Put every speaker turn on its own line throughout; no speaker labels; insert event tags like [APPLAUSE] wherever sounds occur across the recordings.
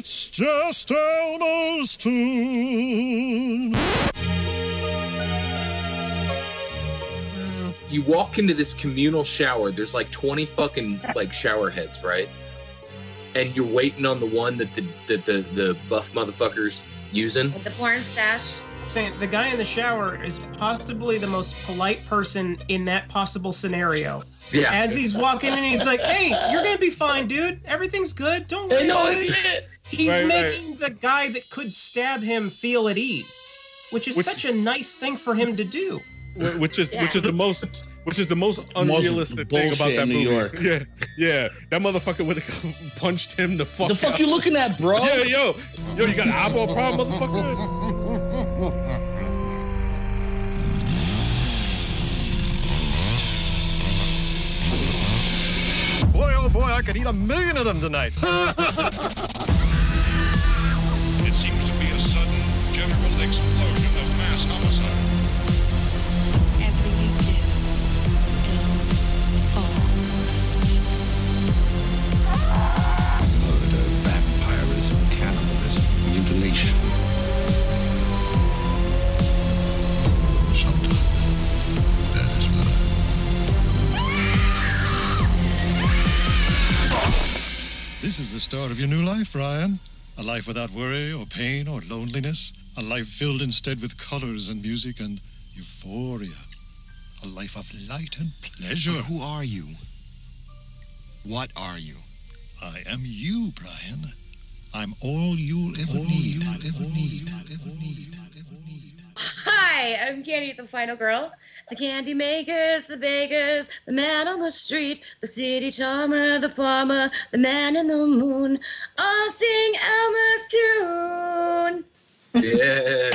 It's just Elmer's tune.
You walk into this communal shower. There's like 20 fucking like shower heads, right? And you're waiting on the one that the that the the buff motherfuckers using.
With the porn stash.
Saying the guy in the shower is possibly the most polite person in that possible scenario.
Yeah.
As he's walking in, he's like, "Hey, you're gonna be fine, dude. Everything's good. Don't worry
Hey, no,
about it."
it-
He's
Right, right.
making the guy that could stab him feel at ease, which is
Which-
such a nice thing for him to do.
Which is
Yeah.
which is the most which is the most unrealistic thing about that
New
movie.
York.
Yeah, yeah, that motherfucker would have [LAUGHS] punched him the fuck.
The fuck
out.
you looking at, bro?
Yeah, yo, yo, you got an eyeball problem, motherfucker?
Boy, oh boy, I could eat a million of them tonight. [LAUGHS]
It seems to be a sudden general explosion of mass homicide.
Whatever you do, don't fall
Murder, vampirism, cannibalism, mutilation.
This is the start of your new life, Brian. A life without worry or pain or loneliness. A life filled instead with colors and music and euphoria. A life of light and pleasure.
But who are you? What are you?
I am you, Brian. I'm all you'll ever need. ever need. Ever need. Ever need.
Hi, I'm Candy, the final girl. The candy makers, the bakers, the man on the street, the city charmer, the farmer, the man in the moon, all sing Elmer's tune.
Yeah.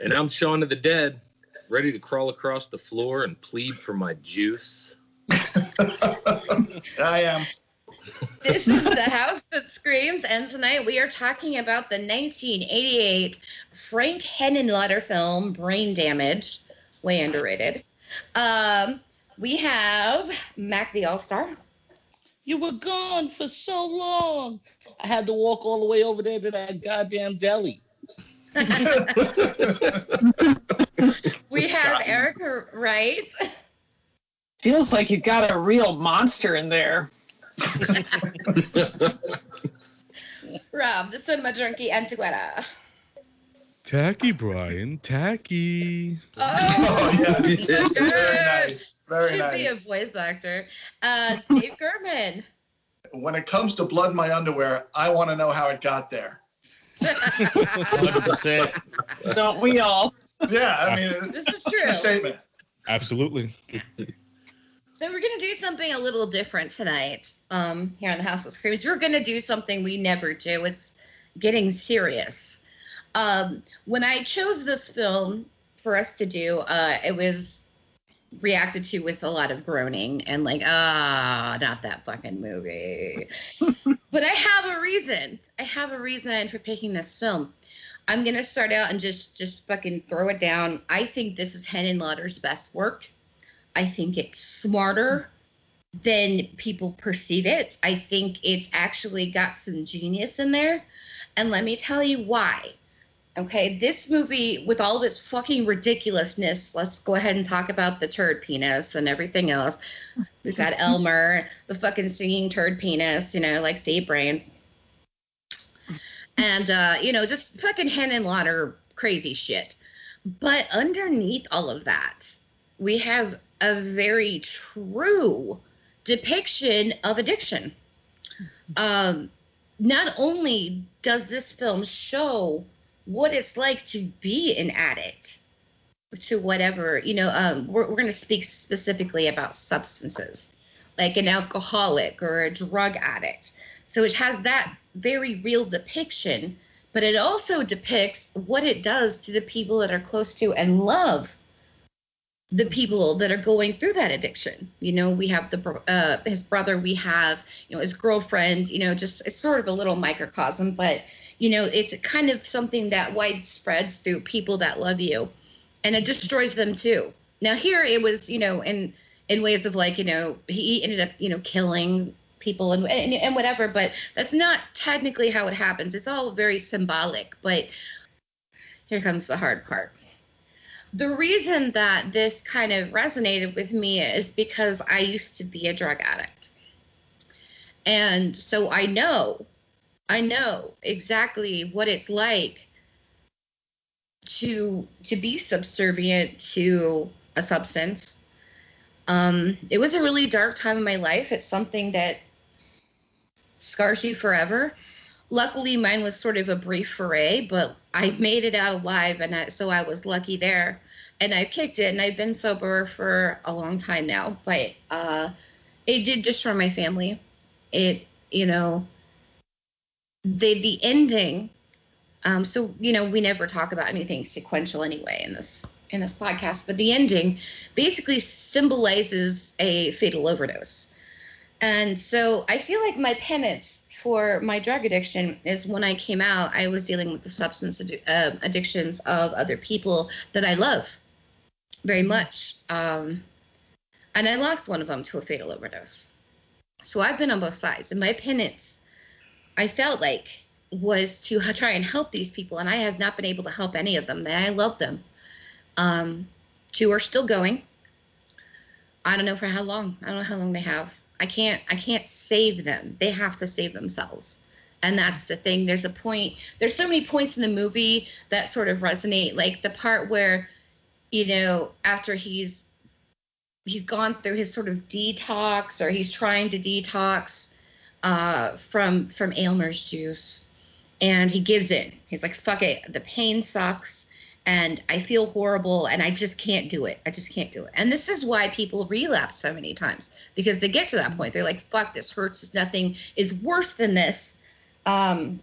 and I'm Shaun of the Dead, ready to crawl across the floor and plead for my juice. [LAUGHS]
I am.
This is the house that screams, and tonight we are talking about the 1988 Frank Henenlotter film Brain Damage, way underrated. Um, we have Mac the All Star.
You were gone for so long. I had to walk all the way over there to that goddamn deli. [LAUGHS]
We have Erica Wright.
Feels like you got a real monster in there. [LAUGHS]
Rob, the cinema Drunkie Antequera.
Tacky, Brian, tacky.
Oh, [LAUGHS] yes. [LAUGHS]
so
Very nice. Very
Should be a voice actor. Uh, Dave Gherman.
When it comes to blood in my underwear, I want to know how it got there.
100%.
Don't we all?
Yeah, I mean,
This is
true
true.
statement.
Absolutely.
So we're gonna do something a little different tonight. Um, here on the House of Screams, we're gonna do something we never do. It's getting serious. Um, when I chose this film for us to do, uh, it was reacted to with a lot of groaning and like, ah, not that fucking movie. [LAUGHS] but I have a reason. I have a reason for picking this film. I'm gonna start out and just just fucking throw it down. I think this is Henenlotter's best work. I think it's smarter than people perceive it. I think it's actually got some genius in there. And let me tell you why. Okay, this movie, with all of its fucking ridiculousness, let's go ahead and talk about the turd penis and everything else. We've got [LAUGHS] Aylmer, the fucking singing turd penis, you know, like Save Brains. And, uh, you know, just fucking Henenlotter crazy shit. But underneath all of that, we have a very true depiction of addiction. Um, not only does this film show what it's like to be an addict to whatever, you know, um, we're, we're going to speak specifically about substances, like an alcoholic or a drug addict. So it has that very real depiction, but it also depicts what it does to the people that are close to and love the people that are going through that addiction. You know, we have the uh, his brother, we have you know his girlfriend. You know, just it's sort of a little microcosm, but you know, it's kind of something that widespreads through people that love you, and it destroys them too. Now here it was, you know, in in ways of like you know he ended up you know killing people and, and and whatever but that's not technically how it happens it's all very symbolic but here comes the hard part the reason that this kind of resonated with me is because I used to be a drug addict. And so I know, I know exactly what it's like to to be subservient to a substance. Um, it was a really dark time in my life. It's something that scars you forever. Luckily, mine was sort of a brief foray, but I made it out alive, and I, so I was lucky there and I've kicked it and I've been sober for a long time now, but uh, it did destroy my family. It, you know, the the ending. Um, so you know, we never talk about anything sequential anyway in this in this podcast, but the ending basically symbolizes a fatal overdose. And so I feel like my penance for my drug addiction is when I came out, I was dealing with the substance uh, addictions of other people that I love very much. Um, and I lost one of them to a fatal overdose. So I've been on both sides. And my penance, I felt like, was to try and help these people. And I have not been able to help any of them. And I love them. Um, two are still going. I don't know for how long. I don't know how long they have. I can't. I can't save them. They have to save themselves. And that's the thing. There's a point. There's so many points in the movie that sort of resonate. Like the part where you know, after he's he's gone through his sort of detox or he's trying to detox uh, from from Aylmer's juice, and he gives in. He's like, "Fuck it, the pain sucks." And I feel horrible, and I just can't do it. I just can't do it. And this is why people relapse so many times because they get to that point. They're like, "Fuck, this hurts. Nothing is worse than this." Um,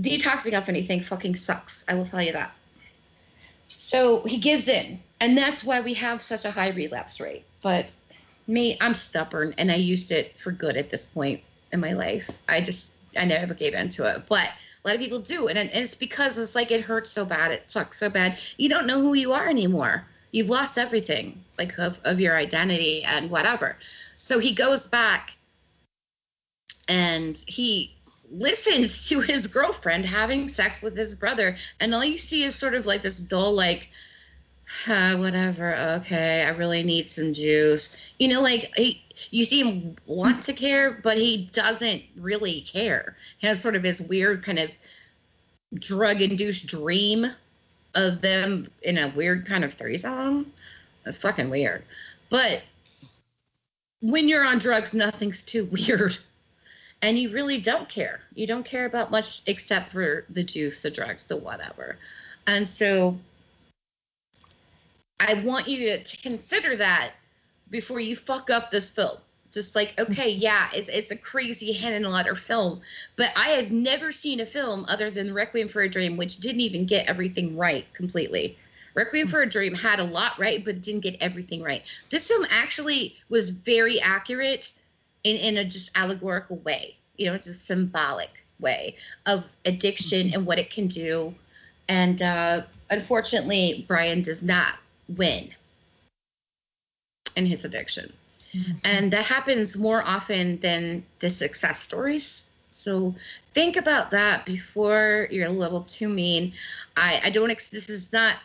detoxing off anything fucking sucks. I will tell you that. So he gives in, and that's why we have such a high relapse rate. But me, I'm stubborn, and I used it for good at this point in my life. I just, I never gave in to it. But a lot of people do, and, and it's because it's like it hurts so bad, it sucks so bad. You don't know who you are anymore. You've lost everything, like of, of your identity and whatever. So he goes back, and he listens to his girlfriend having sex with his brother, and all you see is sort of like this dull, like, whatever, okay, I really need some juice. You know, like he, you see him want to care, but he doesn't really care. He has sort of his weird kind of drug-induced dream of them in a weird kind of threesome. That's fucking weird. But when you're on drugs, nothing's too [LAUGHS] weird and you really don't care. You don't care about much except for the juice, the drugs, the whatever. And so I want you to, consider that before you fuck up this film. Just like, okay, yeah, it's it's a crazy Henenlotter film, but I have never seen a film other than Requiem for a Dream, which didn't even get everything right completely. Requiem for a Dream had a lot right, but didn't get everything right. This film actually was very accurate in, in a just allegorical way. You know, it's a symbolic way of addiction and what it can do. And uh, unfortunately, Brian does not win in his addiction. Mm-hmm. And that happens more often than the success stories. So think about that before you're a little too mean. I, I don't, ex- this is not,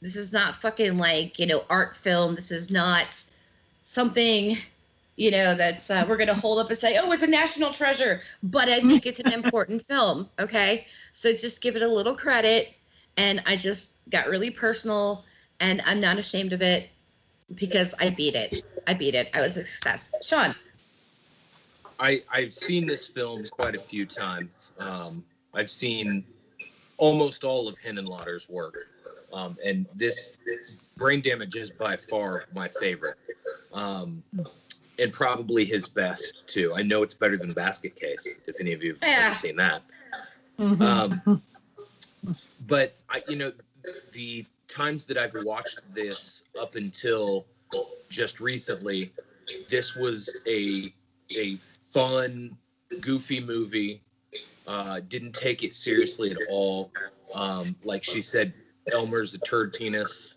this is not fucking like, you know, art film. This is not something you know that's uh, we're going to hold up and say oh it's a national treasure but i think it's an important [LAUGHS] film okay so just give it a little credit and i just got really personal and i'm not ashamed of it because i beat it i beat it i was a success sean
I, I've seen this film quite a few times. Um, I've seen almost all of Henenlotter's work, um, and this brain damage is by far my favorite. Um, and probably his best too. I know it's better than Basket Case if any of you have
Yeah.
ever seen that.
Mm-hmm.
Um, but I, you know, the times that I've watched this up until just recently, this was a a fun, goofy movie. Uh, didn't take it seriously at all. Um, like she said, Aylmer's a turd penis.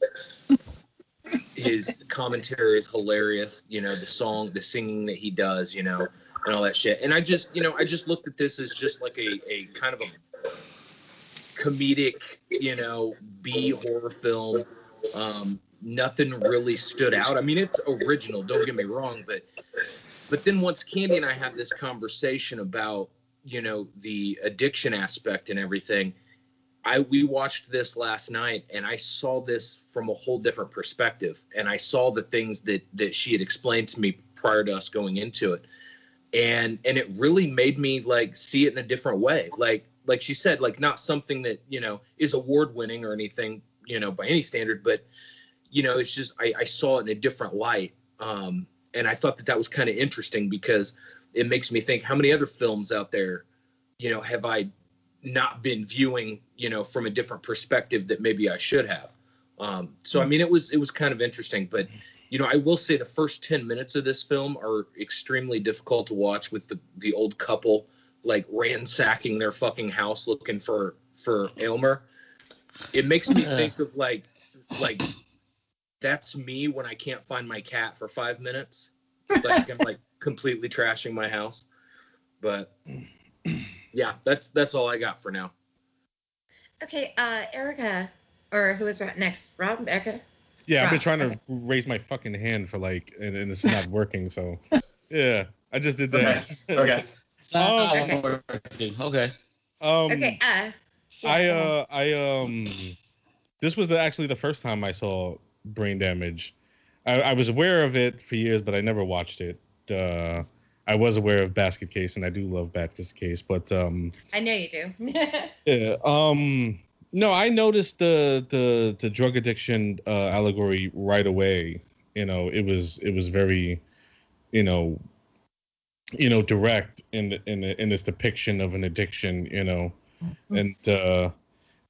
his commentary is hilarious. You know, the song, the singing that he does, you know, and all that shit. And I just, you know, I just looked at this as just like a, a kind of a comedic, you know, B horror film. Um, nothing really stood out. I mean, it's original. Don't get me wrong, but but then once Candy and I had this conversation about, you know, the addiction aspect and everything, I we watched this last night and I saw this from a whole different perspective and I saw the things that that she had explained to me prior to us going into it. And and it really made me like see it in a different way. Like like she said, like not something that, you know, is award winning or anything, you know, by any standard, but you know, it's just I, I saw it in a different light. Um and I thought that that was kind of interesting because it makes me think how many other films out there, you know, have I not been viewing, you know, from a different perspective that maybe I should have. Um, so I mean, it was it was kind of interesting, but you know, I will say the first ten minutes of this film are extremely difficult to watch with the the old couple like ransacking their fucking house looking for for Aylmer. It makes me think of like like that's me when I can't find my cat for five minutes. Like I'm like [LAUGHS] completely trashing my house. But [CLEARS THROAT] yeah, that's that's all I got for now.
Okay, uh, Erica, or who is right next? Rob, Erica.
Yeah, I've been trying to
okay.
raise my fucking hand for like, and, and it's not working. So, [LAUGHS] yeah, I just did that.
Okay. [LAUGHS]
It's not
Okay.
working. Okay.
um,
Okay, uh,
I uh, I um, this was the, actually the first time I saw Brain Damage. I, I was aware of it for years, but I never watched it. Uh, I was aware of Basket Case, and I do love Basket Case, but um,
I know you do. [LAUGHS]
Yeah. Um. No, I noticed the the the drug addiction uh, allegory right away. You know, it was it was very, you know, you know, direct in the, in the, in this depiction of an addiction. You know, and uh,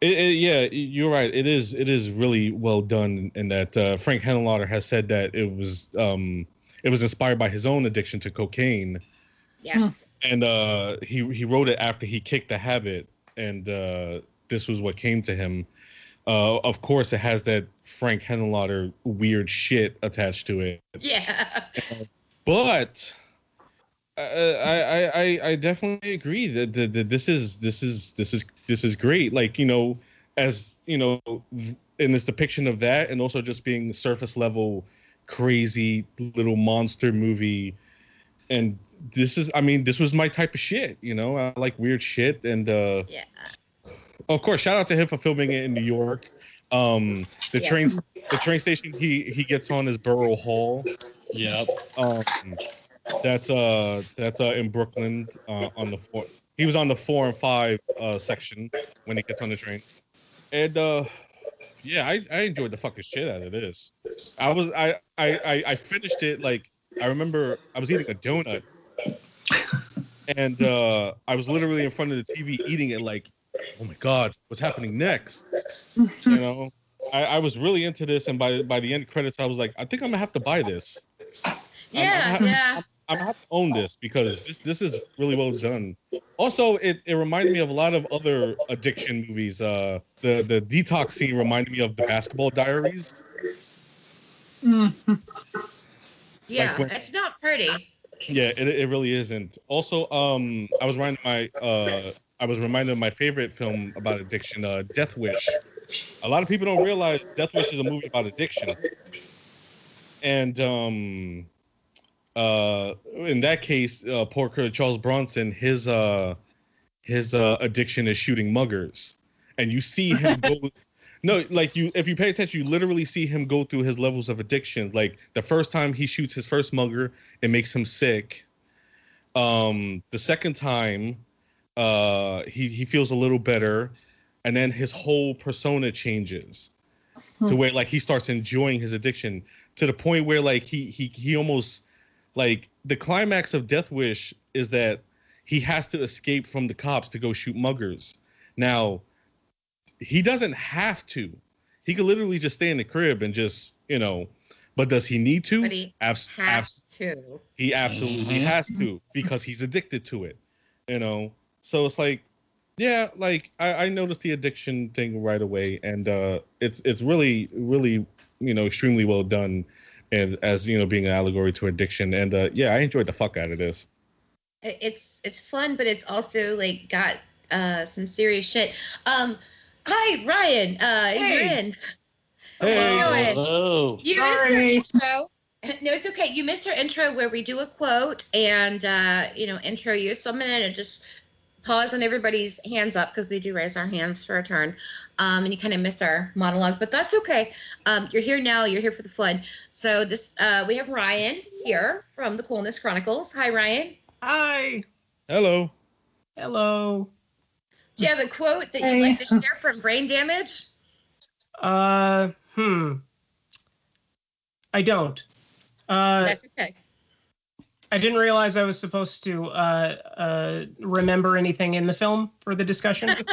it, it, yeah, you're right. It is it is really well done. In that uh, Frank Henenlotter has said that it was um it was inspired by his own addiction to cocaine
yes.
and uh, he he wrote it after he kicked the habit, and uh, this was what came to him. Uh, of course, it has that Frank Henenlotter weird shit attached to it,
Yeah. [LAUGHS]
but I, I I I definitely agree that, that, that this is this is this is this is great. Like you know, as you know, in this depiction of that, and also just being surface level crazy little monster movie and this is i mean this was my type of shit you know i like weird shit and uh
Yeah.
of course shout out to him for filming it in new york um the
Yeah.
train the train station he he gets on is borough hall
Yep.
um that's uh that's uh in brooklyn uh on the four he was on the four and five uh section when he gets on the train. And uh yeah i i enjoyed the fucking shit out of this. I was i i i, finished it like i remember i was eating a donut. And uh i was literally in front of the tv eating it like oh my god what's happening next? You know? I, I was really into this and by by the end credits i was like i think i'm gonna have to buy this
Yeah,
I'm-
yeah.
I'm gonna have to own this because this this is really well done. Also, it, it reminded me of a lot of other addiction movies. Uh, the the detox scene reminded me of the Basketball Diaries.
Yeah.
Like when-
it's not pretty.
Yeah, it, it really isn't. Also, um, I was reminded my uh, I was reminded of my favorite film about addiction, uh, Death Wish. A lot of people don't realize Death Wish is a movie about addiction, and um, uh, in that case, uh, poor Charles Bronson, his uh, his uh, addiction is shooting muggers, and you see him [LAUGHS] go. No, like you, if you pay attention, you literally see him go through his levels of addiction. Like the first time he shoots his first mugger, it makes him sick. Um, the second time, uh, he he feels a little better, and then his whole persona changes to where like he starts enjoying his addiction to the point where like he he he almost like the climax of Death Wish is that he has to escape from the cops to go shoot muggers. Now, he doesn't have to. He could literally just stay in the crib and just, you know, but does he need to?
But he
Abs-
Has
abs-
to.
he absolutely
Mhm.
has to because he's addicted to it. You know? So it's like yeah, like I, I noticed the addiction thing right away and uh it's it's really, really you know extremely well done, and as you know being an allegory to addiction. And uh, yeah, I enjoyed the fuck out of this.
It's it's fun, but it's also like got uh, some serious shit. Um, hi Ryan, uh, you're
Hey.
in.
Hey.
Doing?
Hello.
You missed our intro. [LAUGHS] No, it's okay. You missed our intro where we do a quote and uh, you know intro you. So I'm gonna just pause on everybody's hands up because we do raise our hands for a turn. Um, and you kind of missed our monologue, but that's okay. Um, you're here now. You're here for the fun. So this uh, we have Ryan here from the Coolness Chronicles. Hi Ryan.
Hi.
Hello.
Hello.
Do you have a quote that you'd like to share from Brain Damage?
Uh, hmm. I don't. Uh,
That's okay.
I didn't realize I was supposed to uh, uh, remember anything in the film for the discussion. [LAUGHS]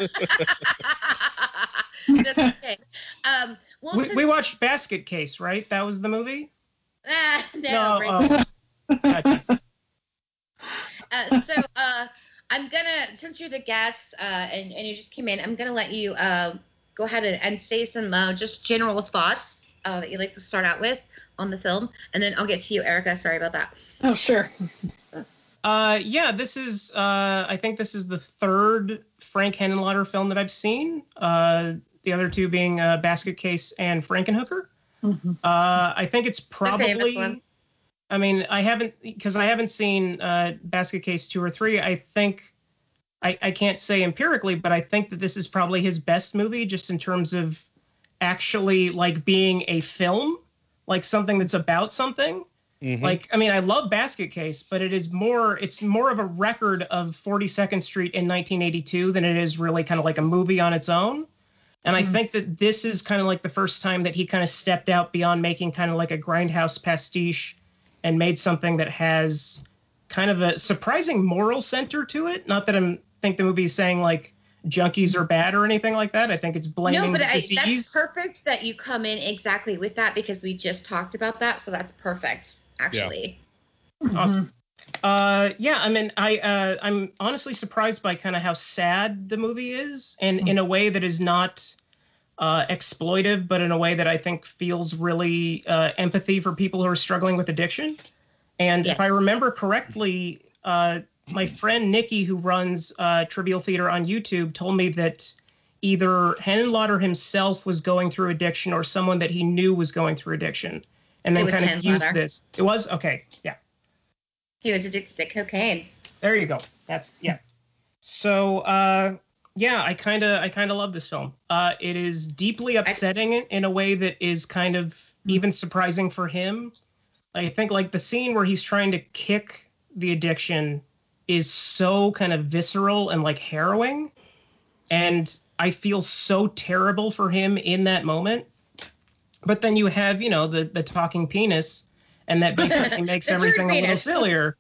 That's okay. Um, well,
we,
since,
we watched Basket Case, right? That was the movie. [LAUGHS]
Ah, no,
No,
Brain
oh. Gotcha. [LAUGHS]
Uh, so uh, I'm gonna, since you're the guest uh, and, and you just came in, I'm gonna let you uh, go ahead and, and say some uh, just general thoughts uh, that you'd like to start out with on the film, and then I'll get to you, Erica. Sorry about that.
Oh, sure.
Uh, yeah, this is. Uh, I think this is the third Frank Henenlotter film that I've seen. Uh, the other two being uh, Basket Case and Frankenhooker.
Mhm.
Uh, I think it's
famous
probably.
one.
I mean, I haven't because I haven't seen uh, Basket Case two or three. I think I, I can't say empirically, but I think that this is probably his best movie, just in terms of actually like being a film, like something that's about something.
Mhm.
Like, I mean, I love Basket Case, but it is more, it's more of a record of 42nd Street in 1982 than it is really kind of like a movie on its own. And I
Mhm.
think that this is kind of like the first time that he kind of stepped out beyond making kind of like a grindhouse pastiche and made something that has kind of a surprising moral center to it. Not that I'm think the movie's saying like junkies are bad or anything like that. I think it's blaming
no, but
the
I, that's
disease.
perfect that you come in exactly with that because we just talked about that, so that's perfect, actually. Yeah.
Awesome. Uh, yeah, I mean, I uh, I'm honestly surprised by kind of how sad the movie is, and in a way that is not uh, exploitive, but in a way that I think feels really uh, empathy for people who are struggling with addiction. And if I remember correctly, uh, my friend Nikki, who runs uh, Trivial Theater on YouTube, told me that either Henenlotter himself was going through addiction or someone that he knew was going through addiction, and then kind of used this. It was okay, yeah.
He was addicted to cocaine.
There you go. That's yeah. So uh yeah, I kind of I kind of love this film. Uh it is deeply upsetting in a way that is kind of even surprising for him. I think like the scene where he's trying to kick the addiction is so kind of visceral and like harrowing and I feel so terrible for him in that moment. But then you have, you know, the the talking penis and that [LAUGHS] basically makes everything a little sillier.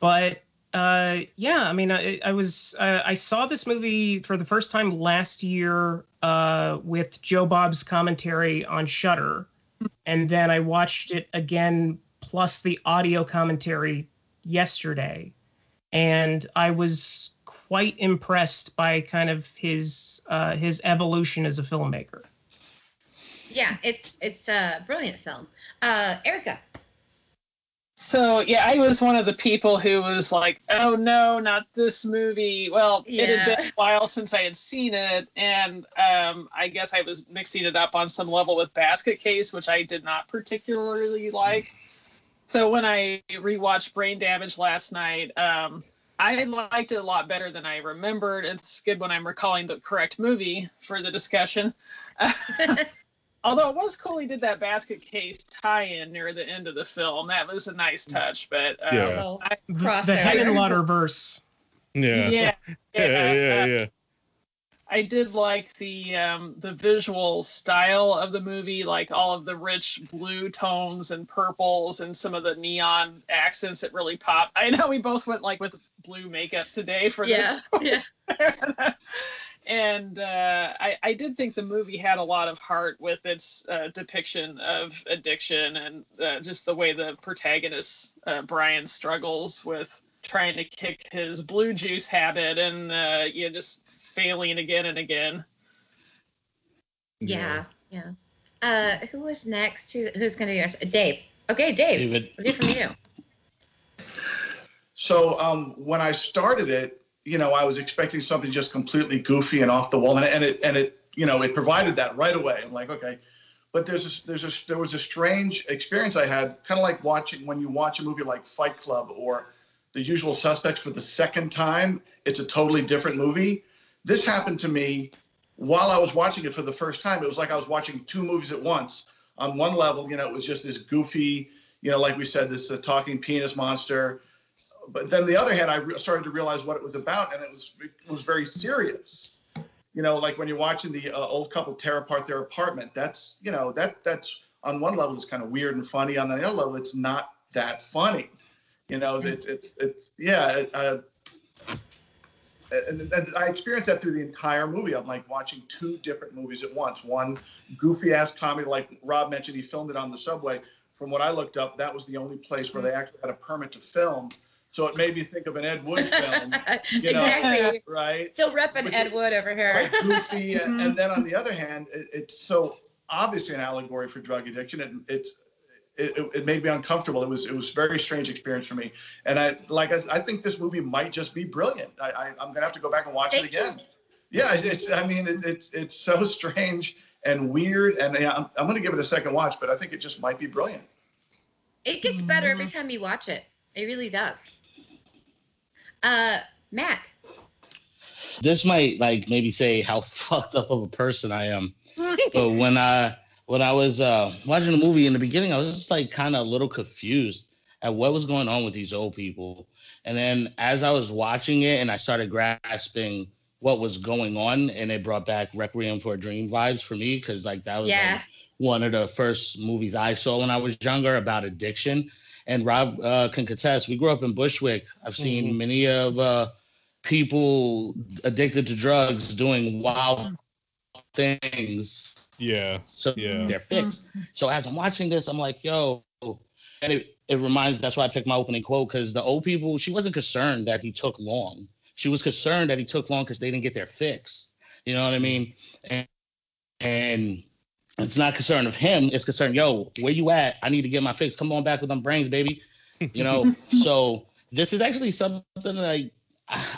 But uh, yeah, I mean, I, I was uh, I saw this movie for the first time last year uh, with Joe Bob's commentary on Shutter, and then I watched it again plus the audio commentary yesterday, and I was quite impressed by kind of his uh, his evolution as a filmmaker.
Yeah, it's it's a brilliant film. Uh, Erica.
So yeah, I was one of the people who was like, "Oh no, not this movie." Well, it had been a while since I had seen it, and um, I guess I was mixing it up on some level with Basket Case, which I did not particularly like. So when I rewatched Brain Damage last night, um, I liked it a lot better than I remembered. It's good when I'm recalling the correct movie for the discussion. [LAUGHS] [LAUGHS] Although it was cool he did that basket case tie-in near the end of the film. That was a nice touch. But uh,
Yeah.
Little
I-
The,
crossover.
the Henenlotter [LAUGHS] verse. [LAUGHS]
Yeah.
yeah,
Yeah. Yeah.
uh, [LAUGHS]
Yeah.
I did like the um, the visual style of the movie, like all of the rich blue tones and purples and some of the neon accents that really pop. I know we both went like with blue makeup today for
yeah,
this.
yeah.
And uh, I, I did think the movie had a lot of heart with its uh, depiction of addiction and uh, just the way the protagonist uh, Brian struggles with trying to kick his blue juice habit and uh, you know, just failing again and again.
Yeah, yeah. Uh, who was next? Who, who's going to do us? Dave. Okay, Dave.
David.
Let's hear from you.
So um, when I started it, you know, I was expecting something just completely goofy and off the wall, and, and it and it you know it provided that right away. I'm like, okay, but there's a, there's a there was a strange experience I had, kind of like watching when you watch a movie like Fight Club or The Usual Suspects for the second time. It's a totally different movie. This happened to me while I was watching it for the first time. It was like I was watching two movies at once. On one level, you know, it was just this goofy, you know, like we said, this uh, talking penis monster but then the other hand, I re- started to realize what it was about, and it was it was very serious. You know, like when you're watching the uh, old couple tear apart their apartment. That's you know that that's on one level it's kind of weird and funny. On the other level, it's not that funny. You know, it's it's it's yeah. Uh, and, and I experienced that through the entire movie. I'm like watching two different movies at once. One goofy ass comedy, like Rob mentioned, he filmed it on the subway. From what I looked up, that was the only place where they actually had a permit to film. So it made me think of an Ed Wood film, [LAUGHS] you know,
exactly.
right?
Still repping
Which
Ed Wood over here.
Quite goofy, [LAUGHS] and, and mm-hmm. then on the other hand, it, it's so obviously an allegory for drug addiction. It, it's it, it- it made me uncomfortable. It was it was a very strange experience for me, and I like I, s- I think this movie might just be brilliant. I, I I'm gonna have to go back and watch
Thank
it again. You. Yeah, it's I mean it, it's it's so [LAUGHS] strange and weird, and yeah, I'm, I'm gonna give it a second watch, but I think it just might be brilliant.
It gets better every mm-hmm. time you watch it. It really does. Uh, Mac.
this might like maybe say how [LAUGHS] fucked up of a person I am. [LAUGHS] but when I when I was uh, watching the movie in the beginning, I was just like kind of a little confused at what was going on with these old people. And then as I was watching it and I started grasping what was going on, and it brought back Requiem for a Dream vibes for me because like that was
Yeah.
like, one of the first movies I saw when I was younger about addiction. And Rob uh, can contest. We grew up in Bushwick. I've seen many of uh, people addicted to drugs doing wild things
Yeah.
so
Yeah.
they're fixed. So as I'm watching this, I'm like, yo, and it, it reminds that's why I picked my opening quote because the old people, she wasn't concerned that he took long. She was concerned that he took long because they didn't get their fix. You know what I mean? And, and it's not concern of him. It's concern, yo, where you at? I need to get my fix. Come on back with them brains, baby. You know. [LAUGHS] so this is actually something that I,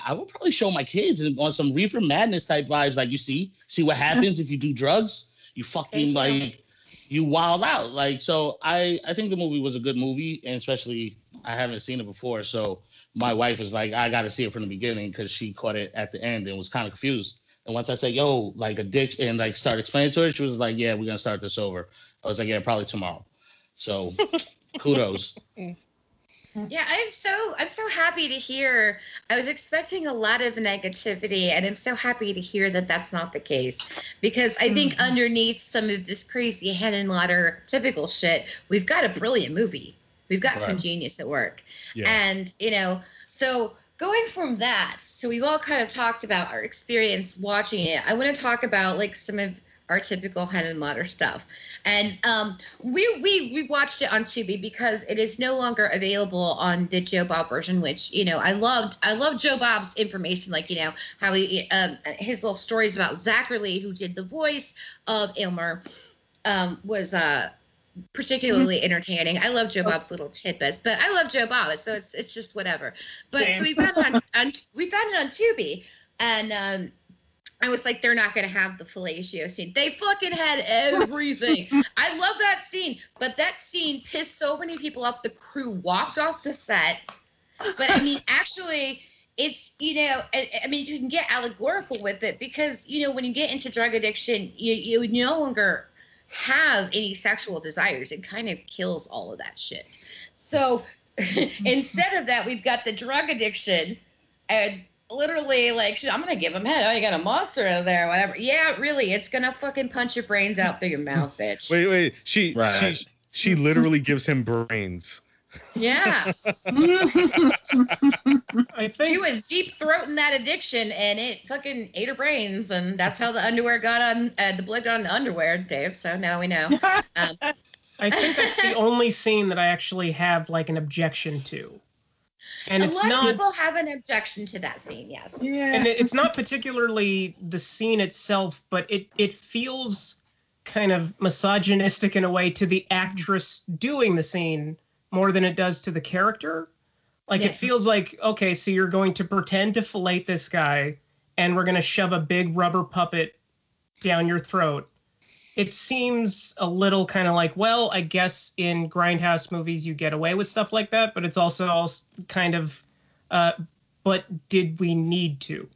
I would probably show my kids and on some reefer madness type vibes. Like you see, see what happens if you do drugs. You fucking like you wild out. Like so, I I think the movie was a good movie, and especially I haven't seen it before, so my wife was like, I got to see it from the beginning because she caught it at the end and was kind of confused. And once I said, "Yo, like addiction," and like start explaining to her, she was like, "Yeah, we're gonna start this over." I was like, "Yeah, probably tomorrow." So, [LAUGHS] kudos.
Yeah, I'm so I'm so happy to hear. I was expecting a lot of negativity, and I'm so happy to hear that that's not the case. Because I think mm-hmm. underneath some of this crazy Henenlotter typical shit, we've got a brilliant movie. We've got some genius at work.
Yeah.
And you know, so going from that, so we've all kind of talked about our experience watching it. I want to talk about like some of our typical Henenlotter stuff. And um, we we we watched it on Tubi because it is no longer available on the Joe Bob version, which you know I loved. I loved Joe Bob's information, like you know how he um, his little stories about Zacherle, who did the voice of Aylmer, um, was uh particularly entertaining. I love Joe Bob's little tidbits, but I love Joe Bob, so it's it's just whatever. But so we found it on, [LAUGHS] on we found it on Tubi, and um, I was like, they're not gonna have the fellatio scene. They fucking had everything. [LAUGHS] I love that scene, but that scene pissed so many people off. The crew walked off the set. But I mean, [LAUGHS] actually, it's you know, I, I mean, you can get allegorical with it because you know when you get into drug addiction, you you no longer have any sexual desires. It kind of kills all of that shit. So [LAUGHS] [LAUGHS] instead of that, we've got the drug addiction and literally like shit, I'm gonna give him head. Oh, you got a monster in there, whatever. Yeah, really, it's gonna fucking punch your brains out through your mouth, bitch.
Wait, wait. She
Right.
she she literally gives him brains.
Yeah, [LAUGHS]
I think she
was deep throating that addiction, and it fucking ate her brains, and that's how the underwear got on. Uh, the blood got on the underwear, Dave. So now we know. [LAUGHS] Um,
I think that's the [LAUGHS] only scene that I actually have like an objection to. And
a
it's
lot
not
of people have an objection to that scene. Yes.
Yeah.
and it- it's not particularly the scene itself, but it it feels kind of misogynistic in a way to the actress doing the scene more than it does to the character. Like
Yeah.
it feels like okay, so you're going to pretend to fillet this guy, and we're going to shove a big rubber puppet down your throat. It seems a little kind of like, well, I guess in grindhouse movies you get away with stuff like that, but it's also als- kind of, uh, but did we need to?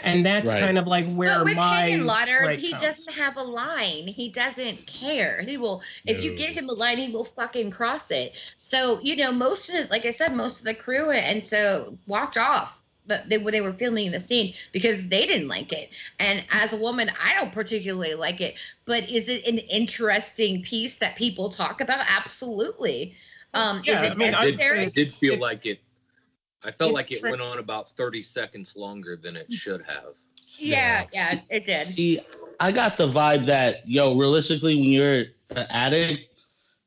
And that's
Right.
kind of like where
but with
my
Henenlotter,
gripe
he
comes.
doesn't have a line. He doesn't care. He will, if you give him a line, he will fucking cross it. So you know, most of, it, like I said, most of the crew and so walked off. But they when they were filming the scene because they didn't like it. And as a woman, I don't particularly like it. But is it an interesting piece that people talk about? Absolutely. Um,
Yeah,
is it
I mean, I'd
necessary?
It did feel like it. I felt
It's
like it
tri-
went on about 30 seconds longer than it should have.
yeah, yeah, it did.
See, I got the vibe that yo, realistically, when you're an addict,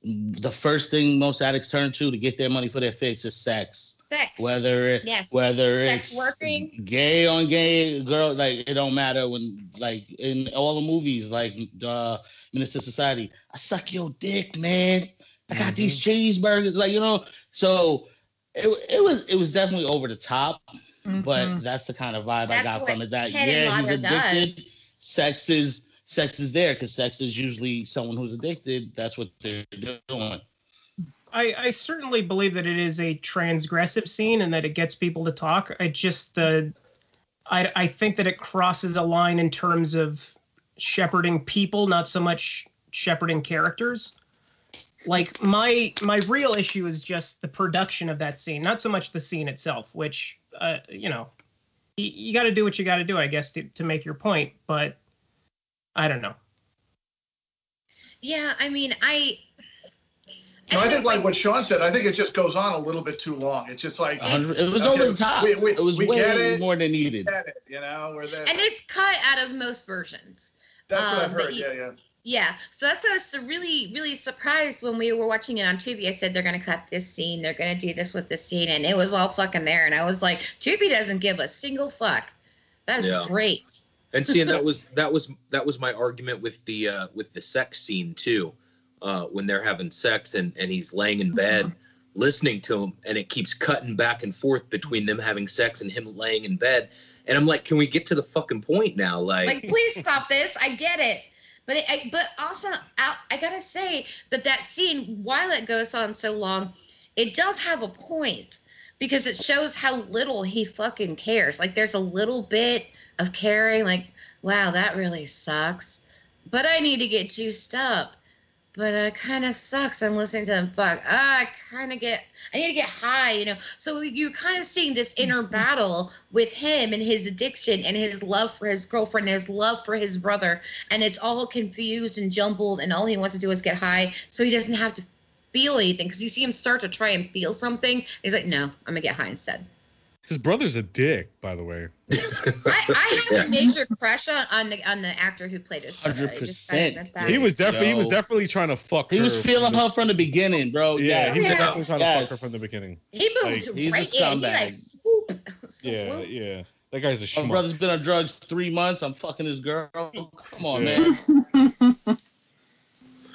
the first thing most addicts turn to to get their money for their fix is sex.
Sex.
Whether it,
Yes.
whether
Sex
it's
working.
gay on gay girl, like it don't matter when like in all the movies, like uh Menace II Society, I suck your dick, man. I got these cheeseburgers, like you know. So it, it was it was definitely over the top, but mm-hmm. that's the kind of vibe I got from it. That yeah, he's addicted.
does.
Sex is sex is there because sex is usually someone who's addicted. That's what they're doing.
I, I certainly believe that it is a transgressive scene and that it gets people to talk. I just the I I think that it crosses a line in terms of shepherding people, not so much shepherding characters. Like my my real issue is just the production of that scene, not so much the scene itself, which uh, you know, you, you got to do what you got to do, I guess, to, to make your point. But I don't know.
Yeah, I mean, I.
No, I think like what Sean said. I think it just goes on a little bit too long. It's just like
It was
Okay,
over the top.
we- we-
it was way
it.
more than needed.
get it, you know, we're there.
and it's cut out of most versions.
That's what I've
um,
heard.
you-
Yeah, yeah.
Yeah, so that's why I was really, really surprised when we were watching it on Tubi. I said they're gonna cut this scene, they're gonna do this with this scene, and it was all fucking there. And I was like, Tubi doesn't give a single fuck. That is
Yeah.
great.
And see, and that [LAUGHS] was that was that was my argument with the uh, with the sex scene too, uh, when they're having sex and and he's laying in bed listening to him, and it keeps cutting back and forth between them having sex and him laying in bed, and I'm like, can we get to the fucking point now? Like,
Like, please stop this. I get it. But it, I, but also, I, I gotta say that that scene, while it goes on so long, it does have a point because it shows how little he fucking cares. Like, there's a little bit of caring. Like, wow, that really sucks. But I need to get juiced up. But it kind of sucks. I'm listening to them fuck. Ah, I kind of get. I need to get high, you know. So you're kind of seeing this inner battle with him and his addiction and his love for his girlfriend, and his love for his brother, and it's all confused and jumbled. And all he wants to do is get high, so he doesn't have to feel anything. Because you see him start to try and feel something. He's like, no, I'm gonna get high instead.
His brother's a dick, by the way. [LAUGHS]
I, I have a major crush on, on the on the actor who played his brother. I just find
100%.
that that-
He was definitely he was definitely trying to fuck her.
He
her.
was feeling
from the-
her from the beginning, bro.
Yeah, he was
Yeah.
definitely trying to fuck her from the beginning.
He moved
Like,
he's a
right in. He like
scumbag.
swoop. [LAUGHS]
Yeah, yeah. That guy's a
My brother's been on drugs three months. I'm fucking his girl. Come on,
Yeah.
man. [LAUGHS]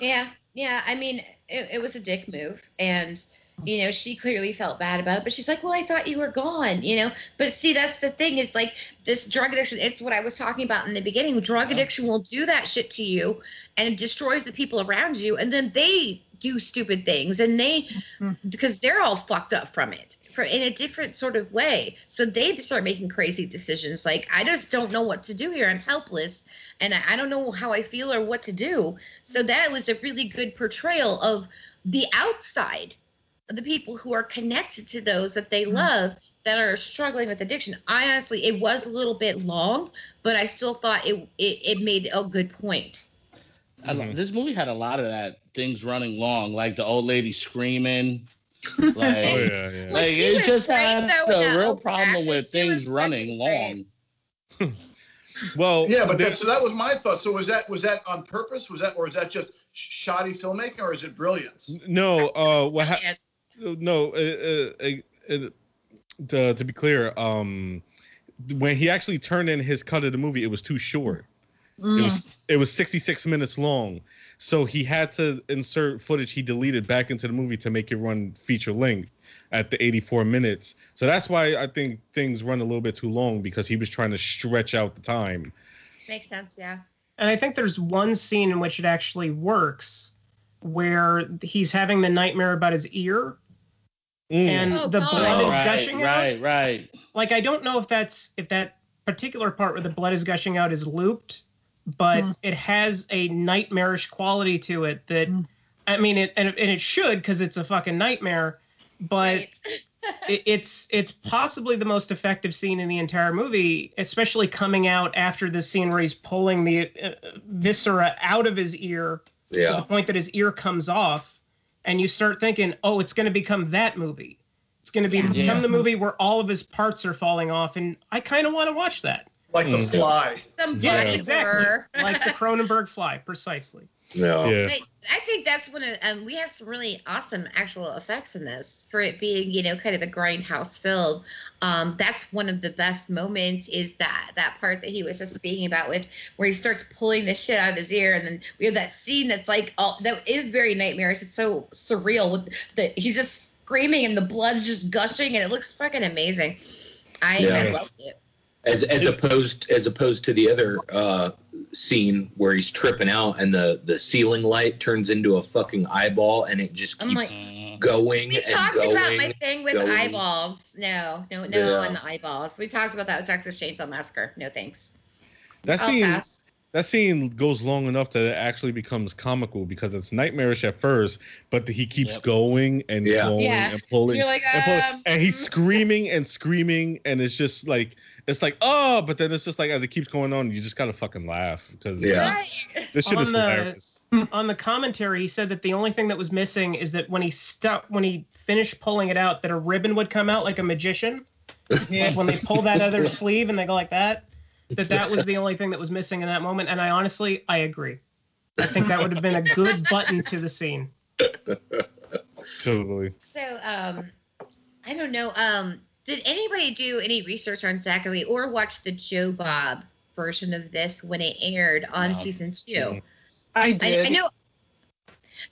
Yeah, yeah. I mean, it, it was a dick move, and you know she clearly felt bad about it. But she's like, "Well, I thought you were gone," you know. But see, that's the thing is like this drug addiction. It's what I was talking about in the beginning. Drug addiction will do that shit to you, and it destroys the people around you, and then they do stupid things, and they mm-hmm. because they're all fucked up from it. For, in a different sort of way, so they start making crazy decisions. Like I just don't know what to do here. I'm helpless, and I, I don't know how I feel or what to do. So that was a really good portrayal of the outside, the people who are connected to those that they love that are struggling with addiction. I honestly, it was a little bit long, but I still thought it it, it made a good point.
I lo- this movie had a lot of that things running long, like the old lady screaming. [LAUGHS] Like,
Oh yeah, yeah.
Like
she
it just
great,
had
though, with
a real problem
actress.
with
She
things running
fucking
long. [LAUGHS]
Well,
Yeah, but that, so that was my thought. So was that was that on purpose? Was that or is that just shoddy filmmaking or is it brilliance?
no. Uh, what? Ha-
And
no. Uh, uh, uh, uh, to, to be clear, um, when he actually turned in his cut of the movie, it was too short. It was it was 66 minutes long. So he had to insert footage he deleted back into the movie to make it run feature length at the 84 minutes. So that's why I think things run a little bit too long because he was trying to stretch out the time.
Makes sense, yeah.
And I think there's one scene in which it actually works where he's having the nightmare about his ear
Mm.
and
Oh,
the
God.
blood is
right,
gushing out.
right, right.
Like I don't know if that's if that particular part where the blood is gushing out is looped, but
Hmm.
it has a nightmarish quality to it that
Hmm.
I mean it and, and it should because it's a fucking nightmare, but
Right. [LAUGHS]
it, it's it's possibly the most effective scene in the entire movie, especially coming out after the scene where he's pulling the uh, viscera out of his ear to the point that his ear comes off, and you start thinking, oh, it's going to become that movie. It's going to be
Yeah.
become
Yeah.
the movie where all of his parts are falling off, and I kind of want to watch that.
Like the
Mm.
fly.
Some
Yes, exactly. Like the [LAUGHS] Cronenberg Fly, precisely.
Yeah.
Yeah.
I, I think that's one of um, we have some really awesome actual effects in this for it being you know kind of a grindhouse film. Um, that's one of the best moments is that that part that he was just speaking about with where he starts pulling the shit out of his ear and then we have that scene that's like all that is very nightmarish. It's so surreal with the he's just screaming and the blood's just gushing and it looks fucking amazing. I, I
Yeah.
loved it.
As as opposed as opposed to the other uh, scene where he's tripping out and the the ceiling light turns into a fucking eyeball and it just
I'm
keeps
like-
going
We
and
talked
going.
about my thing with
going.
eyeballs. No, no, no
Yeah.
on the eyeballs. We talked about that with Texas Chainsaw Massacre. No thanks.
That
I'll
scene
pass.
That scene goes long enough that it actually becomes comical because it's nightmarish at first, but he keeps
Yep.
going and
Yeah.
going
Yeah.
and pulling.
You're like,
and, pulling,
um,
and he's screaming and screaming, and it's just like it's like oh, but then it's just like as it keeps going on, you just gotta fucking laugh because
Yeah.
Right.
this shit
On
is
the-
hilarious.
on the commentary, he said that the only thing that was missing is that when he stopped, when he finished pulling it out, that a ribbon would come out like a magician. [LAUGHS] Like when they pull that other [LAUGHS] sleeve and they go like that, that that was the only thing that was missing in that moment. And I honestly, I agree. I think that would have been a good button to the scene. [LAUGHS]
Totally.
So, um, I don't know. Um, did anybody do any research on Zacherle or watch the Joe Bob version of this when it aired on
No.
season two?
Mm.
I
I,
did.
I know.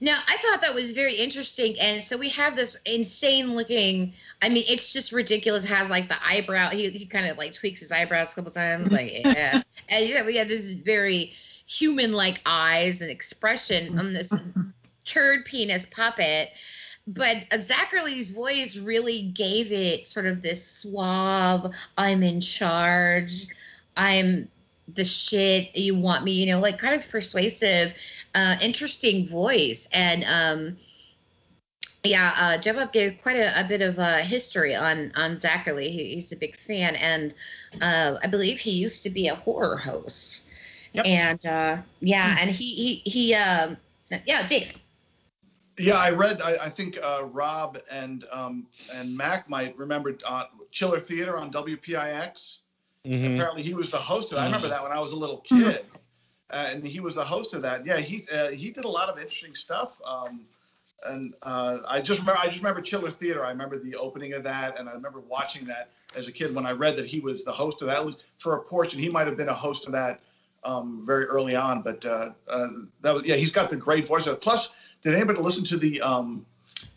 Now, I thought that was very interesting, and so we have this insane looking. I mean, it's just ridiculous. It has like the eyebrow. He, he kind of like tweaks his eyebrows a couple times, like [LAUGHS] yeah. and yeah, we have this very human like eyes and expression on this turd penis puppet. But uh, Zacherle's voice really gave it sort of this suave, I'm in charge, I'm the shit you want me, you know, like kind of persuasive, uh, interesting voice. And um, yeah, uh, Joe Bob gave quite a, a bit of uh, history on on Zacherle. He, he's a big fan, and uh, I believe he used to be a horror host.
Yep.
And uh, yeah, and he he he um, yeah, Dave.
Yeah, I read. I, I think uh, Rob and um, and Mac might remember uh, Chiller Theater on WPIX.
Mhm.
Apparently, he was the host of that. I remember that when I was a little kid, uh, and he was the host of that. Yeah, he uh, he did a lot of interesting stuff. Um, and uh, I just remember I just remember Chiller Theater. I remember the opening of that, and I remember watching that as a kid when I read that he was the host of that. At least for a portion, he might have been a host of that um, very early on. But uh, uh, that was, yeah, he's got the great voice. Plus, did anybody listen to the um,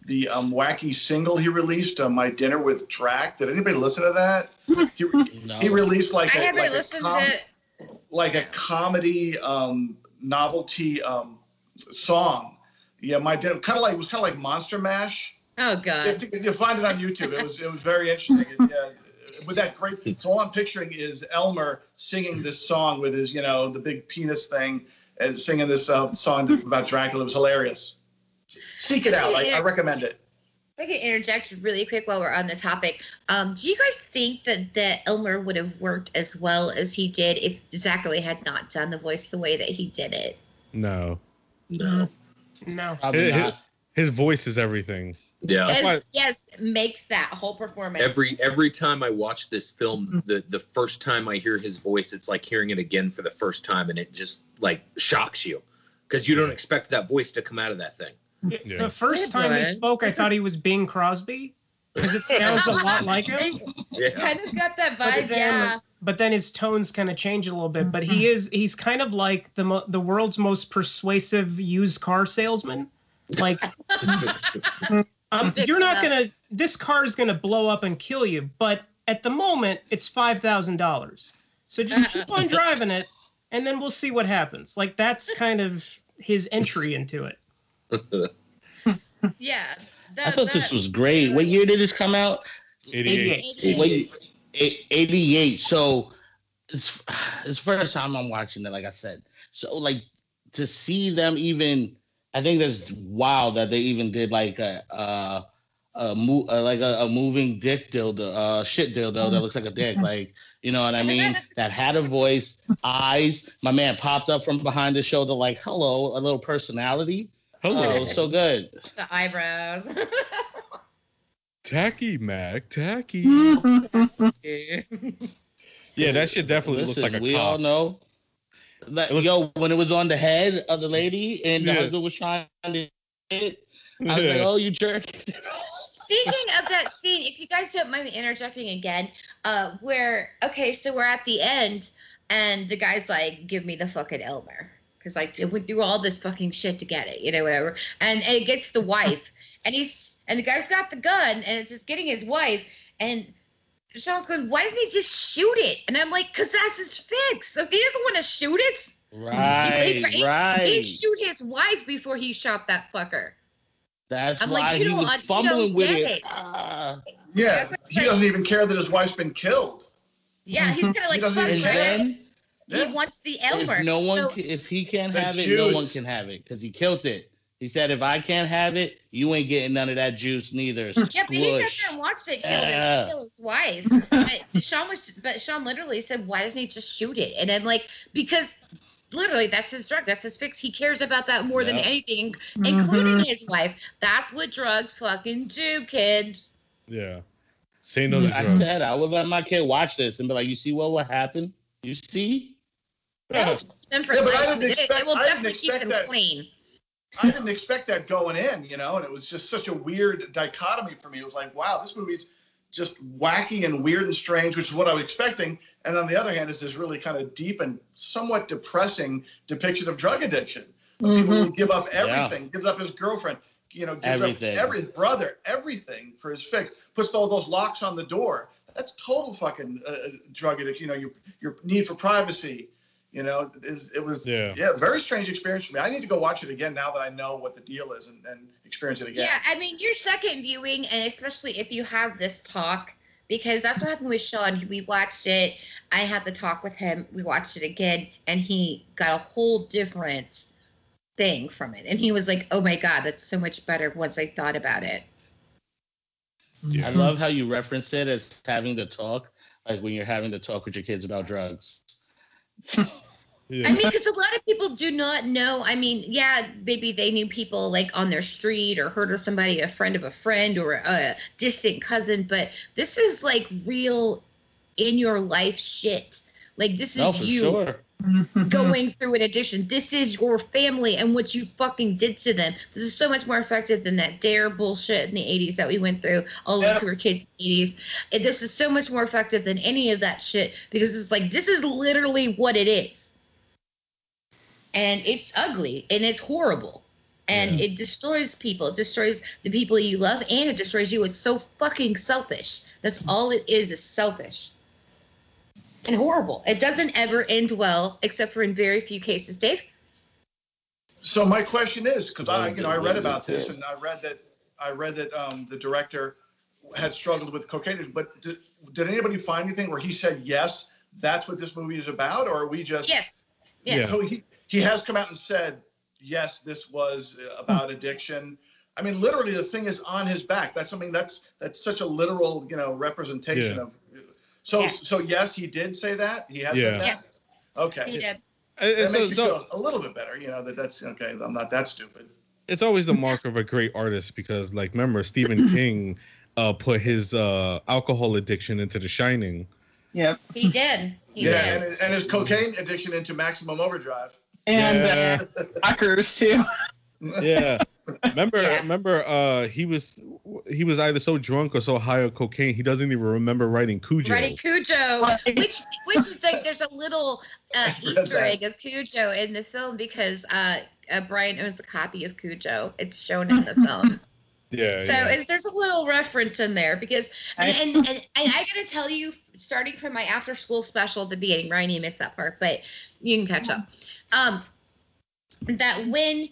the um, wacky single he released, uh, "My Dinner with Drac"? Did anybody listen to that? [LAUGHS] He,
No.
he released like
I
a,
haven't
like a
listened
com-
to.
Like a comedy um, novelty um, song. Yeah, my dinner kind of like it was kind of like Monster Mash.
Oh God.
you find it on YouTube. It was it was very interesting. It, yeah, with that great. So all I'm picturing is Aylmer singing this song with his you know the big penis thing, and singing this uh, song about Dracula. It was hilarious. Seek it out. I, I recommend it.
If I could interject really quick while we're on the topic, um, do you guys think that that Aylmer would have worked as well as he did if Zacherle had not done the voice the way that he did it?
No.
No.
No.
Probably
His,
not.
his voice is everything.
Yeah.
Yes, yes, makes that whole performance.
Every every time I watch this film, the the first time I hear his voice, it's like hearing it again for the first time, and it just like shocks you because you don't expect that voice to come out of that thing.
Yeah.
The first
Hey,
time he spoke, I thought he was Bing Crosby because it sounds a lot like him. [LAUGHS]
Yeah.
kind of got that
But
vibe,
then
yeah.
but then his tones kind of change a little bit. But he is he's kind of like the mo- the world's most persuasive used car salesman. Like, [LAUGHS] um, you're not gonna this car is gonna blow up and kill you, but at the moment it's five thousand dollars. So just keep on [LAUGHS] driving it, and then we'll see what happens. Like that's kind of his entry into it. [LAUGHS]
Yeah.
I thought this was great. What year did this come out?
88.
88.
Wait, 88. So it's it's the first time I'm watching it, like I said. So like to see them even, I think that's wild that they even did like a uh a mo- uh, like a, a moving dick dildo, uh shit dildo that looks like a dick, like you know what I mean? [LAUGHS] that had a voice, eyes. My man popped up from behind the shoulder like, hello, a little personality.
Hello.
Oh, so good.
The eyebrows. [LAUGHS]
Tacky Mac, tacky. [LAUGHS] yeah, that shit definitely
Listen,
looks like a
we
cop.
all know. Like,
It was-
yo, when it was on the head of the lady and the
Yeah.
husband was trying to hit, I was like, oh, you jerk.
Speaking of that scene, if you guys don't mind me interjecting again, uh, where okay, so we're at the end, and the guy's like, "Give me the fucking Aylmer," because like it went through all this fucking shit to get it, you know, whatever. And, and it gets the wife, [LAUGHS] and he's and the guy's got the gun, and it's just getting his wife, and Sean's going, "Why doesn't he just shoot it?" And I'm like, "Cause that's his fix. So if he doesn't want to shoot it,
Right,
he, he,
right.
he'd shoot his wife before he shot that fucker."
That's
I'm like,
why
you
he
don't-
was fumbling with it.
it.
Ah.
Yeah,
That's
he doesn't even care that his wife's been killed.
Yeah, he's kind of like,
doesn't
"Fuck
even
you."
and
care.
then
He
Yeah.
wants the Aylmer.
if no one,
So-
if he can't
The
have it, no one can have it because he killed it. He said, if I can't have it, you ain't getting none of that juice neither. [LAUGHS]
yeah, but he sat
Squish.
there and watched it kill,
Yeah.
him, kill his wife. [LAUGHS] but Sean was, but Sean literally said, "Why doesn't he just shoot it?" And I'm like, because literally that's his drug, that's his fix. He cares about that more than anything, mm-hmm. including his wife. That's what drugs fucking do, kids.
Yeah. Say no to
I said I would let my kid watch this and be like, you see what would happen? You see?
That'll keep them for
Yeah, but I didn't expect-
it will
I didn't
definitely keep
expect
them
that.
clean.
I didn't expect that going in, you know, and it was just such a weird dichotomy for me. It was like, wow, this movie's just wacky and weird and strange, which is what I was expecting. And on the other hand, is this really kind of deep and somewhat depressing depiction of drug addiction. Of People who give up everything, gives up his girlfriend, you know, gives
Everything.
up every his brother, everything for his fix, puts all those locks on the door. That's total fucking uh, drug addiction. You know, your your need for privacy. You know, it was
Yeah.
yeah, very strange experience for me. I need to go watch it again now that I know what the deal is and, and experience it again.
Yeah, I mean, your second viewing, and especially if you have this talk, because that's what happened with Sean. We watched it. I had the talk with him. We watched it again, and he got a whole different thing from it. And he was like, "Oh my god, that's so much better." Once I thought about it.
I love how you reference it as having the talk, like when you're having the talk with your kids about drugs. [LAUGHS]
Yeah.
I mean, because a lot of people do not know. I mean, yeah, maybe they knew people like on their street or heard of somebody, a friend of a friend or a distant cousin, but this is like real in your life shit. Like this is
No, for
you
sure. [LAUGHS]
going through an addiction. This is your family and what you fucking did to them. This is so much more effective than that dare bullshit in the 80s that we went through. All of us who were kids in the 80s. And this is so much more effective than any of that shit because it's like this is literally what it is. And it's ugly and it's horrible. And it destroys people. It destroys the people you love and it destroys you. It's so fucking selfish. That's all it is, is selfish and horrible. It doesn't ever end well, except for in very few cases. Dave?
So my question is, because I, you know, I read about this and I read that I read that um, the director had struggled with cocaine. But did, did anybody find anything where he said yes, that's what this movie is about, or are we just?
Yes. Yes.
Yeah.
So he he has come out and said yes, this was uh, about addiction. I mean, literally, the thing is on his back. That's something that's that's such a literal, you know, representation
Yeah.
of. So
Yeah.
so yes, he did say that. He has
Yeah.
said that.
Yes.
Okay.
He did.
And-
That
and so-
makes me feel a little bit better, you know, that that's okay. I'm not that stupid.
it's always the mark of a great artist because like remember Stephen [CLEARS THROAT] King uh put his uh alcohol addiction into The Shining.
Yep.
He did. He
yeah,
did.
and, his- and his cocaine addiction into maximum overdrive.
And
Yeah.
uh, Rockers too. [LAUGHS]
Yeah. Remember,
Yeah.
remember, uh, he was he was either so drunk or so high on cocaine he doesn't even remember writing Cujo.
Writing Cujo, which which is like there's a little uh,
I
Easter egg of Cujo in the film because uh, uh, Brian owns a copy of Cujo. It's shown in the film. [LAUGHS]
Yeah,
So
yeah.
there's a little reference in there because, and, and, and, and I gotta tell you, starting from my after school special at the beginning, Ryan, you missed that part, but you can catch up. Um, that when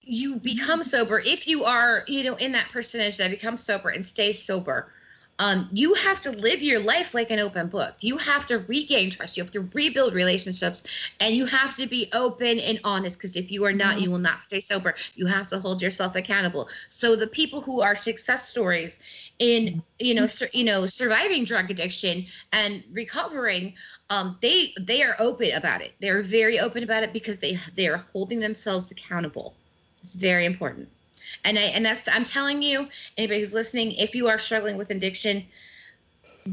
you become sober, if you are, you know, in that percentage that becomes sober and stay sober, um, you have to live your life like an open book. You have to regain trust. You have to rebuild relationships, and you have to be open and honest. Because if you are not, you will not stay sober. You have to hold yourself accountable. So the people who are success stories in you know sur- you know surviving drug addiction and recovering, um, they they are open about it. They're very open about it because they they are holding themselves accountable. It's very important. And I and that's I'm telling you, anybody who's listening, if you are struggling with addiction,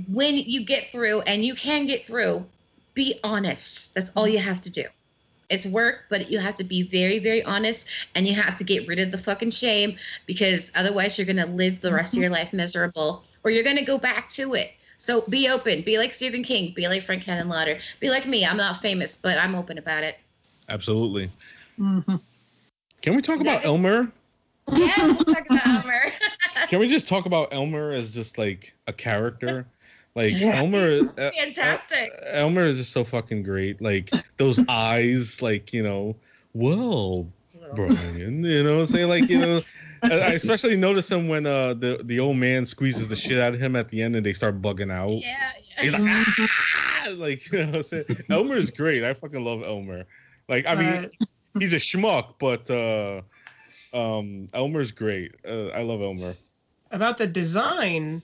when you get through and you can get through, be honest. That's all you have to do. It's work, but you have to be very, very honest and you have to get rid of the fucking shame because otherwise you're gonna live the rest of your life miserable or you're gonna go back to it. So be open. Be like Stephen King. Be like Frank Henenlotter. Be like me. I'm not famous, but I'm open about it.
Absolutely.
Mhm.
Can we talk
that
about
just-
Aylmer?
Yeah, talk about Aylmer. [LAUGHS]
Can we just talk about Aylmer as just like a character? Like
Yeah.
Aylmer, uh,
Fantastic.
Aylmer is just so fucking great. Like those [LAUGHS] eyes, like you know, well, Brian, you know, say like you know. [LAUGHS] I I especially notice him when uh the the old man squeezes the shit out of him at the end and they start bugging out.
Yeah,
He's like, ah! like you know, what I'm saying? Aylmer's great. I fucking love Aylmer. Like I mean, he's a schmuck, but uh, um, Aylmer's great. Uh, I love Aylmer.
about the design,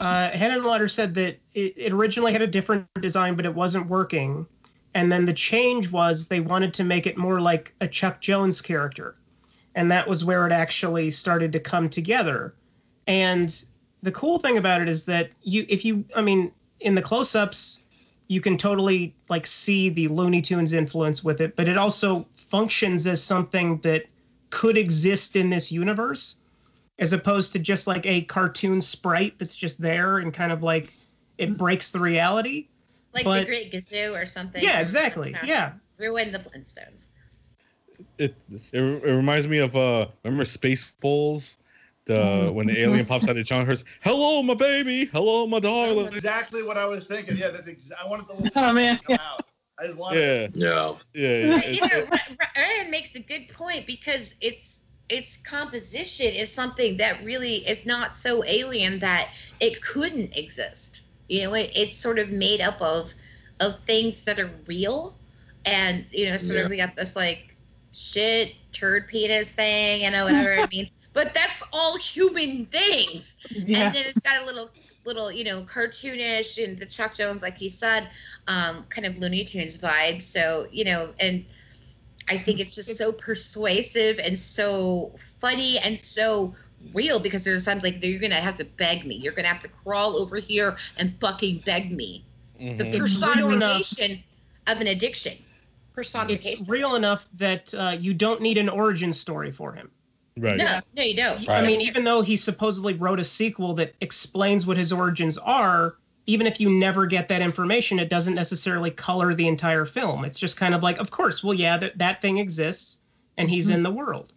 uh, Henenlotter said that it, it originally had a different design, but it wasn't working. And then the change was they wanted to make it more like a Chuck Jones character. And that was where it actually started to come together. And the cool thing about it is that you, if you, I mean, in the close ups, you can totally like see the Looney Tunes influence with it, but it also functions as something that could exist in this universe as opposed to just like a cartoon sprite that's just there and kind of like it breaks the reality.
like
but-
the Great Gazoo or something.
Yeah,
from-
exactly.
from-
Yeah.
Ruin the Flintstones.
It, it it reminds me of uh remember Spaceballs, the when the alien pops out of John Hurt's. Hello, my baby. Hello, my darling.
That's exactly what I was thinking. Yeah, that's exactly. I wanted the little
Oh, man.
to come out. I just wanted.
Yeah,
No.
yeah.
But, you know, Ra- Ra- Ryan makes a good point because it's its composition is something that really is not so alien that it couldn't exist. You know, it, it's sort of made up of of things that are real, and you know, sort
Yeah.
of we got this like shit turd penis thing, you know, whatever I [LAUGHS] mean. But that's all human things.
Yeah.
and then it's got a little little you know cartoonish and the chuck jones like he said um kind of looney tunes vibe so you know and i think it's just so persuasive and so funny and so real because there's times like you're gonna have to beg me you're gonna have to crawl over here and fucking beg me the
mhm.
It's real enough.
personification of an addiction Personification.
It's real enough that uh, you don't need an origin story for him.
Right.
no no you don't
I mean, even though he supposedly wrote a sequel that explains what his origins are, even if you never get that information, it doesn't necessarily color the entire film. It's just kind of like, of course, well, yeah, that, that thing exists and he's mm-hmm. in the world.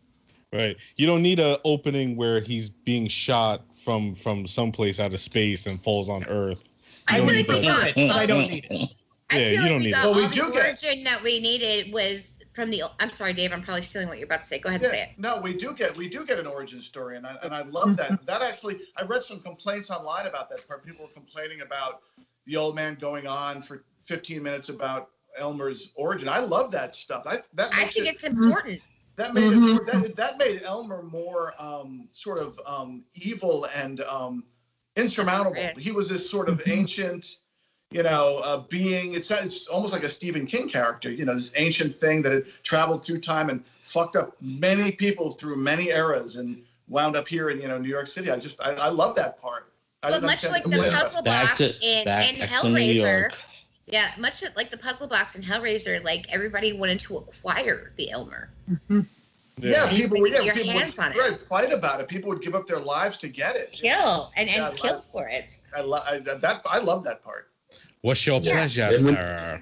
Right. You don't need a opening where he's being shot from from someplace out of space and falls on Earth.
i
You
feel
don't
like we
need
got
that.
But I don't need it. [LAUGHS]
I
Yeah,
feel
you
like
don't
we
need
got
it. Well, we
all
do
the
get-
origin that we needed was from the. I'm sorry, Dave. I'm probably stealing what you're about to say. Go ahead and say it.
no, we do get we do get an origin story, and I and I love that. That actually, I read some complaints online about that. Part people were complaining about the old man going on for 15 minutes about Aylmer's origin. I love that stuff. I that
I think
it,
it's important.
that made
Mhm.
it that, that made Aylmer more um, sort of um, evil and um, insurmountable.
Yes.
He was this sort of ancient, you know, uh, being. It's it's almost like a Stephen King character. You know, this ancient thing that had traveled through time and fucked up many people through many eras and wound up here in you know New York City. I just I, I love that part. I
But much like the
complaint about
puzzle
Back
box
to
in,
back
in
New
Hellraiser.
York.
Yeah, much like the puzzle box in Hellraiser, like everybody wanted to acquire the Aylmer.
Yeah,
And you
people would
get
yeah,
your
people would
hands on it.
right, fight about it. People would give up their lives to get it.
Kill and, and
Yeah,
kill
love-
for it.
I, lo- I that I love that part.
What's your
Yeah.
pleasure,
when-
sir?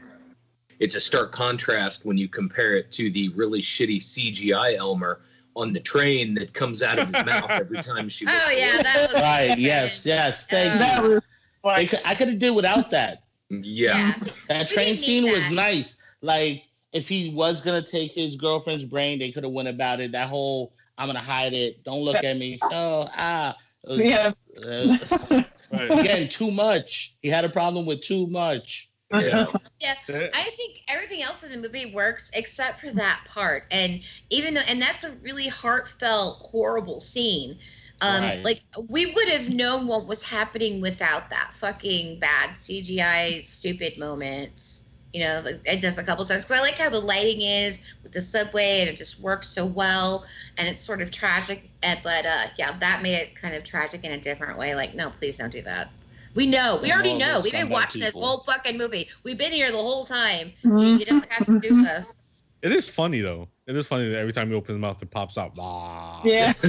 It's a stark contrast when you compare it to the really shitty CGI Aylmer on the train that comes out of his [LAUGHS] mouth every time she.
Oh
looks
yeah,
away.
that was
Right.
different.
Yes. Yes. Thank
Uh,
you.
That was like,
I could have did without that.
Yeah.
That train scene
need
was nice. Like if he was gonna take his girlfriend's brain, they could have went about it. That whole I'm gonna hide it. Don't look at me. So ah. it was-
yeah.
uh,
Right.
again, too much. He had a problem with too much.
Yeah. yeah.
I think everything else in the movie works except for that part. And even though, and that's a really heartfelt, horrible scene. Um,
Right.
Like we would have known what was happening without that fucking bad CGI, stupid moments. You know, like, it does a couple times because I like how the lighting is with the subway, and it just works so well, and it's sort of tragic. eh, But uh, yeah, that made it kind of tragic in a different way. Like, no, please don't do that. We know. We already know. We've been
scumbag
watching this whole fucking movie. We've been here the whole time. [LAUGHS] You, you don't have to do [LAUGHS] this.
It is funny though. It is funny that every time you open the mouth, it pops out. "Ah."
Yeah. [LAUGHS]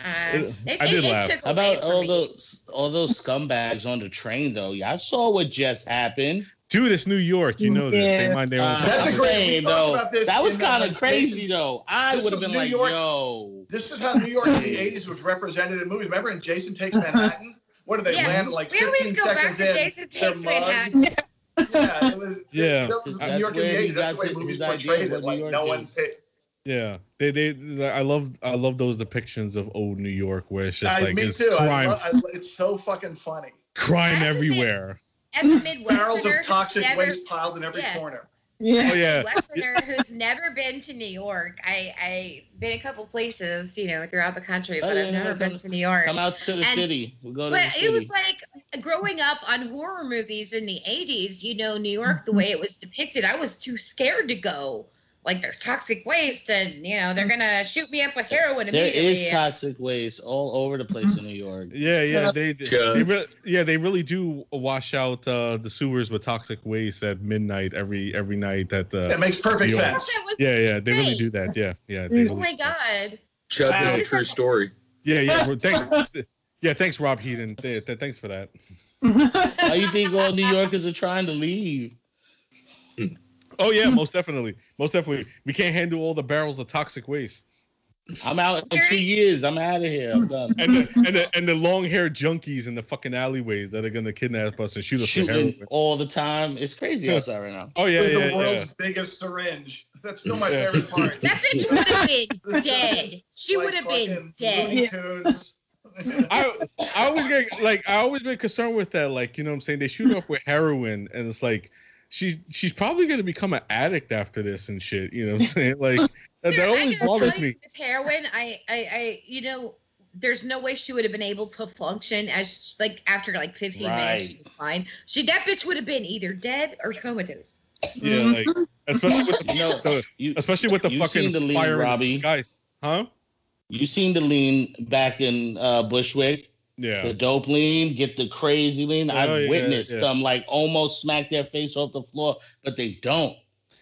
Uh,
It-
it,
I did
it
laugh.
took
How about all
me.
those all those scumbags on the train though? Yeah, I saw what just happened.
Dude, it's New York. You know this. They mind their own.
Uh,
That's a
I'm
great-
saying, though, that was kind of crazy though. I
This
would have
was
been
New
like,
York.
yo.
This is how New York in the 80s was represented in movies. Remember in Jason Takes Manhattan? What did they
Yeah.
land like
we
15
always go back
seconds
to
in?
Jason
They're
Takes. Manhattan.
Yeah, it was.
Yeah.
that was
That's
New York in the
where he
80s. That's the way movies portrayed it.
what
Like
New York
no one.
is.
Paid.
Yeah, they they I love I love those depictions of old New York where it's just
I-
like
me
it's
too. I
crime
love- I- it's so fucking funny.
crime
That's
everywhere.
As a Midwesterner,
Barrels of toxic
never,
waste piled in every
Yeah.
corner.
Yeah.
Oh yeah,
Westerner who's never been to New York. I I been a couple places, you know, throughout the country,
Oh,
but
yeah,
I've never
yeah,
been to New York.
Come out to the
And-
city. We'll go to
But
the
it was like growing up on horror movies in the 80s, you know, New York, the mm-hmm. way it was depicted, I was too scared to go. Like, there's toxic waste, and, you know, they're going to shoot me up with heroin
there
immediately.
is toxic waste all over the place in New York.
yeah, yeah. They, they, they re- yeah they really do wash out uh, the sewers with toxic waste at midnight every every night. That uh,
That makes perfect sense.
That
yeah, yeah, they really do that. Yeah, yeah. They
oh
really,
my God.
Chud was
Wow.
a true story.
yeah, yeah. Thanks. [LAUGHS] Yeah, thanks, Rob Heaton. Th- th- Thanks for that. [LAUGHS]
Why you think all New [LAUGHS] Yorkers are trying to leave?
Oh yeah, hmm. most definitely, most definitely. We can't handle all the barrels of toxic waste.
I'm out in two years. I'm out of here. I'm done.
and the, and the, and the long haired junkies in the fucking alleyways that are gonna kidnap us and shoot us
Shooting
heroin.
all the time. It's crazy outside right now.
Oh yeah,
With
yeah,
the
yeah.
world's biggest syringe. That's still my
Yeah.
favorite part. [LAUGHS]
That bitch would have been [LAUGHS] dead. She
Like
would have been dead. [LAUGHS]
I I always get like I always been concerned with that. Like you know what I'm saying they shoot off with heroin and it's like she's she's probably gonna become an addict after this and shit. You know what I'm saying? [LAUGHS] Like that, that always bothers me.
With heroin, I, I, I, you know, there's no way she would have been able to function as like after like 15 minutes she was fine. She that bitch would have been either dead or comatose.
Yeah, like especially with the,
You know,
the-
you
especially with the
you
fucking
seen the lean,
fire in the
Robbie.
skies. Huh?
you seen the lean back in uh, Bushwick?
Yeah.
The dope lean, get the crazy lean.
Oh,
I've
yeah,
witnessed
yeah.
them like almost smack their face off the floor, but they don't.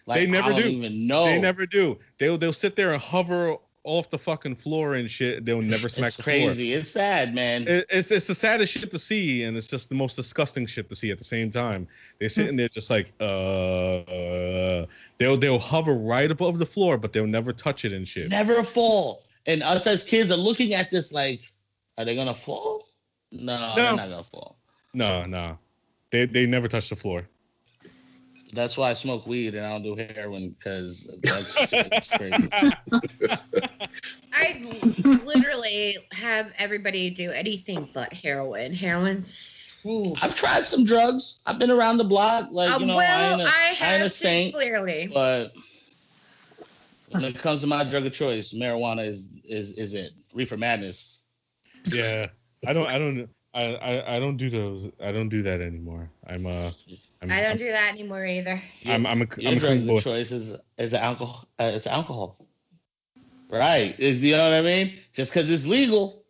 Like,
They never do.
even know.
They never do. They'll they'll sit there and hover off the fucking floor and shit. They'll never smack
It's
the floor.
crazy. It's sad, man.
It, it's it's the saddest shit to see, and it's just the most disgusting shit to see at the same time. They're sitting there just like, uh, uh, they'll they'll hover right above the floor, but they'll never touch it and shit.
never fall. And us as kids are looking at this like, are they gonna fall? No,
No.
they're not gonna fall.
No, no, they they never touch the floor.
That's why I smoke weed and I don't do heroin because that's [LAUGHS] crazy. [LAUGHS]
I literally have everybody do anything but heroin. Heroin's. ooh.
I've tried some drugs. I've been around the block, like
Uh,
you know,
well,
I ain't a,
I
I ain't a saint,
clearly.
but when it comes to my drug of choice, marijuana is is is it. Reefer madness.
Yeah, I don't I don't I, I I don't do those. I don't do that anymore. I'm uh. I'm,
I don't do that anymore either.
I'm I'm a,
Your
I'm a
drug
clean
of choice is is alcohol. Uh, it's alcohol. Right? Is you know what I mean? Just because it's legal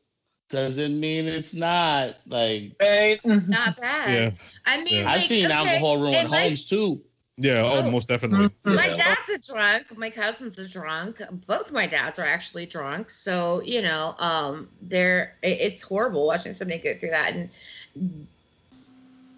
doesn't mean it's not. Like
Right.
Not bad.
Yeah.
I mean,
Yeah.
I've
like,
seen
okay,
alcohol ruin
it might-
homes too.
Yeah, oh,
Oh.
most definitely.
My
Yeah.
dad's a drunk. My cousin's a drunk. Both my dads are actually drunk. So you know, um, they're it, it's horrible watching somebody go through that, and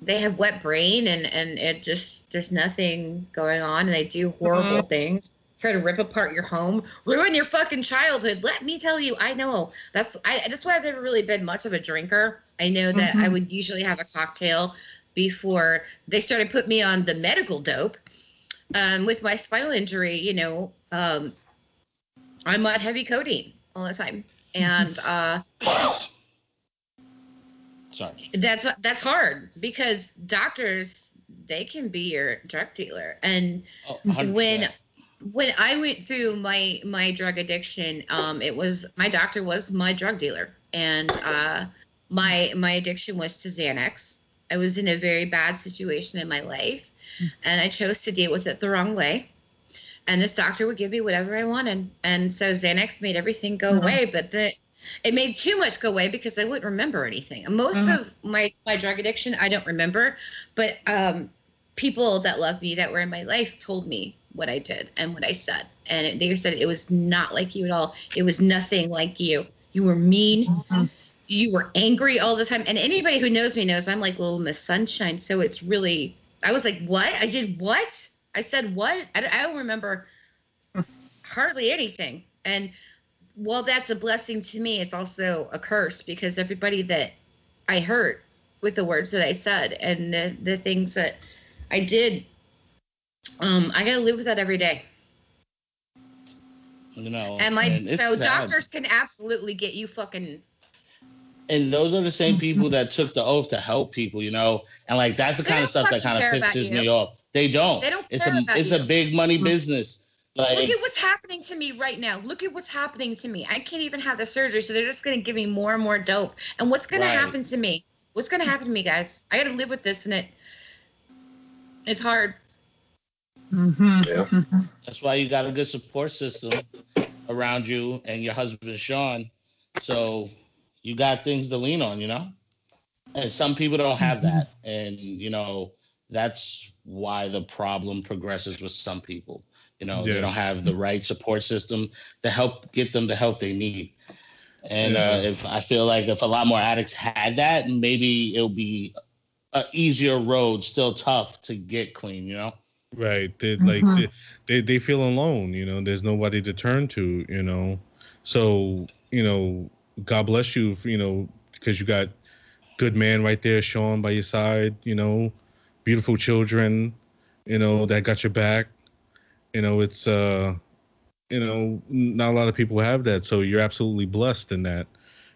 they have wet brain, and and it just there's nothing going on, and they do horrible things. Try to rip apart your home, ruin your fucking childhood. Let me tell you, I know that's I. That's why I've never really been much of a drinker. I know that I would usually have a cocktail before they started putting me on the medical dope um, with my spinal injury, you know, um, I'm on heavy codeine all the time, and [LAUGHS] uh,
Sorry.
that's that's hard because doctors they can be your drug dealer, and
Oh,
when when I went through my my drug addiction, um, it was my doctor was my drug dealer, and uh, my my addiction was to Xanax. I was in a very bad situation in my life, hmm. and I chose to deal with it the wrong way. And this doctor would give me whatever I wanted, and so Xanax made everything go uh-huh. away. But the it made too much go away because I wouldn't remember anything. Most uh-huh. of my my drug addiction I don't remember, but um, people that love me that were in my life told me what I did and what I said. And it, they said it was not like you at all. It was nothing like you. You were mean. Uh-huh. You were angry all the time. And anybody who knows me knows I'm like little Miss Sunshine. So it's really, I was like, what? I did what? I said what? I, don't- I don't remember hardly anything. And while that's a blessing to me, it's also a curse because everybody that I hurt with the words that I said and the, the things that I did, um, I gotta live with that every day.
You know,
And
like,
so
sad.
doctors can absolutely get you fucking
and those are the same mm-hmm. people that took the oath to help people, you know, and like that's the
They
kind of stuff that kind of pisses me off. They don't.
They don't
It's a
about
it's
you.
a big money mm-hmm. business. Like
Look at what's happening to me right now. Look at what's happening to me. I can't even have the surgery, so they're just gonna give me more and more dope. And what's gonna
Right.
happen to me? What's gonna happen to me, guys? I gotta live with this, and it it's hard. Mm-hmm.
Yeah. [LAUGHS]
That's why you got a good support system around you and your husband Sean. So you got things to lean on, you know? And some people don't have that. And, you know, that's why the problem progresses with some people. You know,
Yeah.
they don't have the right support system to help get them the help they need. And uh, if I feel like if a lot more addicts had that, maybe it'll be a easier road, still tough to get clean, you know?
Right. They like they, they they feel alone, you know, there's nobody to turn to, you know. So, you know, God bless you, you know, because you got good man right there, Sean by your side, you know, beautiful children, you know, that got your back. You know, it's uh you know, not a lot of people have that, so you're absolutely blessed in that,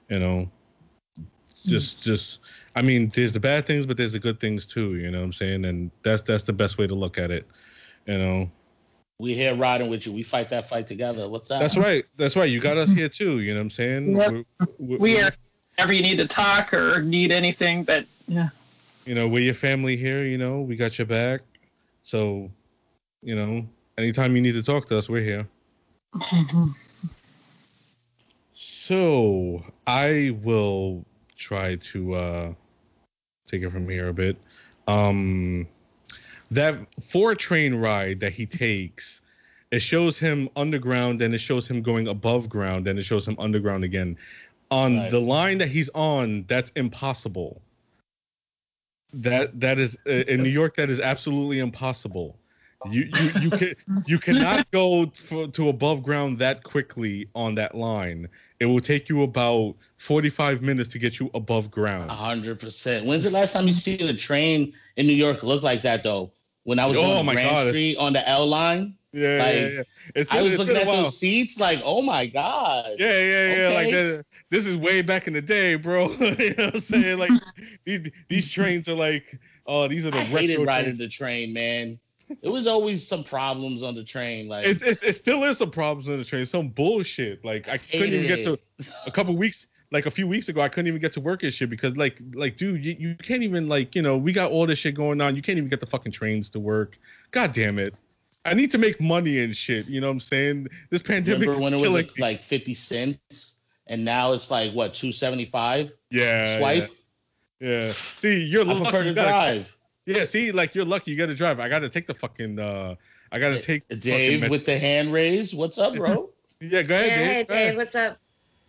you know. Just just I mean, there's the bad things, but there's the good things too, you know what I'm saying? And that's that's the best way to look at it. You know.
We here riding with you. We fight that fight together. What's that?
That's right. That's right. You got us here too, you know what I'm saying?
Yep.
We're- we're-
We are whenever you need to talk or need anything, but yeah.
you know, we're your family here, you know, we got your back. So, you know, anytime you need to talk to us, we're here. [LAUGHS] So I will try to uh, take it from here a bit. Um, that four train ride that he takes, it shows him underground, then it shows him going above ground, then it shows him underground again. On
Right.
the line that he's on, that's impossible. That that is uh, in New York. That is absolutely impossible. You you you can you cannot [LAUGHS] go for, to above ground that quickly on that line. It will take you about 45 minutes to get you above ground.
A hundred percent. When's the last time you seen a train in New York look like that though? When I was
Oh,
on
my
Grand
God.
Street on the L line,
Yeah,
Like,
yeah, yeah. It's
I
been-
was looking at those seats like, oh my god.
Yeah, yeah, yeah. Like
Okay.
that, this is way back in the day, bro. [LAUGHS] you know what I'm saying? Like these these trains are like, oh, these are the
I hated riding
trains.
the train, man. It was always some problems on the train. Like
It's, it's it still is some problems on the train. Some bullshit. Like I couldn't even get to a couple weeks. Like a few weeks ago, I couldn't even get to work and shit because like like dude, you, you can't even like you know we got all this shit going on. You can't even get the fucking trains to work. God damn it. I need to make money and shit. You know what I'm saying? This pandemic
remember
is
when it
killing
was
me.
like fifty cents, and now it's like what two seventy five?
yeah,
Swipe.
Yeah. yeah. See, you're
I
lucky.
prefer
You
to
got, a,
drive.
Yeah, see, like you're lucky you got to drive. I got to take the fucking. uh I got to take
Dave
met-
with the hand raised. What's up, bro? [LAUGHS]
Yeah, go ahead,
Yeah,
Dave.
hey,
Go ahead.
Dave, what's up?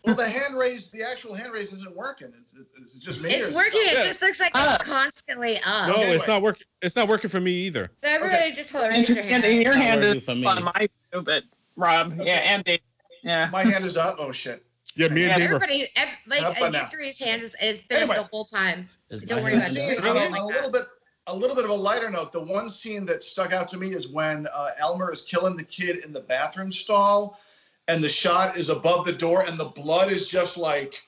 Well, the hand raise, the actual hand raise isn't working. It's, it's just me.
It's
is it-
working. It
Yeah.
just looks like
Ah.
it's constantly up.
No,
Anyway.
it's not working. It's not working for me either.
So everybody
Okay.
just hold on,
And
raise
just
your
and
hand.
your hand is
for me.
on my view, but Rob, yeah, and Dave, yeah.
My hand is up. Oh shit.
Yeah, me and
Yeah,
Dave.
Everybody, ev- like
Up
uh,
and
you hands is, is filmed
Anyway.
the whole time. Don't worry about it.
up?
on a,
Really
on a little bit a little bit of a lighter note, the one scene that stuck out to me is when uh, Aylmer is killing the kid in the bathroom stall, and the shot is above the door, and the blood is just like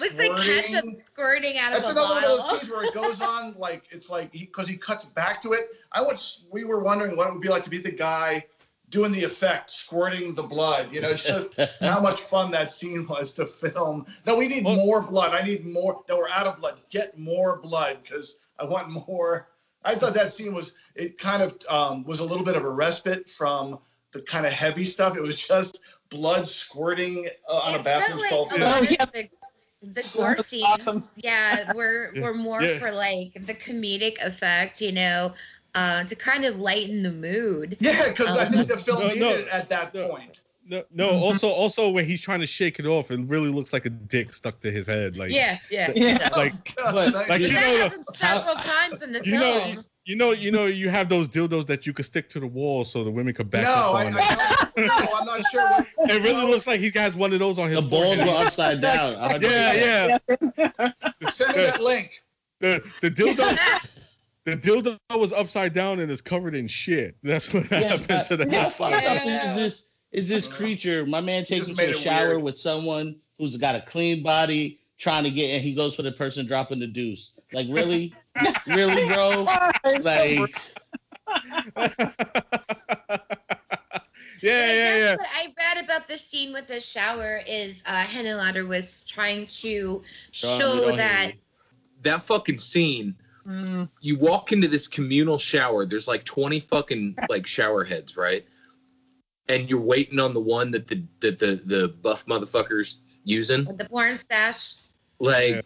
Looks like ketchup
squirting.
squirting out
That's
of a
another one of those scenes where it goes [LAUGHS] on like it's like because he, cuts back to it. I was we were wondering what it would be like to be the guy doing the effect, squirting the blood. You know, it's just [LAUGHS] how much fun that scene was to film. No, we need
Well-
more blood. I need more. No, we're out of blood. Get more blood because I want more. I thought that scene was it kind of um, was a little bit of a respite from the kind of heavy stuff. It was just blood squirting uh, on a bathroom
felt
stall.
like a
scene.
Yeah.
of the, the
So
gore scenes,
awesome.
yeah, were [LAUGHS]
Yeah.
were more
Yeah.
for like the comedic effect, you know, uh, to kind of lighten the mood.
Yeah, because I
Um,
think the film
No,
needed
no,
it at that
no.
point.
No, no.
Mm-hmm.
Also, also when he's trying to shake it off, it really looks like a dick stuck to his head. Like,
Yeah, yeah.
Yeah. [LAUGHS]
so-
like,
God,
But-
thank
like,
you.
you
that
know,
happens several times in the
you know,
film.
you, you know, you know, you have those dildos that you could stick to the wall so the women could back
no,
up
I,
on.
I don't, no, I'm not sure. What, [LAUGHS]
it really looks like he has one of those on his
The balls
forehead.
were upside down. [LAUGHS]
Yeah, yeah.
send me that link.
The the dildo the dildo was upside down and is covered in shit. That's what
Yeah,
happened
but
to the
how fucked up
Yeah.
is this? Is this uh, creature? My man takes
just
into a shower
weird.
with someone who's got a clean body, trying to get, and he goes for the person dropping the deuce. Like really, [LAUGHS] really, bro? [LAUGHS] Like, [LAUGHS]
yeah,
But
yeah,
guess
yeah.
What I read about the scene with the shower is uh, Henenlotter was trying to
Sean,
show that.
That fucking scene.
Mm.
You walk into this communal shower. There's like 20 fucking like shower heads, right? And you're waiting on the one that the that the the buff motherfuckers using.
The porn stash.
Like,
Yeah.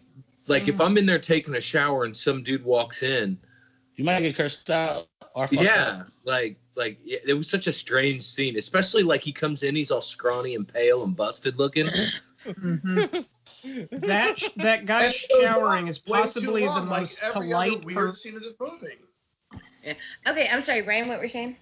like if I'm in there taking a shower and some dude walks in,
you might get cursed out or
yeah,
up.
like like it it was such a strange scene, especially like he comes in, he's all scrawny and pale and busted looking.
Mhm. [LAUGHS]
That sh- that guy
And
showering is
way too
possibly the
long, like
most
every other
polite.
weird
Per-
scene of this movie. Yeah.
Okay, I'm sorry, Ryan. What were you saying?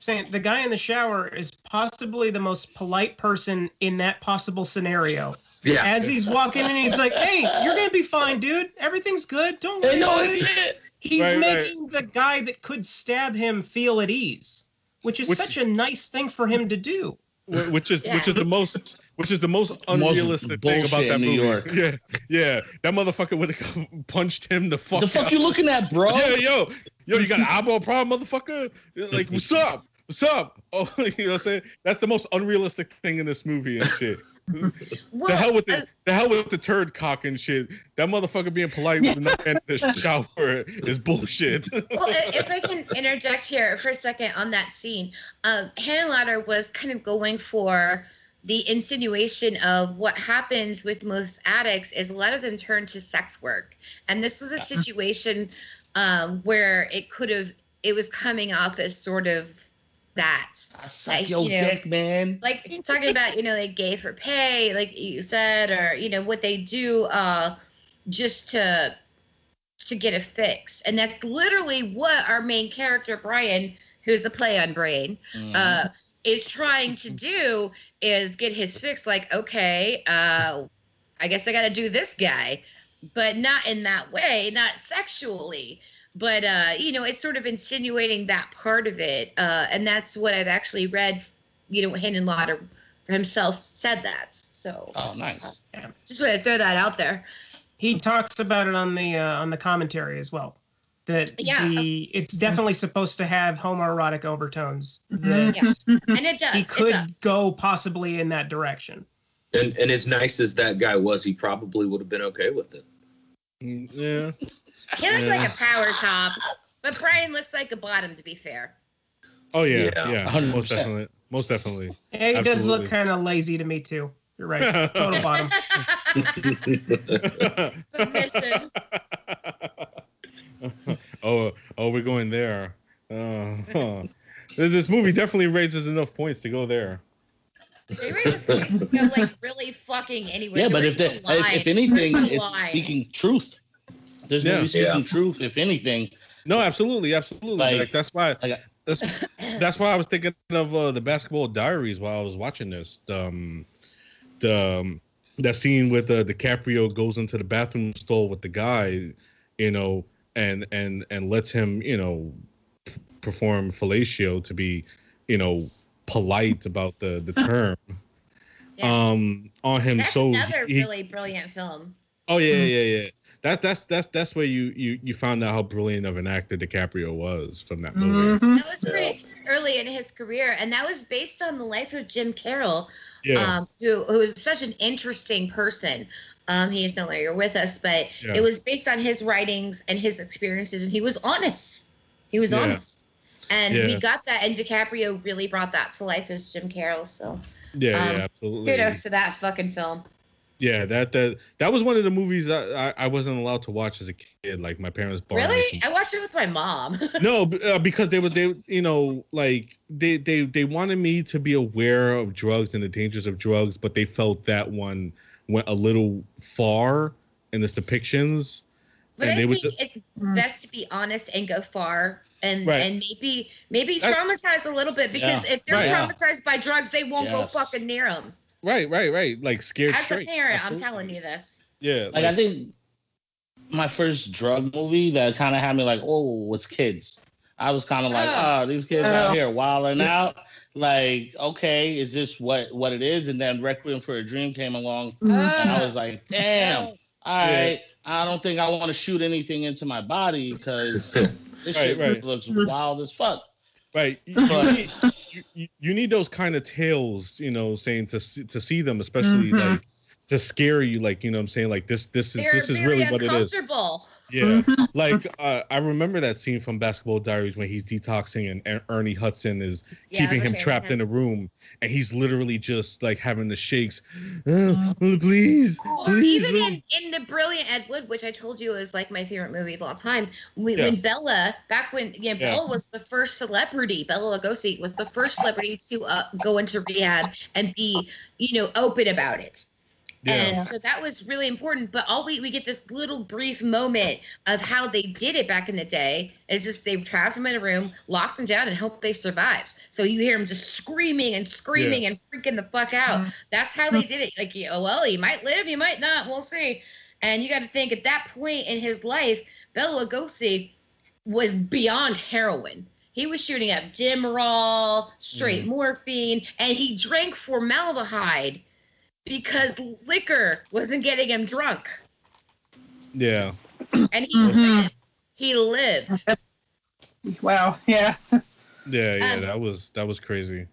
saying the guy in the shower is possibly the most polite person in that possible scenario.
Yeah,
As he's walking in, he's like, "Hey, you're gonna be fine, dude. Everything's good. Don't worry
Hey, no,
about it."
it.
He's
Right, right.
making the guy that could stab him feel at ease, which is
Which-
such a nice thing for him to do.
Which is
Yeah.
which is the most which is the most unrealistic thing about that
in
movie.
York. [LAUGHS]
Yeah, yeah. That motherfucker would have [LAUGHS] punched him the fuck.
The fuck
out.
you looking at, bro?
Yeah, yo, yo, you got an eyeball problem, motherfucker? Like, what's up? What's up? [LAUGHS] Oh, you know what I'm saying? That's the most unrealistic thing in this movie and shit. [LAUGHS]
Well,
the hell with
uh,
the, the hell with the turd cock and shit. That motherfucker being polite with no man in the [LAUGHS] shower is bullshit.
well, if I can interject here for a second on that scene, um, Henenlotter was kind of going for the insinuation of what happens with most addicts is a lot of them turn to sex work, and this was a situation um, where it could have it was coming off as sort of that.
I suck
Like,
your
you know,
dick, man.
like talking about you know they gay for pay like you said or you know what they do uh just to to get a fix and that's literally what our main character brian who's a play on brain
Mm.
uh is trying to do is get his fix like okay uh i guess i gotta do this guy but not in that way not sexually but uh you know it's sort of insinuating that part of it uh and that's what i've actually read you know Henenlotter himself said that so
oh, nice.
just want to throw that out there
He talks about it on the uh, on the commentary as well. That
Yeah.
the it's definitely supposed to have homoerotic overtones.
Mhm.
That
and it does
he could
does.
go possibly in that direction.
and and as nice as that guy was, he probably would have been okay with it.
Mm, yeah.
He looks
Yeah.
like a power top but brian looks like a bottom to be fair
Oh yeah,
Yeah,
yeah.
100%.
Most definitely. Most definitely.
He does look kind of lazy to me too. You're right. Total bottom.
Submissive. [LAUGHS] [LAUGHS]
oh, oh, we're going there. Uh, huh. This this movie definitely raises enough points to go there.
They were just supposed to go like really fucking anywhere.
Yeah,
There
but if
no
the, if, if anything,
There was no
it's
line.
speaking truth. This
Yeah.
movie speaking
Yeah.
truth. If anything,
No, absolutely, absolutely. Like,
Like-
that's why
like
that's that's why I was thinking of uh, the Basketball Diaries while I was watching this. Um, the um, that scene with uh, DiCaprio goes into the bathroom stall with the guy, you know, and and and lets him, you know, perform fellatio to be, you know, polite about the the [LAUGHS] term.
Yeah.
Um, on him,
That's
so
another
he,
really brilliant film.
Oh yeah, yeah, yeah. That's that's that's that's where you you you found out how brilliant of an actor DiCaprio was from that movie.
Mhm.
That was pretty early in his career, and that was based on the life of Jim Carroll,
Yeah,
um, who who is such an interesting person. Um, he is no longer with us, but
Yeah.
it was based on his writings and his experiences, and he was honest. He was
Yeah.
honest, and
Yeah.
we got that, and DiCaprio really brought that to life as Jim Carroll. So
yeah,
um,
yeah, absolutely.
kudos to that fucking film.
Yeah, that that that was one of the movies that I, I wasn't allowed to watch as a kid. Like my parents bought.
Really, I watched it with my mom. [LAUGHS]
no, uh, because they were they you know like they they they wanted me to be aware of drugs and the dangers of drugs, but they felt that one went a little far in its depictions.
But
And
I
they
think
ju-
it's best to be honest and go far and
Right.
and maybe maybe traumatize a little bit because
Yeah.
if they're
Right.
traumatized by drugs, they won't
Yes.
go fucking near them.
Right, right, right. Like scared
As a parent,
Absolutely.
I'm telling you this.
Yeah,
like I think my first drug movie that kind of had me like, oh, was Kids. I was kind of like,
Oh.
oh, these kids out oh. here wilding out. Like, okay, is this what what it is? And then Requiem for a Dream came along, oh. and I was like, damn, oh. all right, I don't think I want to shoot anything into my body because [LAUGHS] this
Right,
shit
right.
looks wild as fuck.
Right. You, you need, you, you- need those kind of tales, you know, saying to see, to see them, especially
Mhm.
like to scare you, like you know, what I'm saying like this this is
They're
this is really what it is. Yeah. [LAUGHS] Like uh, I remember that scene from Basketball Diaries when he's detoxing and Er- Ernie Hudson is
Yeah,
keeping him trapped
him.
in a room, and he's literally just like having the shakes. "Uh, please,
Or
please.
even
uh."
in, in the Brilliant Ed Wood, which I told you is like my favorite movie of all time, we,
Yeah.
when Bela, back when yeah,
Yeah.
Bela was the first celebrity, Bela Lugosi was the first celebrity to uh, go into rehab and be, you know, open about it.
Yeah.
And so that was really important. But all we, we get this little brief moment of how they did it back in the day is just they trapped him in a room, locked him down, and hoped they survived. So you hear him just screaming and screaming and freaking the fuck out. Mm-hmm. That's how they did it. Like, oh, well, he might live, he might not. We'll see. And you got to think at that point in his life, Bela Lugosi was beyond heroin. He was shooting up Demerol, straight mm-hmm. morphine, and he drank formaldehyde because liquor wasn't getting him drunk.
yeah.
And he
Mhm.
lived. He lived.
Wow. Yeah.
Yeah, yeah,
Um,
that was that was crazy.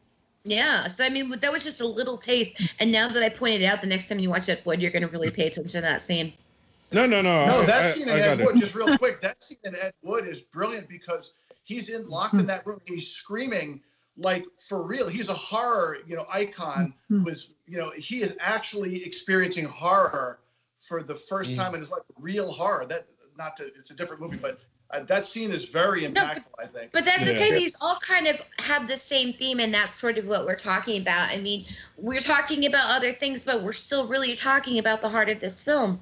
Yeah. So I mean, that was just a little taste. And now that I pointed it out, the next time you watch Ed Wood, you're gonna really pay attention to that scene.
No, no, no.
No,
I-
that
I-
scene
I
in Ed
got it.
Wood, just real quick, that scene in Ed Wood is brilliant because he's in locked in that room. And he's screaming like for real. He's a horror, you know, icon. Was you know he is actually experiencing horror for the first
Mm.
time in his life, real horror. That not to, it's a different movie, but uh, that scene is very
No,
impactful. I think.
But that's
Yeah.
okay. These all kind of have the same theme, and that's sort of what we're talking about. I mean, we're talking about other things, but we're still really talking about the heart of this film.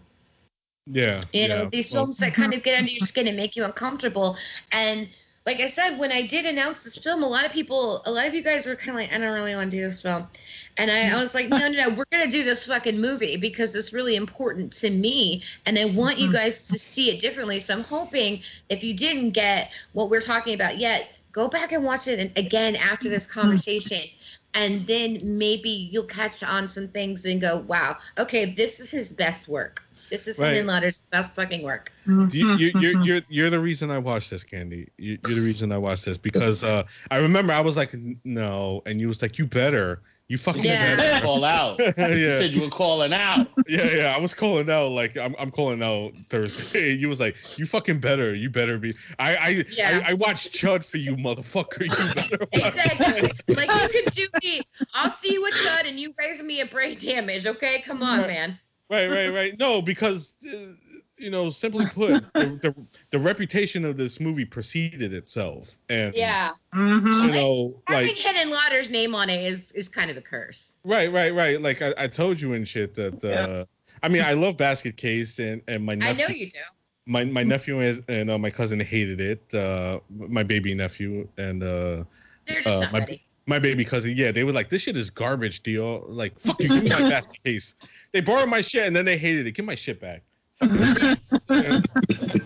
Yeah.
You
yeah.
know, these
Well,
films that kind of get under your skin and make you uncomfortable. And like I said, when I did announce this film, a lot of people, a lot of you guys were kind of like, I don't really want to do this film. And I, I was like, no, no, no, we're going to do this fucking movie because it's really important to me. And I want you mm-hmm. guys to see it differently. So I'm hoping if you didn't get what we're talking about yet, go back and watch it and- again after this mm-hmm. conversation. And then maybe you'll catch on some things and go, wow, okay, this is his best work. This is
Right.
Henenlotter's best fucking work.
you, you, you're, you're, you're the reason I watched this, Candy. You, you're the reason I watched this because uh, I remember I was like, no, and you was like, you better, you fucking
Yeah.
better.
Call out. [LAUGHS] You
yeah,
said you were calling out.
yeah, yeah. I was calling out like I'm, I'm calling out Thursday. [LAUGHS] You was like, you fucking better, you better be. I, I,
Yeah.
I, I watched Chud for you, motherfucker. You better. [LAUGHS] watch-
Exactly. like you could do me. I'll see you with Chud and you raise me a brain damage. Okay, come on, man.
Right, right, right. No, because uh, you know, simply put, the, [LAUGHS] the the reputation of this movie preceded itself, and
Yeah.
Mm-hmm.
you know,
Having
like
Henenlotter's name on it is is kind of a curse.
right, right, right. Like I, I told you and shit that. uh I mean, I love Basket Case, and and my
I
nephew,
know you do.
my my nephew and, and uh, my cousin hated it. Uh, my baby nephew and uh,
They're just
Uh,
not
my-
ready.
my baby cousin, yeah, they were like, "This shit is garbage, deal." Like, fuck you, give me my [LAUGHS] basket case. They borrowed my shit and then they hated it. Give my shit back. [LAUGHS]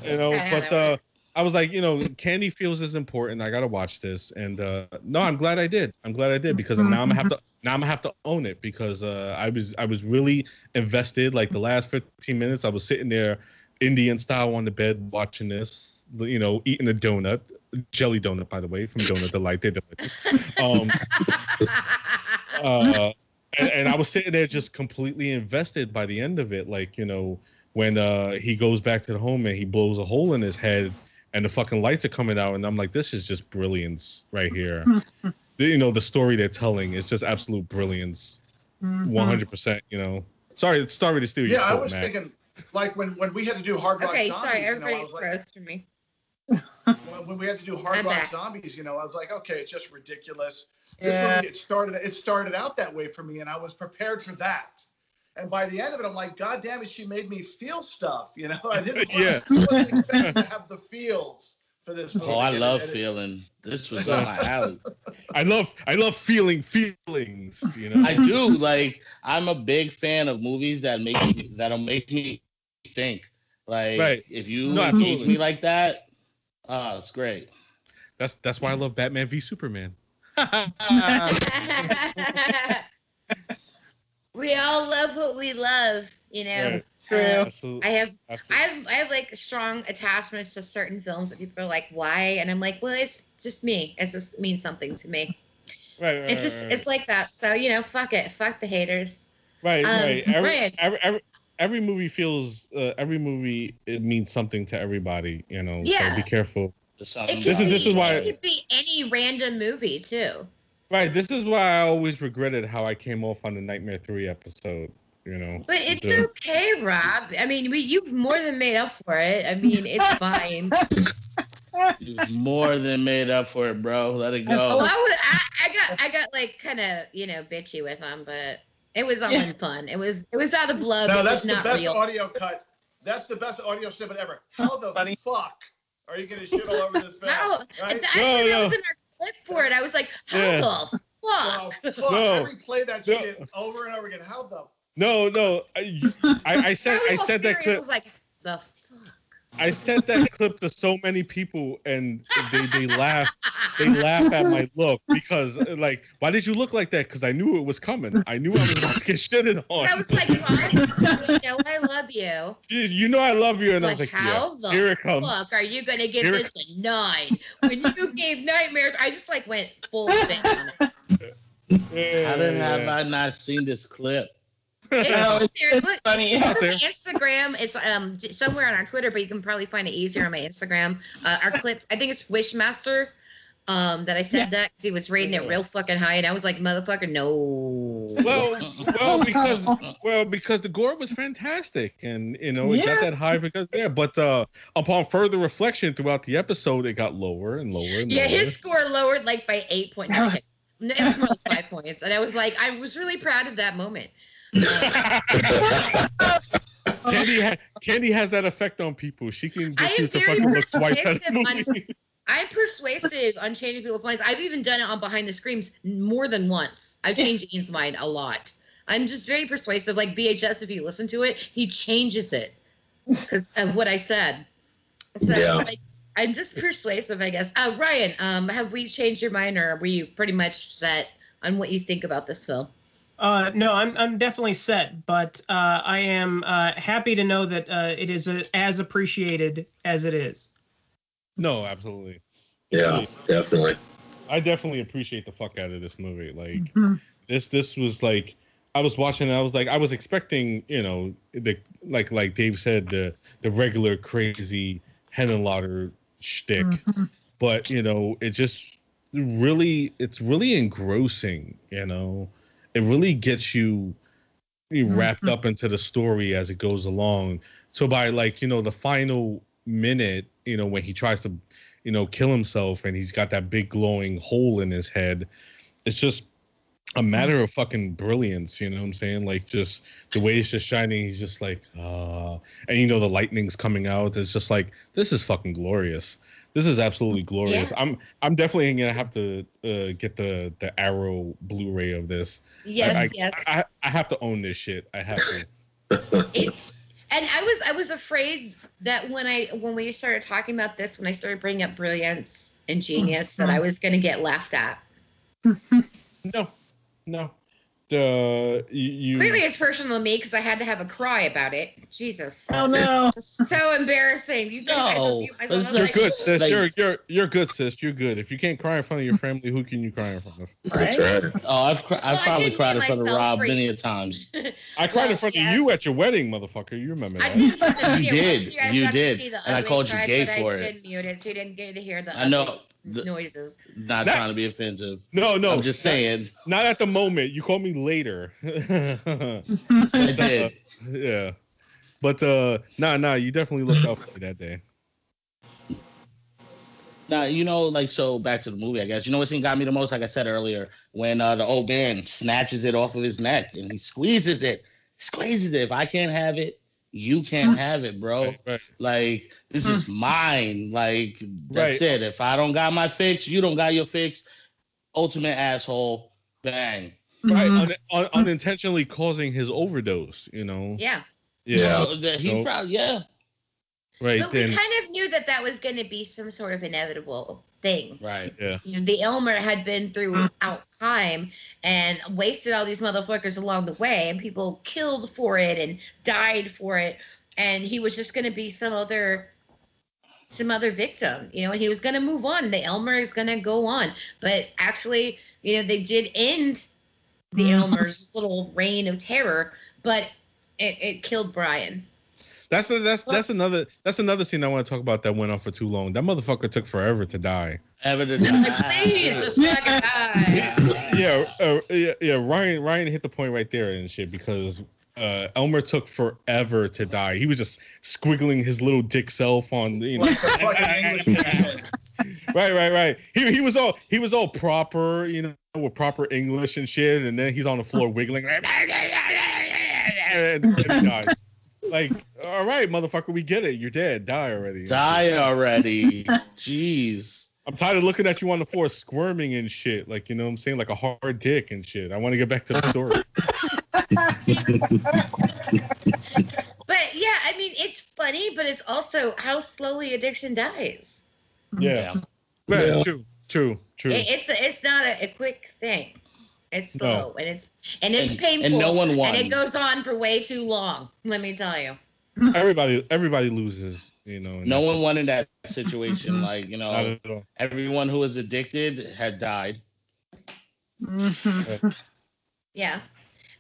You know, but uh, I was like, you know, Candy feels is important. I gotta watch this, and uh, no, I'm glad I did. I'm glad I did because now I'm gonna have to now I'm gonna have to own it because uh, I was I was really invested. Like the last 15 minutes, I was sitting there, Indian style on the bed watching this. You know, eating a donut, jelly donut, by the way, from Donut Delight. They're delicious. Um, [LAUGHS] uh, and, and I was sitting there just completely invested by the end of it. Like, you know, when uh, he goes back to the home and he blows a hole in his head and the fucking lights are coming out, and I'm like, this is just brilliance right here. The- [LAUGHS] you know, the story they're telling is just absolute brilliance,
Mm-hmm.
100%. You know, sorry, sorry to steal your
Yeah, I was
Mac.
thinking, like when when we had to do Hard Rock
okay,
Zombies,
sorry,
you know,
everybody
like,
froze for me.
When, when we had to do Hard
I'm
Rock. Zombies, you know, I was like, okay, it's just ridiculous. This
Yeah.
movie, it started, it started out that way for me, and I was prepared for that. And by the end of it, I'm like, God damn it, she made me feel stuff. You know, I didn't. [LAUGHS]
Yeah.
I wasn't expecting to have the feels for this oh, movie.
Oh, I
And it-
love
it-
feeling. This was [LAUGHS] up my alley.
I love, I love feeling feelings. You know,
I do like. I'm a big fan of movies that make me, that'll make me think. Like,
Right.
if you
No,
engage
absolutely.
me like that, oh, it's great.
that's that's why I love Batman v Superman. [LAUGHS]
we all love what we love, you know.
Right.
True.
Uh,
Absolutely.
I have I have I have like strong attachments to certain films that people are like, why? And I'm like, well, it's just me. It just means something to me.
Right, right,
It's just
right,
it's like that. So you know, fuck it, fuck the haters.
Right,
Um,
right. Every,
Ryan.
every, every, every movie feels, uh, every movie, it means something to everybody, you know.
Yeah.
So be careful.
Just
It
something
could
This is- this is why-
it could be any random movie too.
Right. This is why I always regretted how I came off on the Nightmare 3 episode, you know.
But it's
The-
okay, Rob. I mean, we, you've more than made up for it. I mean, it's fine. [LAUGHS]
You've more than made up for it, bro. Let it
Oh,
go.
I, was, I, I got, I got like kind of, you know, bitchy with him, but it was all in fun. It was, it was out of love.
No,
it
that's
was
the
not
best
real.
audio cut. That's the best audio snippet ever. How the
Funny.
fuck are you gonna shit all over this film?
No,
right?
and actually,
No,
that
no.
was in our clip for it. I was like, how
Yeah.
the
Oh,
fuck?
fuck.
No.
I replay that
No.
shit over and over again. How the
No, no. I, I, I said, I
was all
said that
serious. I
clip.
was like, the fuck.
I sent that [LAUGHS] clip to so many people, and they, they laugh. They laugh at my look because, like, why did you look like that? Because I knew it was coming. I knew I was about to get shitted on.
I was like, what? you know I love you.
You- you know I love you, and I was like,
how
yeah,
the
here it comes.
fuck are you gonna give
Here
this a nine? When you [LAUGHS] gave nightmares, I just like went full spin on it.
Yeah,
How did have. I not seen this clip?
It's,
No,
there-
it's
look,
funny.
on Instagram. It's um somewhere on our Twitter, but you can probably find it easier on my Instagram. Uh, our clip, I think it's Wishmaster. Um, that I said
Yeah.
that because he was rating it real fucking high, and I was like, motherfucker, no.
Well, [LAUGHS] well, because well, because the gore was fantastic, and you know it got that high because there. But uh, upon further reflection throughout the episode, it got lower and lower and
Yeah,
lower.
his score lowered like by eight points. It was more like five points, and I was like, I was really proud of that moment. Uh,
Candy, ha- Candy has that effect on people. She can get
am
you to fucking look twice at a
persuasive on-
movie. [LAUGHS]
I'm persuasive on changing people's minds. I've even done it on Behind the Screams more than once. I've changed Ian's mind a lot. I'm just very persuasive. Like BHS, if you listen to it, he changes it 'cause of what I said. So
Yeah.
like, I'm just persuasive, I guess. Uh, Ryan, um, have we changed your mind, or were you pretty much set on what you think about this film?
Uh, no, I'm I'm definitely set, but uh, I am uh, happy to know that uh, it is uh as appreciated as it is.
No, absolutely.
Yeah, definitely.
I definitely appreciate the fuck out of this movie. Like
Mhm.
this, this was like I was watching. and I was like, I was expecting, you know, the like like Dave said, the the regular crazy Henenlotter shtick,
Mhm.
but you know, it just really, it's really engrossing. You know, it really gets you you wrapped
Mhm.
up into the story as it goes along. So by like you know the final minute, you know when he tries to, you know, kill himself and he's got that big glowing hole in his head, it's just a matter of fucking brilliance. You know what I'm saying? Like just the way it's just shining. He's just like, uh, and you know the lightning's coming out. It's just like this is fucking glorious. This is absolutely glorious.
Yeah.
I'm I'm definitely gonna have to uh, get the the Arrow Blu-ray of this.
Yes,
I, I,
yes.
I, I have to own this shit. I have to. [LAUGHS]
it's and I was I was afraid that when I when we started talking about this, when I started bringing up brilliance and genius, that I was gonna get laughed at.
No, no. Uh, the you, you
Clearly, it's personal to me because I had to have a cry about it. Jesus,
Oh no.
so embarrassing. You guys,
No,
you guys
but it's
wanna,
you're
like-
good, sis.
Like-
you're you're you're good, sis. You're good. If you can't cry in front of your family, who can you cry in front of?
That's right.
Oh, I've cri- I've
Well,
probably cried in front of Rob
free.
many a times. [LAUGHS]
I cried
Well,
in front
yeah.
of you at your wedding, motherfucker. You remember that?
didn't get to
You did.
Once
You did. And I called you gay
but
for
I
it.
didn't mute it, so you didn't get to hear the
I know.
Ugly
The-
noises.
Not
That-
trying to be offensive.
No, no.
I'm just saying.
Not at the moment. You called me later. [LAUGHS]
I did. [LAUGHS]
yeah. But uh nah nah, you definitely looked out for me that day.
Now you know, like so. Back to the movie, I guess. You know what scene got me the most? Like I said earlier, when uh, the old man snatches it off of his neck and he squeezes it, squeezes it. If I can't have it, you can't have it, bro.
Right, right.
Like this is mine. Like that's
Right.
it. If I don't got my fix, you don't got your fix. Ultimate asshole. Bang.
Right.
Mhm.
Un- un- unintentionally causing his overdose, you know.
Yeah.
Yeah.
No, he
Nope.
probably yeah.
Right.
But
then
we kind of knew that that was going to be some sort of inevitable thing.
Right.
yeah.
You know, the Aylmer had been throughout time and wasted all these motherfuckers along the way, and people killed for it and died for it, and he was just going to be some other some other victim, you know, and he was going to move on. The Aylmer is going to go on, but actually, you know, they did end the
Mhm.
Aylmer's little reign of terror, but it, it killed Brian.
That's a, that's that's another that's another scene I want to talk about that went on for too long. That motherfucker took forever to die.
Ever to
Like, please, just fucking die.
yeah, uh, yeah, yeah. Ryan, Ryan hit the point right there and shit because uh, Aylmer took forever to die. He was just squiggling his little dick self on, you know.
Like the fucking [LAUGHS] English
right, right, right. He he was all he was all proper, you know, with proper English and shit, and then he's on the floor wiggling, [LAUGHS] and then he dies. Like, all right, motherfucker, we get it. You're dead. Die already.
Die already. [LAUGHS] Jeez.
I'm tired of looking at you on the floor squirming and shit. Like, you know what I'm saying? Like a hard dick and shit. I want to get back to the story. [LAUGHS]
But yeah, I mean, it's funny, but it's also how slowly addiction dies.
Yeah.
Yeah.
Yeah,
Yeah.
True. True. True.
It, it's it's not a, a quick thing. It's
No.
slow and it's and it's
And-
painful.
and no one won.
And it goes on for way too long. Let me tell you. [LAUGHS]
everybody everybody loses, you know.
No one
just-
won in that situation. [LAUGHS] Like, you know, everyone who was addicted had died. [LAUGHS]
Yeah.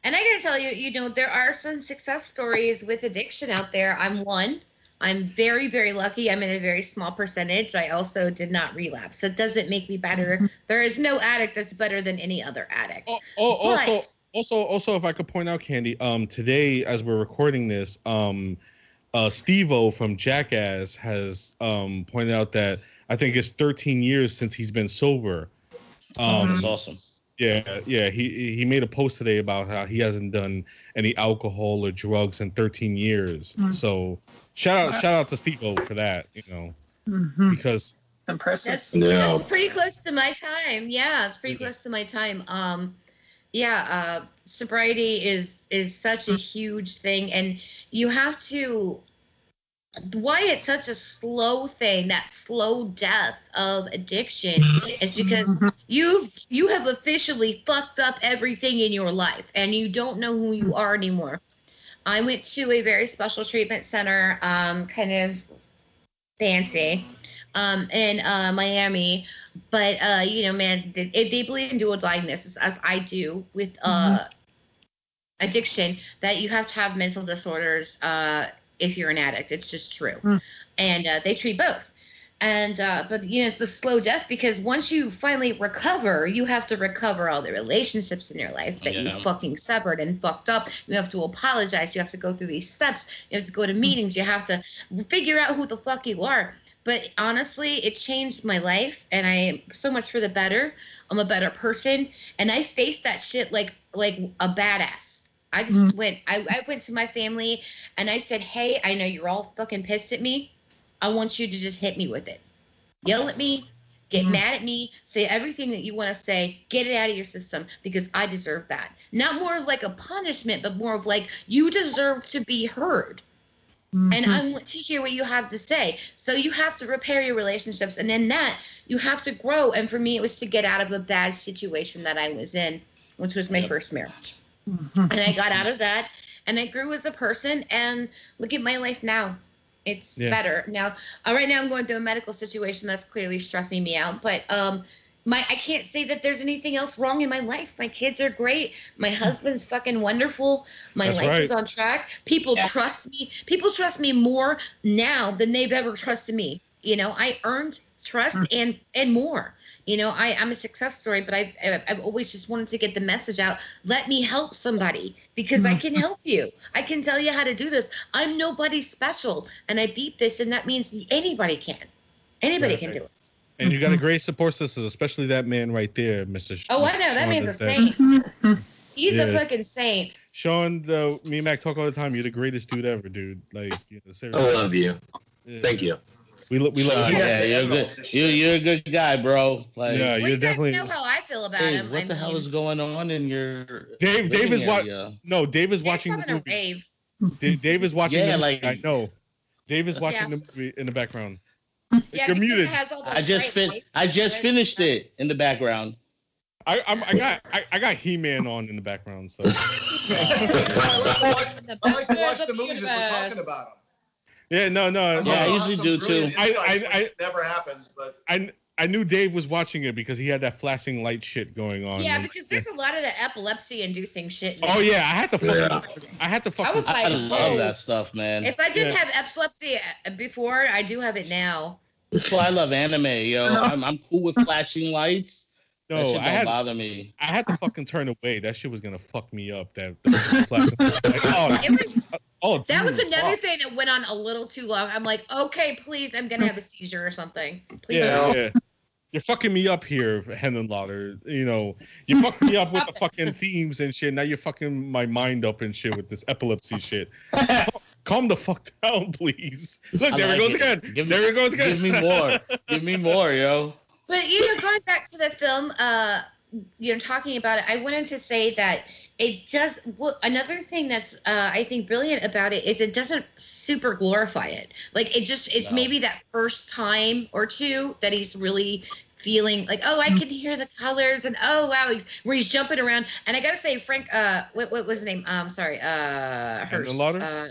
And I gotta tell you, you know, there are some success stories with addiction out there. I'm one. I'm very, very lucky. I'm in a very small percentage. I also did not relapse. That doesn't make me better. There is no addict that's better than any other addict.
Oh, oh, also,
But-
also, also, if I could point out, Candy, um, today as we're recording this, um, uh, Steve-O from Jackass has um pointed out that I think it's 13 years since he's been sober. Um,
That's awesome.
Yeah, yeah. He he made a post today about how he hasn't done any alcohol or drugs in 13 years.
Mm.
So shout out shout out to Steve-O for that, you know,
Mhm.
because
Impressive.
That's
Yeah.
that's pretty close to my time. Yeah, it's pretty close to my time. Um, yeah, uh, sobriety is is such a huge thing, and you have to. Why it's such a slow thing, that slow death of addiction, is because you you have officially fucked up everything in your life, and you don't know who you are anymore. I went to a very special treatment center, um, kind of fancy, um, in uh, Miami. But uh, you know, man, they, they believe in dual diagnosis, as I do with uh, addiction. That you have to have mental disorders uh, if you're an addict. It's just true,
Mm.
and uh, they treat both. And uh, but you know it's the slow death because once you finally recover you have to recover all the relationships in your life that
Yeah.
you fucking severed and fucked up. You have to apologize. You have to go through these steps. You have to go to meetings. You have to figure out who the fuck you are. But honestly it changed my life and i am so much for the better. I'm a better person. And i faced that shit like like a badass. I just went I, I went to my family and i said hey i know you're all fucking pissed at me I want you to just hit me with it. Yell at me, get mm-hmm. mad at me, say everything that you want to say, get it out of your system because I deserve that. Not more of like a punishment, but more of like you deserve to be heard. Mm-hmm. And I want to hear what you have to say. So you have to repair your relationships. And in that, you have to grow. And for me, it was to get out of a bad situation that I was in, which was my first marriage. Mm-hmm. And I got out of that and I grew as a person. And look at my life now. It's
Yeah.
better. Now, uh, right now, I'm going through a medical situation that's clearly stressing me out. But um, my I can't say that there's anything else wrong in my life. My kids are great. My husband's fucking wonderful. My
That's
life
right.
is on track. People
Yeah.
trust me. People trust me more now than they've ever trusted me. You know, I earned trust and and more. You know, I, I'm a success story, but I've, I've I've always just wanted to get the message out. Let me help somebody because I can mm-hmm. help you. I can tell you how to do this. I'm nobody special, and I beat this, and that means anybody can. Anybody
Right,
can do it.
And you got a mm-hmm. great support system, especially that man right there, Mr. Sh-
Oh, I know that man's a saint. He's a fucking saint.
Sean, the me and Mac talk all the time. You're the greatest dude ever, dude. Like, you know,
I love you.
Yeah.
Thank you.
We lo- we
Uh,
love you.
yeah, you're
Yeah.
good. You you're a good guy, bro. Like,
Yeah, you're
you guys
definitely.
know how I feel about
Dave,
him.
what
I
the hell is going on in your
Dave, Dave is what?
area?
No, Dave is
Dave's
watching the movie. Dave, Dave is watching
Yeah,
the movie.
like-
I know. Dave is watching
Yeah.
the movie in the background.
Yeah,
You're muted.
It has all
I just fin-
lights
I just finished it in the background.
I I'm, I got I, I got He Man on in the background, so
The [LAUGHS]
I like to watch
of
the movies if we're talking about them.
Yeah, no, no,
Yeah, I usually do, too.
I- I- I-
never happens, but
I I knew Dave was watching it because he had that flashing light shit going on.
Yeah, because there's a lot of the epilepsy-inducing shit.
Oh yeah, I had to fucking
Yeah.
I had to fucking
I was
I,
like,
love
whoa.
that stuff, man.
If I didn't
Yeah.
have epilepsy uh, before, I do have it now.
That's why I love anime, yo. [LAUGHS] I'm, I'm cool with flashing lights. that
no,
shit
I
don't
had
bother me.
I had to fucking turn away. That shit was gonna fuck me up. That, that [LAUGHS] flashing like, oh,
It was [LAUGHS]
oh,
that was another
fuck.
thing that went on a little too long. I'm like, okay, please, I'm gonna have a seizure or something. Please
Yeah,
don't.
yeah. You're fucking me up here, Henenlotter. You know, you [LAUGHS] fucked me up with the fucking themes and shit. Now you're fucking my mind up and shit with this epilepsy [LAUGHS] shit. Calm the fuck down, please. Look, there
like
it goes
it.
again.
Give
there
me-
it goes again.
Give me more. Give me more, yo.
But you know, going back to the film, uh, you know, talking about it, I wanted to say that it just well, another thing that's uh, I think brilliant about it is it doesn't super glorify it. Like it just it's
No.
maybe that first time or two that he's really feeling like oh I can hear the colors and oh wow he's where he's jumping around. And I gotta say Frank uh what what was his name? Um sorry uh
Hearst
uh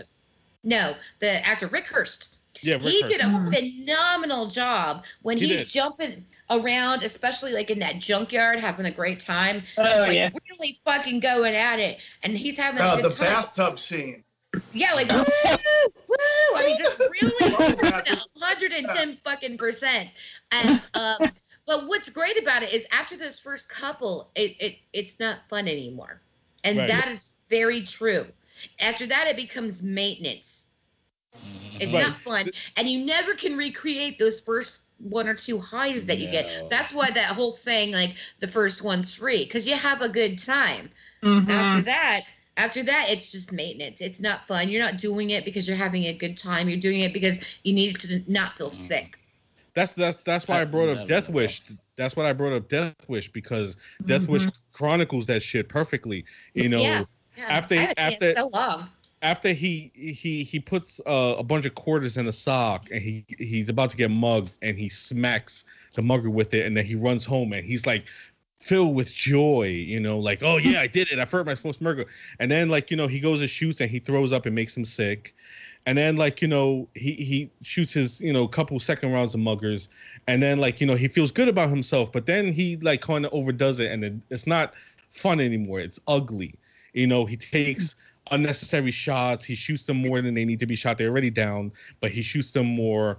no the actor Rick Hearst
yeah, Rick
he
Hearst.
did a phenomenal job when
He
he's
did.
jumping around, especially like in that junkyard, having a great time.
Oh,
He's, like
yeah.
really fucking going at it, and he's having a
uh,
good
the
time.
bathtub scene.
Yeah, like woo, woo. I mean, just really [LAUGHS] hundred and ten fucking percent. And um, but what's great about it is after this first couple, it, it it's not fun anymore, and
Right.
that is very true. After that, it becomes maintenance. It's
Right.
not fun, and you never can recreate those first one or two highs that you
No.
get. That's why that whole saying like the first one's free because you have a good time.
Mhm.
After that, after that, it's just maintenance. It's not fun. You're not doing it because you're having a good time. You're doing it because you need to not feel sick.
That's that's that's why I
I-
brought up Death
know.
Wish. That's why I brought up Death Wish because Death mm-hmm. Wish chronicles that shit perfectly. You know,
yeah. yeah.
after-
I haven't seen
after-
it so long.
After he he he puts uh, a bunch of quarters in a sock and he he's about to get mugged and he smacks the mugger with it and then he runs home and he's like filled with joy, you know, like oh yeah I did it, I hurt my first mugger, and then like you know he goes and shoots and he throws up and makes him sick. And then like you know he he shoots his you know couple second rounds of muggers, and then like you know he feels good about himself, but then he like kind of overdoes it, and it, it's not fun anymore. It's ugly. You know he takes unnecessary shots. He shoots them more than they need to be shot. They're already down, but he shoots them more.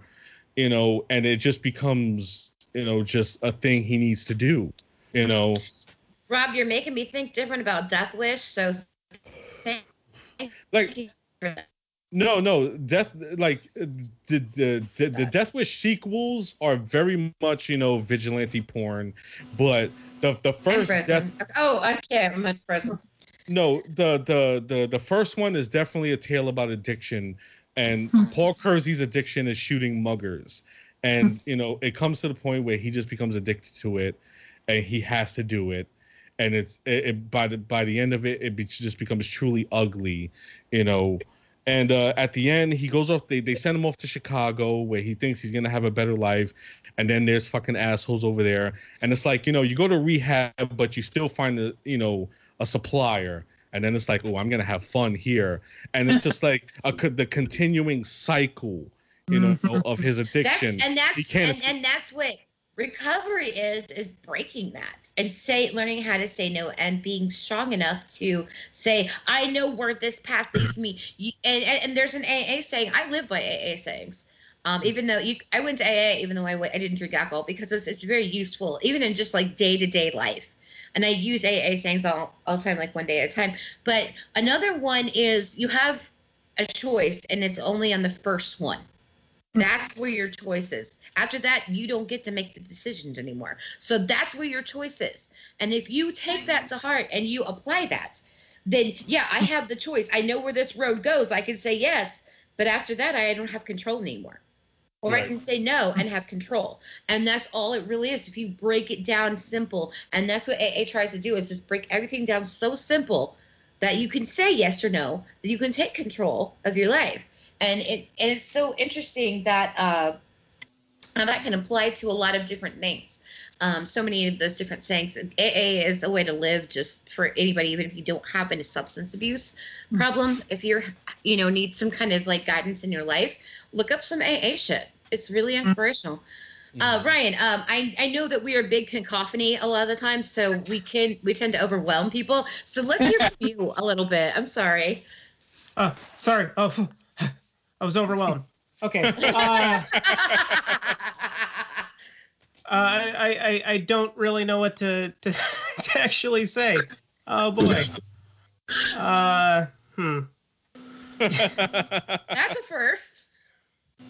you know, and it just becomes, you know, just a thing he needs to do, you know.
Rob, you're making me think different about Death Wish. So, thank
Like
you for that.
No, no, death like the the the, the Death Wish sequels are very much you know vigilante porn, but the the first. Death
Oh, I can't remember prison.
No the the the the first one is definitely a tale about addiction, and Paul Kersey's addiction is shooting muggers, and you know it comes to the point where he just becomes addicted to it, and he has to do it, and it's it, it by the by the end of it it be, just becomes truly ugly, you know. And uh, at the end, he goes off. They, they send him off to Chicago, where he thinks he's gonna have a better life. And then there's fucking assholes over there. And it's like, you know, you go to rehab, but you still find the, you know, a supplier. And then it's like, oh, I'm gonna have fun here. And it's just like a, co- the continuing cycle, you know, of his
That's
addiction.
and
He
that's
can't
and, and that's what recovery is is breaking that and say learning how to say no and being strong enough to say I know where this path leads me. You, and, and and there's an AA saying I live by AA sayings. Um, even though you, I went to AA, even though i, I didn't drink alcohol because it's, it's very useful, even in just like day to day life. And I use AA sayings all, all the time, like one day at a time. But another one is you have a choice, and it's only on the first one. Hmm. That's where your choice is. After that, you don't get to make the decisions anymore. So that's where your choice is. And if you take that to heart and you apply that, then yeah, I hmm. have the choice. I know where this road goes. I can say yes, but after that, I don't have control anymore. Or I can say no and have control. And that's all it really is. If you break it down simple, and that's what AA tries to do is just break everything down so simple that you can say yes or no, that you can take control of your life. And it and it's so interesting that uh, that can apply to a lot of different things. Um, so many of those different sayings. AA is a way to live just for anybody, even if you don't have any substance abuse problem. If you're, you know, need some kind of like guidance in your life, look up some AA shit. It's really inspirational. Uh, Ryan, um, I, I know that we are big cacophony a lot of the time, so we can we tend to overwhelm people. So let's hear from you a little bit. I'm sorry.
Oh, sorry. Oh, [LAUGHS] I was overwhelmed. Okay. [LAUGHS] Uh, uh, I, I I don't really know what to to, [LAUGHS] to actually say. Oh boy. Uh, hmm. [LAUGHS]
That's a first.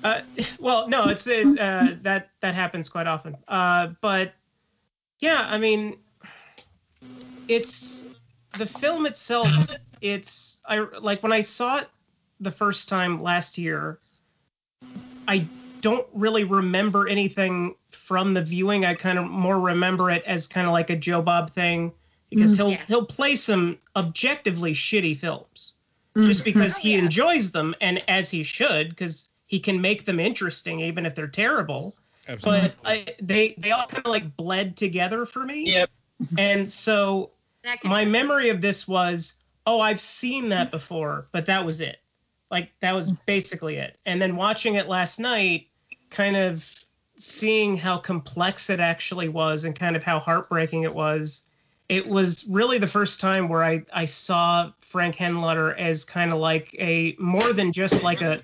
Uh, well, no, it's it, uh, that that happens quite often. Uh, but yeah, I mean, it's the film itself. It's I like when I saw it the first time last year. I don't really remember anything from the viewing. I kind of more remember it as kind of like a Joe Bob thing because mm. he'll
Yeah.
he'll play some objectively shitty films mm. just because
Oh,
he
yeah.
enjoys them and as he should because he can make them interesting even if they're terrible
Absolutely.
but I, they they all kind of like bled together for me
Yep.
and so
That can-
my memory of this was oh i've seen that before but that was it like that was basically it and then watching it last night kind of seeing how complex it actually was and kind of how heartbreaking it was it was really the first time where i i saw frank henenlotter as kind of like a more than just like a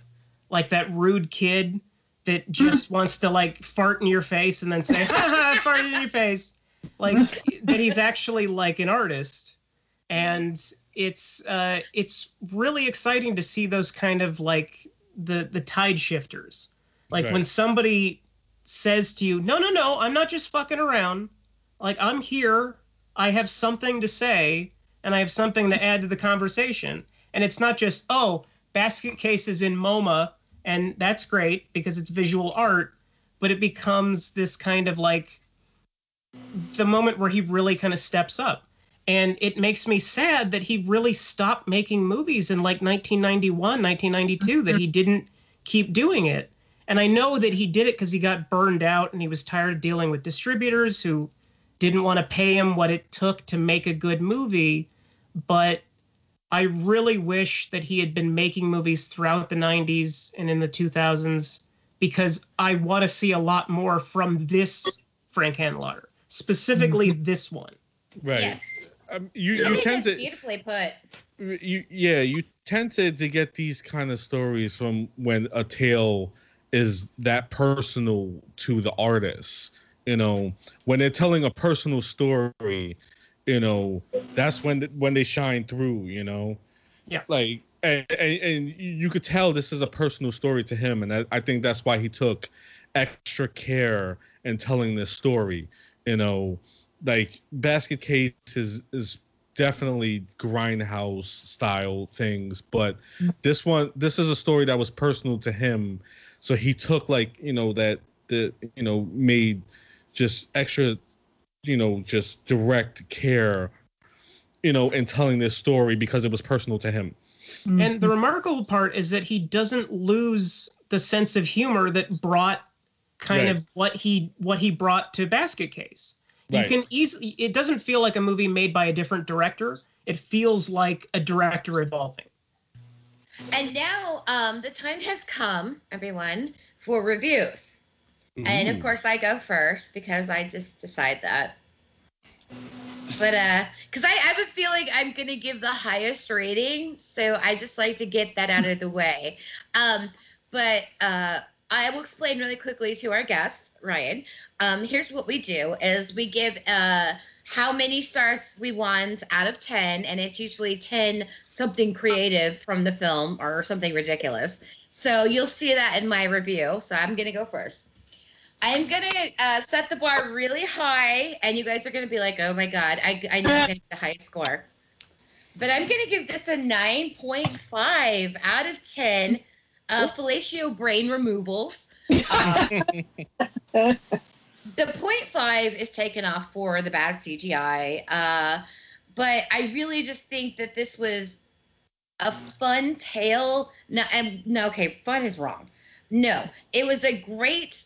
like that rude kid that [LAUGHS] just wants to like fart in your face and then say ha ha fart in your face. Like that he's actually like an artist. And it's uh it's really exciting to see those kind of like the the tide shifters. Like when somebody says to you no no no i'm not just fucking around. Like i'm here. I have something to say and i have something to add to the conversation. And it's not just oh basket cases in moma and that's great because it's visual art but it becomes this kind of like the moment where he really kind of steps up. And it makes me sad that he really stopped making movies in like 1991 1992 that he didn't keep doing it and i know that he did it because he got burned out and he was tired of dealing with distributors who didn't want to pay him what it took to make a good movie but i really wish that he had been making movies throughout the 90s and in the 2000s because i want to see a lot more from this frank henenlotter specifically this one
right.
Yes.
Um, you you tend to
beautifully put.
you yeah you tend to, to get these kind of stories from when a tale is that personal to the artist. You know, when they're telling a personal story, you know, that's when when they shine through. You know,
Yeah.
like and, and, and you could tell this is a personal story to him, and I, I think that's why he took extra care in telling this story. You know, like Basket Case is is definitely grindhouse style things, but mm-hmm. this one this is a story that was personal to him, so he took like you know that the you know made just extra you know just direct care you know in telling this story because it was personal to him. Mm-hmm.
And the remarkable part is that he doesn't lose the sense of humor that brought kind
Right.
of what he what he brought to Basket Case. You
Right.
can easily it doesn't feel like a movie made by a different director. It feels like a director evolving.
And now um, the time has come, everyone, for reviews. And of course, I go first because I just decide that. But uh, because I, I have a feeling I'm gonna give the highest rating, so I just like to get that out of the way. Um, but uh, I will explain really quickly to our guest Ryan. Um, here's what we do: is we give uh how many stars we want out of 10 and it's usually 10 something creative from the film or something ridiculous. So you'll see that in my review. So i'm going to go first. I'm going to uh, set the bar really high and you guys are going to be like oh my god i, I know i'm going to get the highest score. But i'm going to give this a 9.5 out of 10 uh, fellatio brain removals. Uh, [LAUGHS] the point five is taken off for the bad CGI. Uh, but I really just think that this was a fun tale. No, and, no, okay, fun is wrong. No, it was a great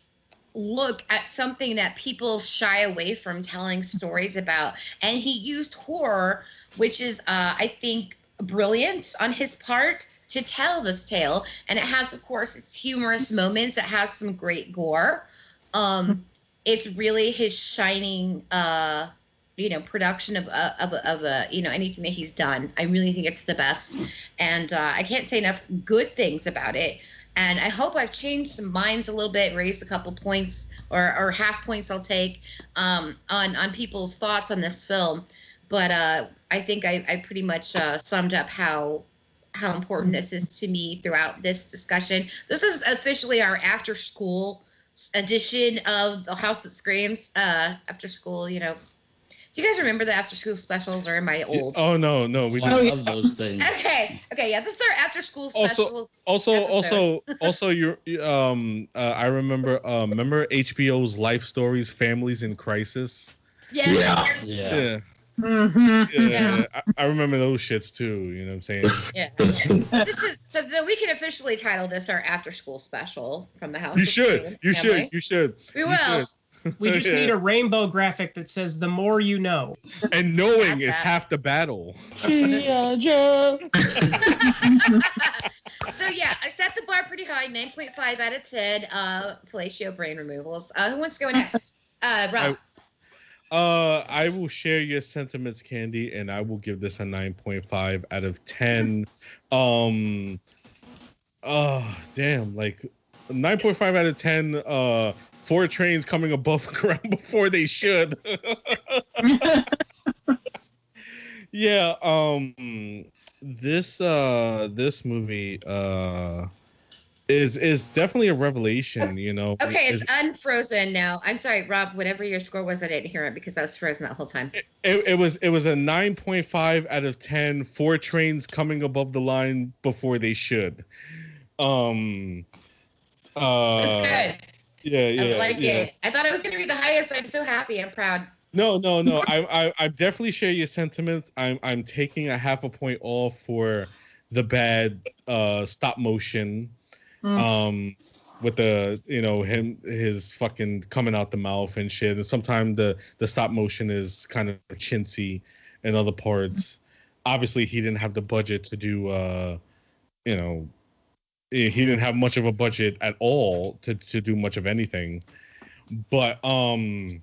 look at something that people shy away from telling stories about. And he used horror, which is, uh, I think, brilliant on his part to tell this tale. And it has, of course, its humorous moments. It has some great gore. Um, [LAUGHS] it's really his shining uh you know production of uh, of of uh, you know anything that he's done. I really think it's the best. And uh, i can't say enough good things about it. And i hope i've changed some minds a little bit raised a couple points or, or half points i'll take um, on on people's thoughts on this film. But uh, i think i, I pretty much uh, summed up how how important this is to me throughout this discussion. This is officially our after school edition of the House That Screams uh, after school. You know, do you guys remember the after school specials, or am I old?
Oh no, no, we
I
don't.
love those things.
Okay, okay, yeah, this is our after school
Also- Also,
episode.
also, also, you um, uh, I remember, uh, remember HBO's Life Stories, Families in Crisis.
yeah,
Yeah.
Yeah.
Yeah,
Mhm.
yeah.
Yeah.
I, I remember those shits too. You know what I'm saying?
yeah. [LAUGHS] this is so, so we can officially title this our after school special from the House.
You should,
Screams
you
family.
should, you should.
We
you
will.
should.
We just [LAUGHS]
Yeah.
need a rainbow graphic that says "The more you know."
And knowing is half the battle. [LAUGHS]
So yeah, I set the bar pretty high, 9.5 out of 10. Uh, fellatio brain removals. Uh, who wants to go next? Uh, Rob.
Uh, I will share your sentiments, Candy, and I will give this a 9.5 out of 10. [LAUGHS] Um, oh, damn, like 9.5 out of 10. Uh, four trains coming above [LAUGHS] ground before they should. [LAUGHS] yeah. Um, this uh, this movie uh is is definitely a revelation. You know.
Okay, it's
Is-
unfrozen now. I'm sorry, Rob. Whatever your score was, I didn't hear it because I was frozen that whole time.
it, it was it was a 9.5 out of 10 four trains coming above the line before they should um uh
That's good.
yeah yeah
I like
yeah.
it. I thought it was going to be the highest. I'm so happy. I'm proud.
no no no I, I i definitely share your sentiments i'm i'm taking a half a point off for the bad uh stop motion
Mm.
um with the you know him his fucking coming out the mouth and shit. And sometimes the the stop motion is kind of chintzy in other parts. Obviously he didn't have the budget to do uh you know he didn't have much of a budget at all to to do much of anything. But um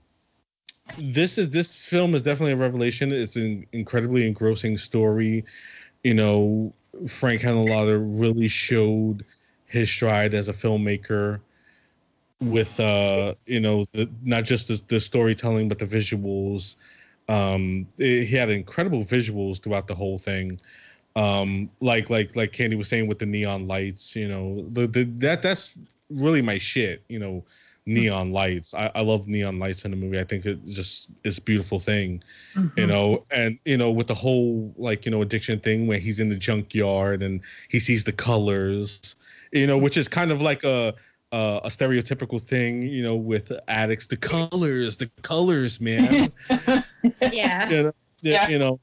this is this film is definitely a revelation. It's an incredibly engrossing story. You know frank henenlotter really showed his stride as a filmmaker with uh you know the, not just the, the storytelling but the visuals. Um it- he had incredible visuals throughout the whole thing. Um like like like candy was saying with the neon lights you know the, the that that's really my shit you know neon lights. I, I love neon lights in the movie. I think it just is a beautiful thing you know? And you know with the whole like you know addiction thing where he's in the junkyard and he sees the colors you know which is kind of like a a, a stereotypical thing you know with addicts. The colors the colors man. [LAUGHS]
Yeah.
you know, yeah,
Yeah.
you know.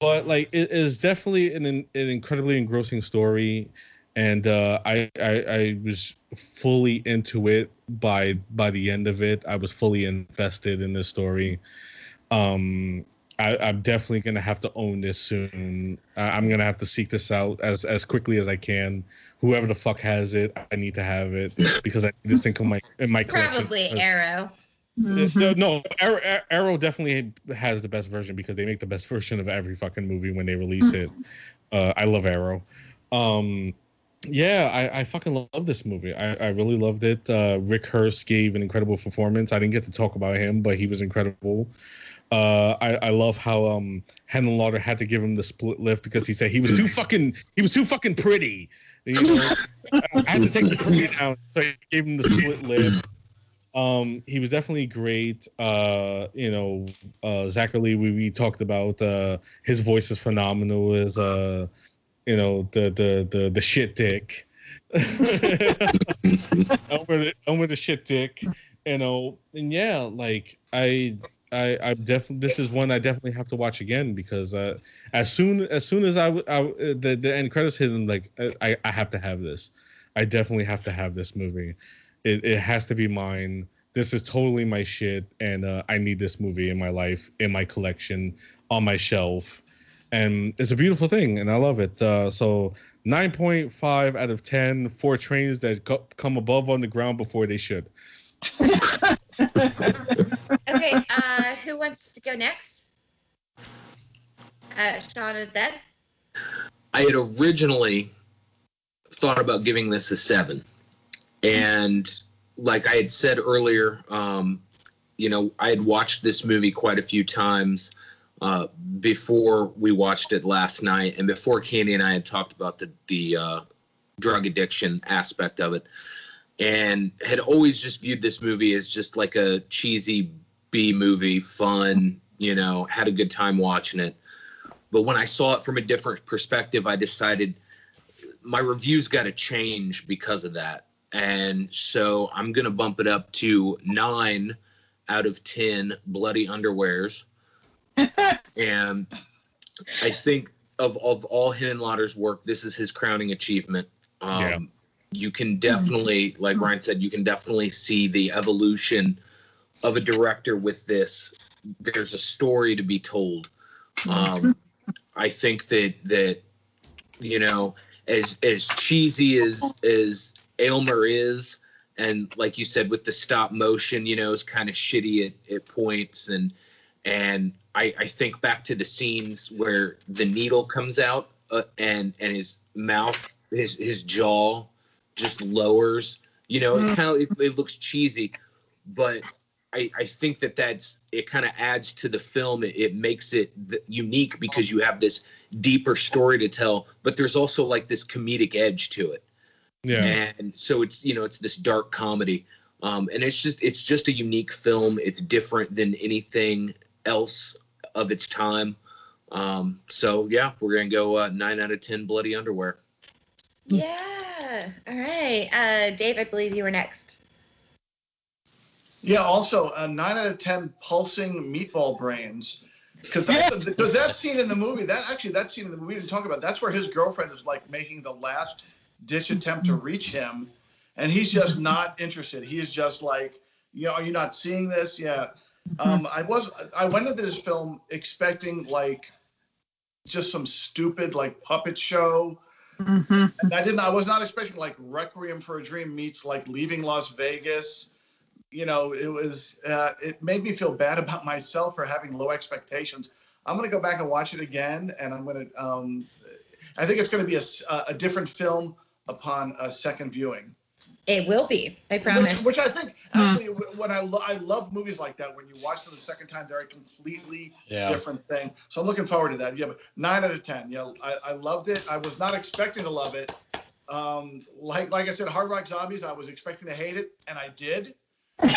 But like it is definitely an an incredibly engrossing story. And uh I, I i was fully into it by by the end of it. I was fully invested in this story. Um I, I'm definitely gonna have to own this soon. I, I'm gonna have to seek this out as as quickly as I can. Whoever the fuck has it, I need to have it because I need this thing in my in my collection.
Probably Arrow.
No, no, Arrow, Arrow definitely has the best version because they make the best version of every fucking movie when they release it. [LAUGHS] Uh, I love Arrow. Um, yeah, I, I fucking love this movie. I, I really loved it. Uh, Rick Hearst gave an incredible performance. I didn't get to talk about him, but he was incredible. Uh, I, I love how um Henenlotter had to give him the split lift because he said he was too fucking he was too fucking pretty. You know, I had to take the pretty down, so he gave him the split lift. Um, he was definitely great. Uh, you know, uh, Zacherle, we, we talked about uh, his voice is phenomenal. Is uh, you know, the the the the shit dick. [LAUGHS] Aylmer, the- Aylmer the shit dick. You know, and yeah, like I. I, I definitely this is one I definitely have to watch again because uh, as soon as soon as I, I the the end credits hit, I'm like I, I have to have this. I definitely have to have this movie. It, it has to be mine. This is totally my shit, and uh, I need this movie in my life, in my collection, on my shelf, and it's a beautiful thing, and I love it. Uh, so 9.5 out of 10 for trains that co- come above on the ground before they should. [LAUGHS] [LAUGHS]
Okay, uh, who wants to go next? Uh, Sean and then.
I had originally thought about giving this a seven, and like I had said earlier, um, you know, I had watched this movie quite a few times uh, before we watched it last night, and before Candy and I had talked about the the uh, drug addiction aspect of it, and had always just viewed this movie as just like a cheesy B movie, fun, you know, had a good time watching it. But when I saw it from a different perspective, I decided my reviews got to change because of that. And so I'm going to bump it up to nine out of 10 bloody underwears. [LAUGHS] and I think of, of all Henenlotter's work, this is his crowning achievement. Um,
Yeah.
You can definitely, like Ryan said, you can definitely see the evolution of a director with this. There's a story to be told. Um, I think that that you know, as as cheesy as as Aylmer is, and like you said with the stop motion, you know, is kind of shitty at, at points, and and I, I think back to the scenes where the needle comes out uh, and and his mouth, his his jaw just lowers. You know, it's kind of it, it looks cheesy, but I, I think that that's it kind of adds to the film it, it makes it th- unique because you have this deeper story to tell but there's also like this comedic edge to it
Yeah.
and so it's you know it's this dark comedy um, and it's just it's just a unique film it's different than anything else of its time um, so yeah we're gonna go uh, 9 out of 10 bloody underwear
Yeah. All right. Uh, Dave, I believe you were next.
Yeah, also a nine out of ten pulsing meatball brains. Because that, because that scene in the movie, that actually that scene in the movie we didn't talk about. That's where his girlfriend is like making the last ditch attempt to reach him, and he's just not interested. He is just like, you know, are you not seeing this? Yeah. Um, I was I went into this film expecting like just some stupid like puppet show.
Mm-hmm.
And I didn't. I was not expecting like Requiem for a Dream meets like Leaving Las Vegas. You know, it was. Uh, it made me feel bad [LAUGHS] about myself for having low expectations. I'm gonna go back and watch it again, and I'm gonna. Um, I think it's gonna be a different film upon a second viewing.
It will be. I promise.
Which, which I think actually, when I lo- I love movies like that, when you watch them the second time, they're a completely
Yeah.
different thing. So I'm looking forward to that. Yeah, but nine out of ten. Yeah, I, I loved it. I was not expecting to love it. Um, like like I said, Hard Rock Zombies. I was expecting to hate it, and I did. [LAUGHS]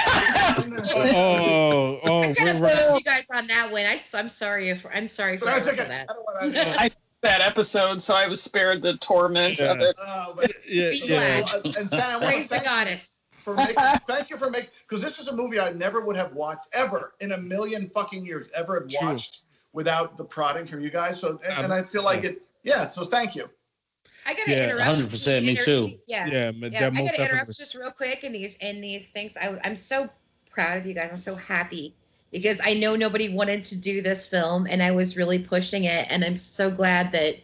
Oh, oh, [LAUGHS]
I'm gonna
we're right.
you guys on that one. I, am sorry if I'm sorry for
But that's
for
okay.
that.
I don't. [LAUGHS]
I that episode, so I was spared the torment of
Yeah.
it.
Uh, but,
Yeah,
Be
yeah.
glad.
well, and then I want to
Praise the
thank
goddess.
for making. Thank you for making because this is a movie I never would have watched ever in a million fucking years ever have
True.
watched without the prodding from you guys. So and,
Um,
and I feel like it. Yeah. So thank you.
I gotta
Yeah,
interrupt.
100%, me
Inter-
too.
Yeah.
Yeah, but
Yeah, I gotta interrupt
definitely.
just real quick in these in these things. I, I'm so proud of you guys. I'm so happy because I know nobody wanted to do this film, and I was really pushing it, and I'm so glad that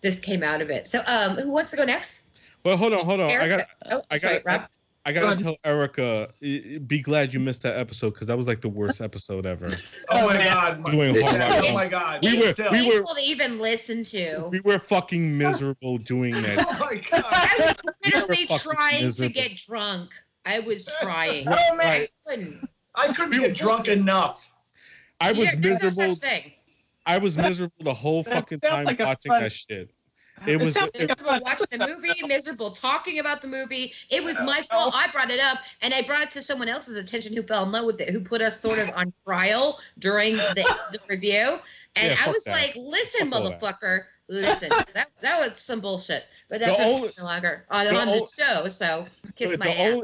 this came out of it. So, um, who wants to go next?
Well, hold on, hold on. I got.
oh,
I
sorry,
got.
Rob.
I gotta
ahead.
tell Erica, be glad you missed that episode because that was like the worst [LAUGHS] episode ever.
Oh,
Oh,
my. God.
Doing Hard
oh my God.
We were-
Still.
we were-
Painful to even listen to.
We were fucking miserable doing that. [LAUGHS]
Oh my God.
I was literally
fucking
trying to get drunk. I was [LAUGHS] trying.
Oh man,
I couldn't.
I couldn't get drunk enough.
I was
There-
miserable. I was miserable the whole
That
fucking time
like
watching
fun-
that shit. It was. it-
like a
miserable
fun
watching the movie, miserable talking about the movie. It was my
Oh.
fault. I brought it up, and I brought it to someone else's attention who fell in love with it, who put us sort of on trial during the, the [LAUGHS] review. And
Yeah,
I was
that.
like, "Listen,
Fuck all that.
motherfucker, listen." [LAUGHS] that that was some bullshit, but
The
that's no longer on,
the
on the
only-
show. So kiss my
the
ass.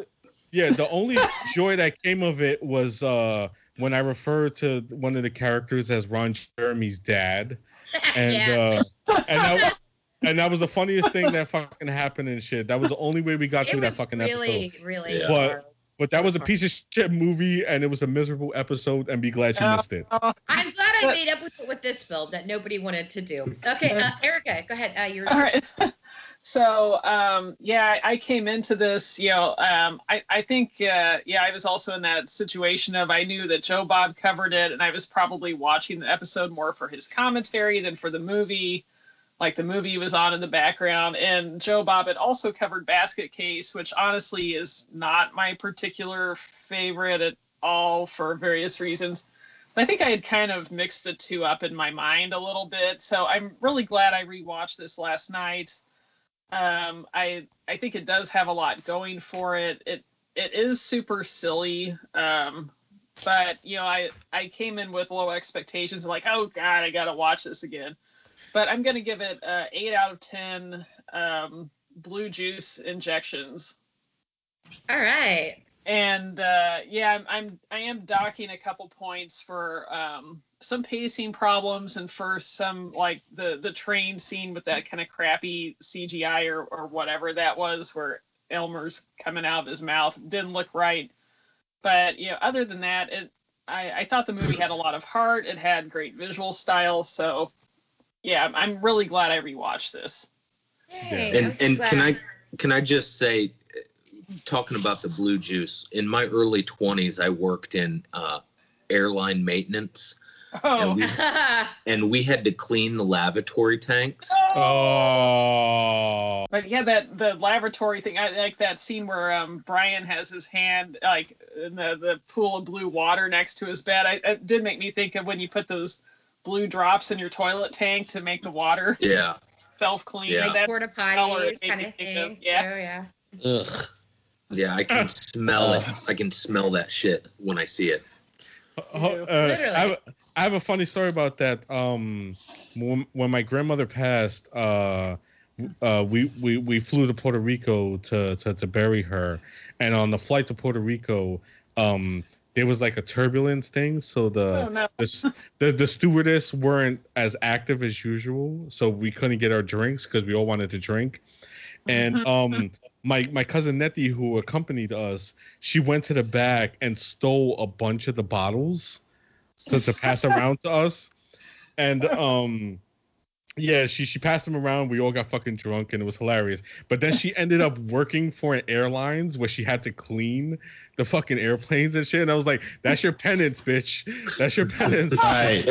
Only, yeah, the only [LAUGHS] joy that came of it was uh, when I referred to one of the characters as Ron Jeremy's dad, [LAUGHS] and
yeah.
uh, and that, [LAUGHS] and that was the funniest thing that fucking happened and shit. That was the only way we got
it
through that fucking
really,
episode.
really.
Yeah.
But- But that was a piece of shit movie, and it was a miserable episode. And be glad you missed it.
Oh,
I'm glad I made up with with this film that nobody wanted to do. Okay, uh, Erica, go ahead. Uh, you're
All right. So um, yeah, I came into this, you know, um, I, I think uh, yeah, I was also in that situation of I knew that Joe Bob covered it, and I was probably watching the episode more for his commentary than for the movie. Like the movie was on in the background, and Joe Bob had also covered Basket Case, which honestly is not my particular favorite at all for various reasons. I think I had kind of mixed the two up in my mind a little bit. So I'm really glad I rewatched this last night. Um, I I think it does have a lot going for it. It it is super silly. Um, but you know, I I came in with low expectations, like, oh god, I gotta watch this again. But I'm gonna give it uh, eight out of ten um, blue juice injections
all right.
And uh, yeah, I'm, I'm I am docking a couple points for um, some pacing problems and for some like the the train scene with that kind of crappy CGI or or whatever that was where Aylmer's coming out of his mouth didn't look right. But you know, other than that, it I, I thought the movie had a lot of heart. It had great visual style. So yeah, I'm, I'm really glad I rewatched this.
Yay, I'm
and
so
and
glad.
can I can I just say, talking about the blue juice, in my early 20s, I worked in uh, airline maintenance,
Oh,
and we, and we had to clean the lavatory tanks.
Oh.
But yeah, that the lavatory thing, I like that scene where um, Brian has his hand like in the, the pool of blue water next to his bed. I, it did make me think of when you put those blue drops in your toilet tank to make the water
Yeah, [LAUGHS]
self clean.
Yeah.
like
That,
porta
color
potties kind of thing.
of- yeah.
So, yeah.
Ugh.
Yeah, I can smell it. I can smell that shit when I see it.
Uh, uh,
Literally.
I, have, I have a funny story about that. Um, when, when my grandmother passed, uh, uh, we, we, we flew to Puerto Rico to, to, to bury her, and on the flight to Puerto Rico, um, there was like a turbulence thing, so the
oh no.
the, the the stewardess weren't as active as usual, so we couldn't get our drinks because we all wanted to drink. And um, my my cousin Nettie, who accompanied us, she went to the back and stole a bunch of the bottles to, to pass around to us. And um, yeah, she she passed them around. We all got fucking drunk, and it was hilarious. But then she ended up working for an airlines where she had to clean the fucking airplanes and shit. And I was like, "That's your penance, bitch. That's your penance.
Right.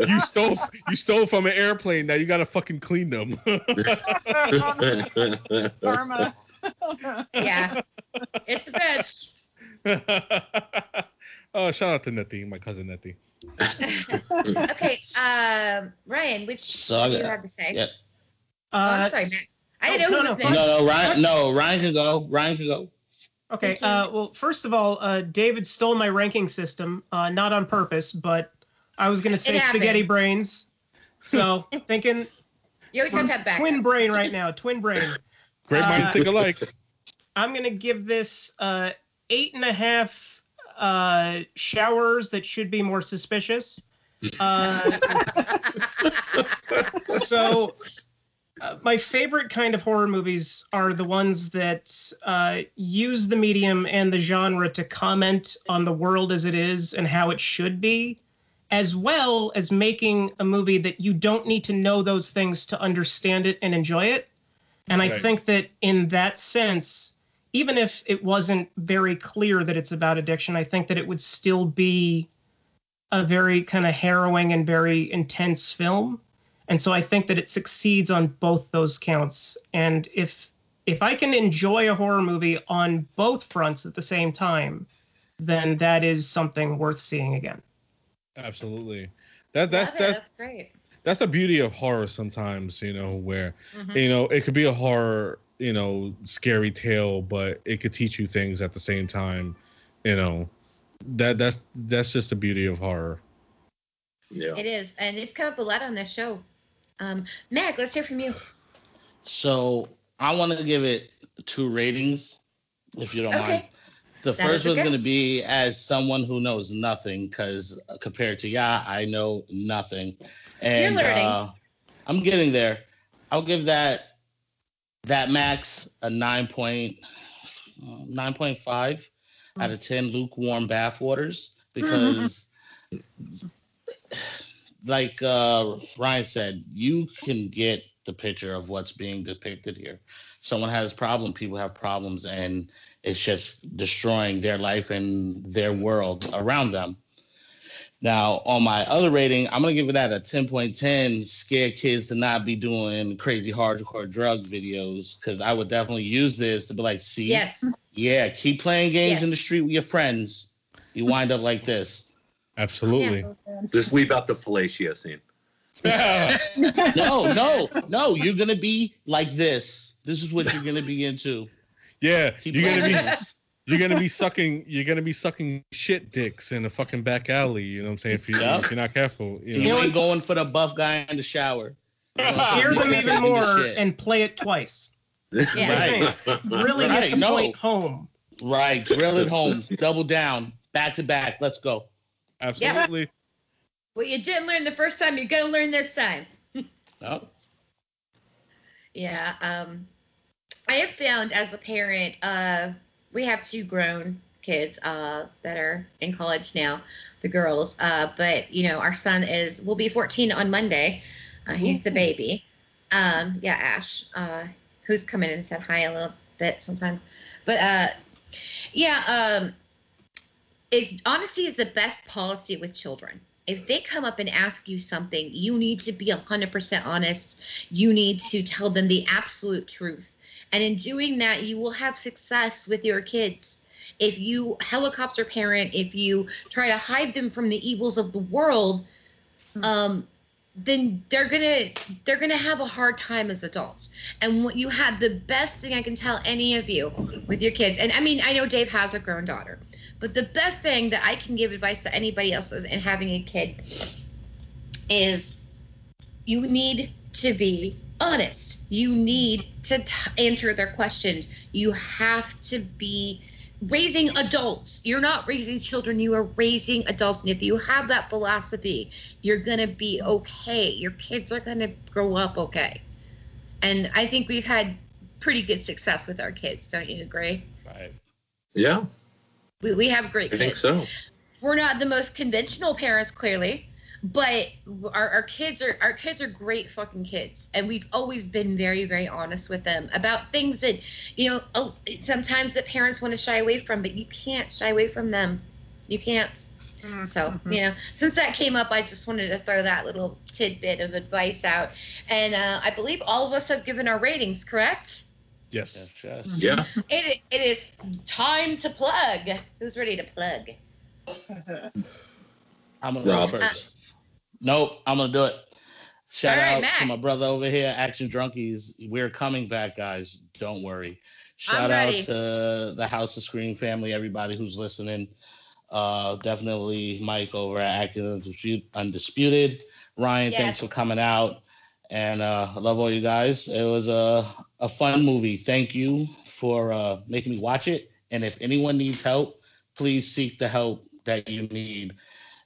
You stole you stole from an airplane. Now you gotta fucking clean them." [LAUGHS]
Karma.
Yeah. It's a bitch. [LAUGHS]
oh, shout out to Nettie, my cousin Nettie. [LAUGHS]
Okay, um, Ryan, which
So
what
I
do you have to say?
yeah.
Oh, I'm
Uh,
sorry, Matt. I
oh,
didn't know
no,
who
no,
was
fine.
next.
No, no, Ryan. No, Ryan can go. Ryan can go.
Okay. Uh, well, first of all, uh, David stole my ranking system, uh, not on purpose, but I was going to say spaghetti brains. So [LAUGHS] thinking
You always have to have backups.
twin brain right now, twin brain.
Great minds
Uh,
think alike.
I'm going to give this uh, eight and a half uh, showers that should be more suspicious. Uh, [LAUGHS] so uh, my favorite kind of horror movies are the ones that uh, use the medium and the genre to comment on the world as it is and how it should be as well as making a movie that you don't need to know those things to understand it and enjoy it and i
Right.
think that in that sense even if it wasn't very clear that it's about addiction i think that it would still be a very kind of harrowing and very intense film and so I think that it succeeds on both those counts. And if if I can enjoy a horror movie on both fronts at the same time, then that is something worth seeing again.
Absolutely. That that's that's
That's great.
that's the beauty of horror sometimes, you know, where
Mhm.
you know it could be a horror, you know, scary tale, but it could teach you things at the same time, you know. That that's that's just the beauty of horror.
Yeah.
It is, and it's come up a lot on this show. Um, Mac, let's hear from you.
So I want to give it two ratings, if you don't
Okay.
mind. The
That
first
is
one's
okay.
going to be as someone who knows nothing, because compared to yeah, I know nothing, and
learning.
Uh, I'm getting there. I'll give that that max a nine point nine point five out of ten lukewarm bath waters [LAUGHS] because like uh, Ryan said, you can get the picture of what's being depicted here. Someone has a problem, people have problems, and it's just destroying their life and their world around them. Now, on my other rating, I'm gonna give it at a 10.10. Scare kids to not be doing crazy hardcore drug videos, because I would definitely use this to be like, see,
Yes.
yeah, keep playing games
Yes.
in the street with your friends. You wind up like this.
Absolutely.
Just leave out the fellatio scene. [LAUGHS]
no, [LAUGHS] no, no. You're gonna be like this. This is what you're gonna be into.
Yeah,
Keep
you're gonna be
games.
You're gonna be sucking you're gonna be sucking shit dicks in a fucking back alley. You know what I'm saying? If, you,
Yep.
if you're not careful, you
You
know.
ain't going for the buff guy in the shower. [LAUGHS]
Scare them even more and play it twice.
Yeah.
Right,
Really
Right,
get the
no.
point home.
right. Drill it home. Double down. Back to back. Let's go.
Absolutely.
What you didn't learn the first time, you're gonna learn this time. [LAUGHS]
Oh,
Yeah. Um, I have found as a parent, uh, we have two grown kids uh, that are in college now, the girls. Uh, but you know, our son is will be 14 on Monday. Uh, he's the baby. Um, yeah, Ash, uh, who's come in and said hi a little bit sometime. But uh, yeah, um, it's honesty is the best policy with children. If they come up and ask you something, you need to be 100% honest. You need to tell them the absolute truth. And in doing that, you will have success with your kids. If you helicopter parent, if you try to hide them from the evils of the world, um, then they're gonna they're gonna have a hard time as adults. And what you have the best thing I can tell any of you with your kids, and I mean I know Dave has a grown daughter, but the best thing that I can give advice to anybody else is in having a kid is you need to be honest. You need to t- answer their questions. You have to be raising adults. You're not raising children, you are raising adults. And if you have that philosophy, you're going to be okay. Your kids are going to grow up okay. And I think we've had pretty good success with our kids. Don't you agree?
right.
Yeah,
We, we have great kids.
I
kids
think so.
we're not the most conventional parents clearly but our, our kids are our kids are great fucking kids and we've always been very very honest with them about things that you know oh, sometimes that parents want to shy away from but you can't shy away from them you can't so you know since that came up i just wanted to throw that little tidbit of advice out and uh, i believe all of us have given our ratings correct
Yes.
Yes, yes.
Yeah.
It, it is time to plug. Who's ready to plug? [LAUGHS]
I'm gonna go
Rob.
first. Nope, I'm gonna do it. Shout
right,
out to my brother over here, Action Drunkies. We're coming back, guys. Don't worry. Shout out to the House of Screen family, everybody who's listening. Uh, definitely Mike over at Undisputed. Undisputed. Ryan,
Yes.
thanks for coming out. And uh, I love all you guys. It was a, a fun movie. Thank you for uh, making me watch it. And if anyone needs help, please seek the help that you need.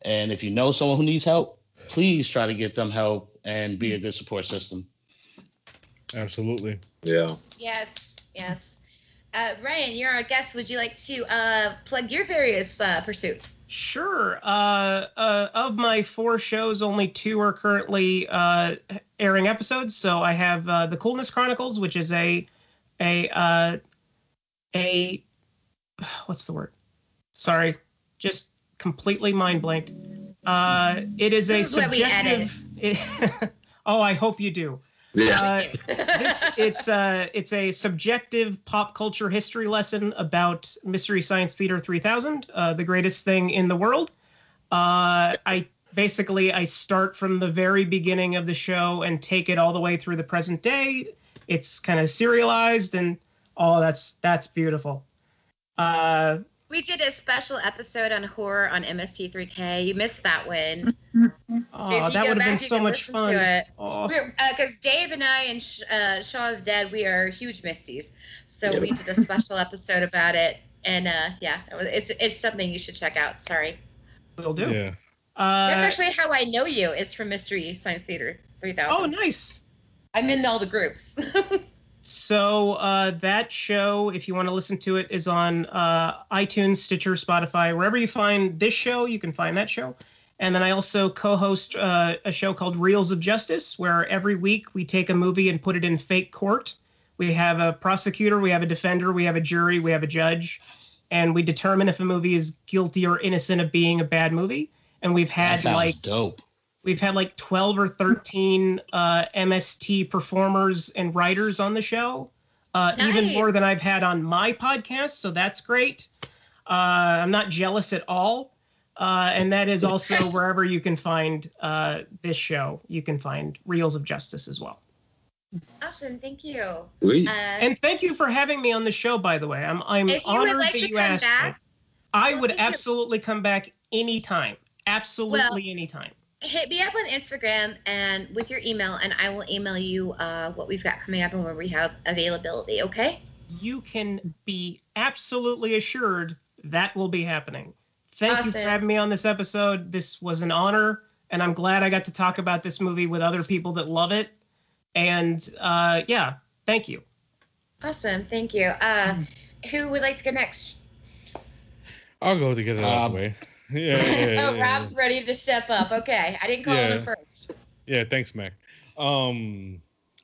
And if you know someone who needs help, please try to get them help and be a good support system.
Absolutely.
Yeah.
Yes, yes. Uh, Ryan, you're our guest. Would you like to uh, plug your various uh, pursuits?
Sure. Uh, uh, of my four shows, only two are currently uh, airing episodes. So I have uh, the Coolness Chronicles, which is a a uh, a what's the word? Sorry, just completely mind blanked. Uh, it is a
This is what we
subjective. It, [LAUGHS] oh, I hope you do.
Yeah.
Uh, this it's uh it's a subjective pop culture history lesson about Mystery Science Theater 3000, uh, the greatest thing in the world. Uh, I basically I start from the very beginning of the show and take it all the way through the present day. It's kind of serialized and oh that's that's beautiful. Uh,
We did a special episode on horror on MST3K. You missed that one. [LAUGHS]
oh,
so if you
that would have been so much fun.
To it.
Oh.
Because Dave and I and Sh- uh, Shaw of Dead, we are huge Misties. So
Yeah.
we did a special episode about it. And uh, yeah, it's it's something you should check out. Sorry.
Will do.
Yeah.
Uh,
That's actually how I know you. Is from Mystery Science Theater 3000.
oh, nice.
I'm in all the groups. [LAUGHS]
So uh, that show, if you want to listen to it, is on uh, iTunes, Stitcher, Spotify, wherever you find this show, you can find that show. And then I also co-host uh, a show called Reels of Justice, where every week we take a movie and put it in fake court. We have a prosecutor, we have a defender, we have a jury, we have a judge, and we determine if a movie is guilty or innocent of being a bad movie. And we've had like
dope.
We've had like 12 or 13 uh, MST performers and writers on the show, uh, even more than I've had on my podcast. So that's great. Uh, I'm not jealous at all. Uh, and that is [LAUGHS] also wherever you can find uh, this show, you can find Reels of Justice as well.
awesome. Thank you. Uh,
And thank you for having me on the show, by the way. I'm I'm
If you would
honored
like
that
to
you
come
asked
back,
me. I
well,
would
thank you.
absolutely come back anytime. Absolutely
Well-
anytime.
Hit me up on Instagram and with your email, and I will email you uh, what we've got coming up and where we have availability. Okay?
you can be absolutely assured that will be happening. Thank you for having me on this episode. This was an honor, and I'm glad I got to talk about this movie with other people that love it. And uh, yeah, thank you.
Awesome. Thank you. Uh, who would like to go next?
I'll go to get it out of
Um,
the way. [LAUGHS] Yeah, yeah, yeah, yeah.
Rob's ready to step up. Okay, I didn't call him first.
Yeah, thanks, Mac. Um,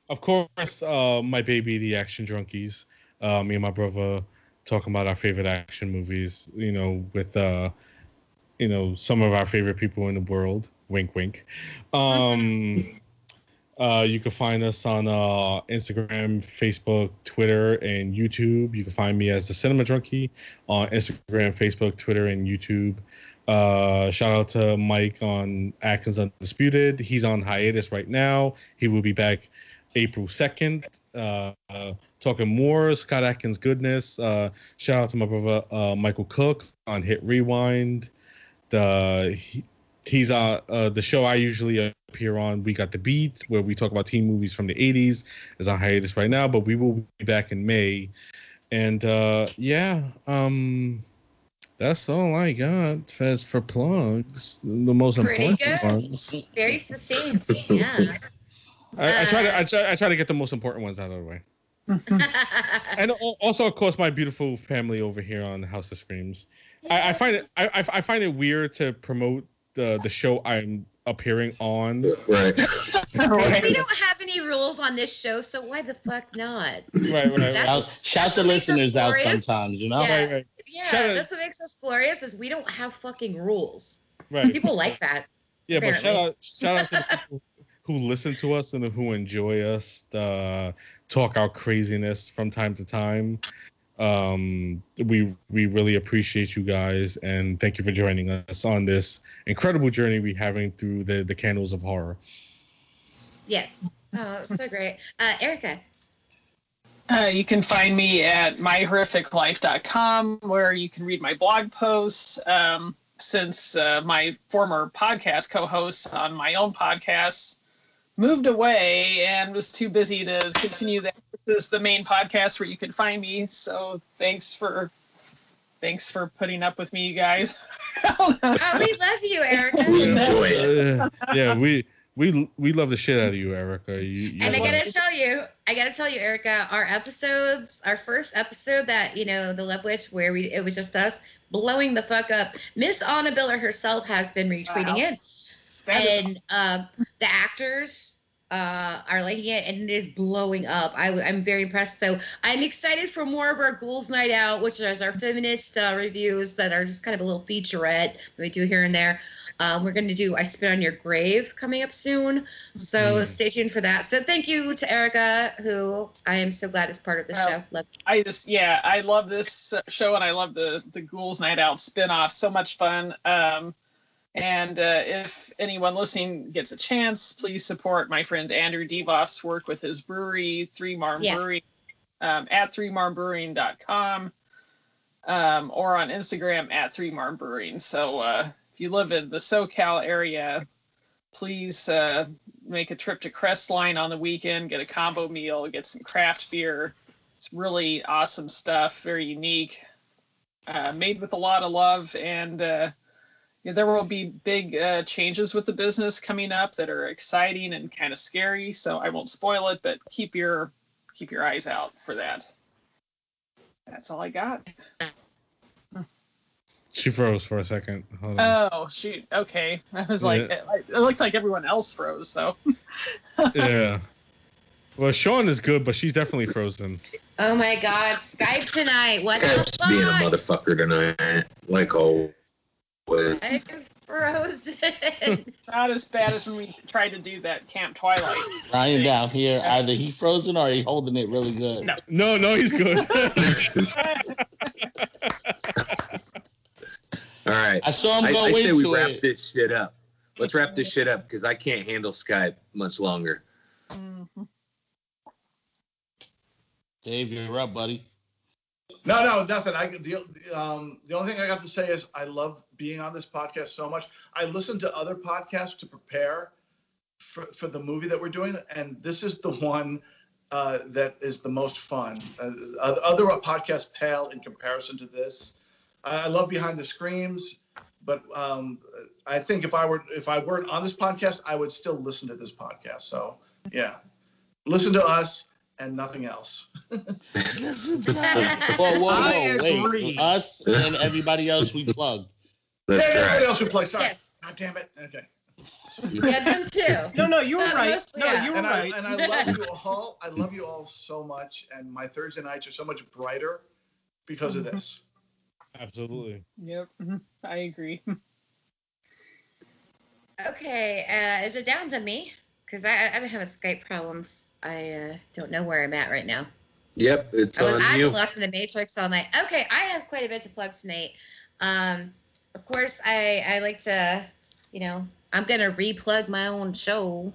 of course, uh, my baby, the Action Drunkies. Uh, me and my brother talking about our favorite action movies. You know, with uh, you know, some of our favorite people in the world. Wink, wink. Um, [LAUGHS] uh, you can find us on uh, Instagram, Facebook, Twitter, and YouTube. You can find me as the Cinema Drunkie on Instagram, Facebook, Twitter, and YouTube. Uh, shout out to Mike on Actions Undisputed. He's on hiatus right now. He will be back April 2nd. Uh, talking more Scott Adkins goodness. Uh, shout out to my brother uh, Michael Cook on Hit Rewind. The he, he's uh, uh the show I usually appear on. We got the beat where we talk about teen movies from the 80s. Is on hiatus right now, but we will be back in May. And uh, yeah, um, that's all I got as for plugs. The most
Pretty
important
good.
ones.
Very succinct. Yeah.
I, I try to uh, I try, I try to get the most important ones out of the way. [LAUGHS] And also, of course, my beautiful family over here on House of Screams. I, I find it I, I I find it weird to promote the the show I'm appearing on.
Right. [LAUGHS]
we don't have any rules on this show, so why the fuck not?
Right, right, right.
Shout, shout the
what makes us
listeners out sometimes, you know?
Yeah.
Right, right,
Yeah,
Shout out-
what makes us glorious is we don't have fucking rules.
right.
People like that.
Yeah, but shout out shout out to the people [LAUGHS] who listen to us and who enjoy us uh, talk our craziness from time to time. Um, we we really appreciate you guys and thank you for joining us on this incredible journey we're having through the the candles of horror.
Yes. Oh, so great. Uh, Erica.
Uh, you can find me at myhorrificlife.com where you can read my blog posts. Um, since uh, my former podcast co-host on my own podcast moved away and was too busy to continue that. This is the main podcast where you can find me. So thanks for thanks for putting up with me, you guys. [LAUGHS]
oh, we love you, Erica.
We enjoy it.
Yeah, we we we love the shit out of you, Erica. You, you
And I gotta tell you, I gotta tell you, Erica, our episodes, our first episode that you know, the Love Witch, where we it was just us blowing the fuck up. Miss Anna Biller herself has been retweeting
Wow.
it,
That is-
and um, the actors uh, are liking it, and it is blowing up. I, am very impressed. So I'm excited for more of our Ghouls Night Out, which is our feminist uh, reviews that are just kind of a little featurette that we do here and there. Um, we're going to do I Spit on Your Grave coming up soon. So
Mhm.
stay tuned for that. So thank you to Erica, who I am so glad is part of the
Well,
show. Love
I just yeah, I love this show and I love the the Ghouls Night Out spinoff. So much fun. Um, and uh, if anyone listening gets a chance, please support my friend Andrew Devoff's work with his brewery, Three Marm
Yes.
Brewery, um, at threemarmbrewing.com, um, or on Instagram at Three Marm Brewing. So uh, if you live in the SoCal area, please uh, make a trip to Crestline on the weekend, get a combo meal, get some craft beer. It's really awesome stuff, very unique, uh, made with a lot of love, and uh, yeah, there will be big uh, changes with the business coming up that are exciting and kind of scary. So I won't spoil it, but keep your keep your eyes out for that. That's all I got. [LAUGHS]
She froze for a second. Hold on.
Oh she Okay, [LAUGHS] I was like,
Yeah.
it, it looked like everyone else froze though. [LAUGHS]
yeah. Well, Sean is good, but she's definitely frozen.
Oh my God, Skype tonight. What the
Skype's being a motherfucker tonight, like always.
I'm frozen. [LAUGHS]
Not as bad as when we tried to do that Camp Twilight.
Ryan down here, either he frozen or he holding it really good.
No.
No, no, he's good.
All right.
I saw him
I,
go
I say we wrap
it.
this shit up. Let's wrap this shit up because I can't handle Skype much longer.
Dave, you're up, buddy.
No, no, nothing. I the um the only thing I got to say is I love being on this podcast so much. I listen to other podcasts to prepare for for the movie that we're doing, and this is the one uh, that is the most fun. Uh, other podcasts pale in comparison to this. I love Behind the Screams, but um, I think if I were if I weren't on this podcast, I would still listen to this podcast. So yeah, listen to us and nothing else. [LAUGHS]
Whoa, whoa, whoa, wait. Us and everybody else we plugged.
That's
yeah, everybody else would play. Sorry.
Yes.
God damn it. Okay.
yeah, them too.
No, no, you were
Uh,
right.
mostly,
No,
yeah.
you were
and
right.
I and I love you all. I love you all so much, and my Thursday nights are so much brighter because of this.
Absolutely.
Yep, mhm, I agree. [LAUGHS]
Okay, uh, is it down to me? Because I, I've been having Skype problems. I uh, don't know where I'm at right now.
Yep, it's
I was,
on
I've
you.
been lost in the Matrix all night. Okay, I have quite a bit to plug tonight. Um, of course, I, I like to, you know, I'm going to replug my own show.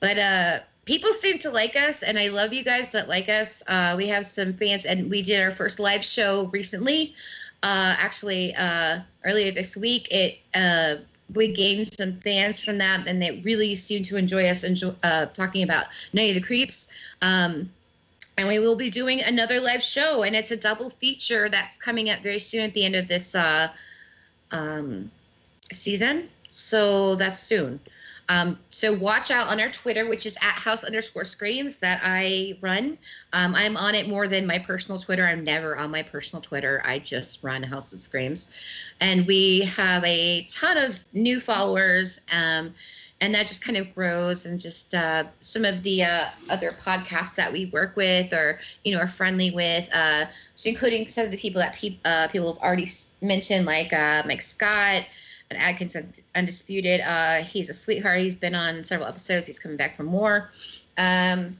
But uh, people seem to like us, and I love you guys that like us. Uh, we have some fans, and we did our first live show recently. Uh, actually, uh, earlier this week, it uh, we gained some fans from that, and they really seem to enjoy us enjoy, uh, talking about Night of the Creeps. Um, and we will be doing another live show, and it's a double feature that's coming up very soon at the end of this uh, um, season. So that's soon. Um, so watch out on our Twitter, which is at house underscore screams that I run. Um, I'm on it more than my personal Twitter. I'm never on my personal Twitter. I just run House of Screams, and we have a ton of new followers. Um, and that just kind of grows and just uh, some of the uh, other podcasts that we work with or you know are friendly with uh, including some of the people that pe- uh, people have already mentioned like uh, mike scott and atkinson Undisputed. Uh, he's a sweetheart. He's been on several episodes. He's coming back for more. Um,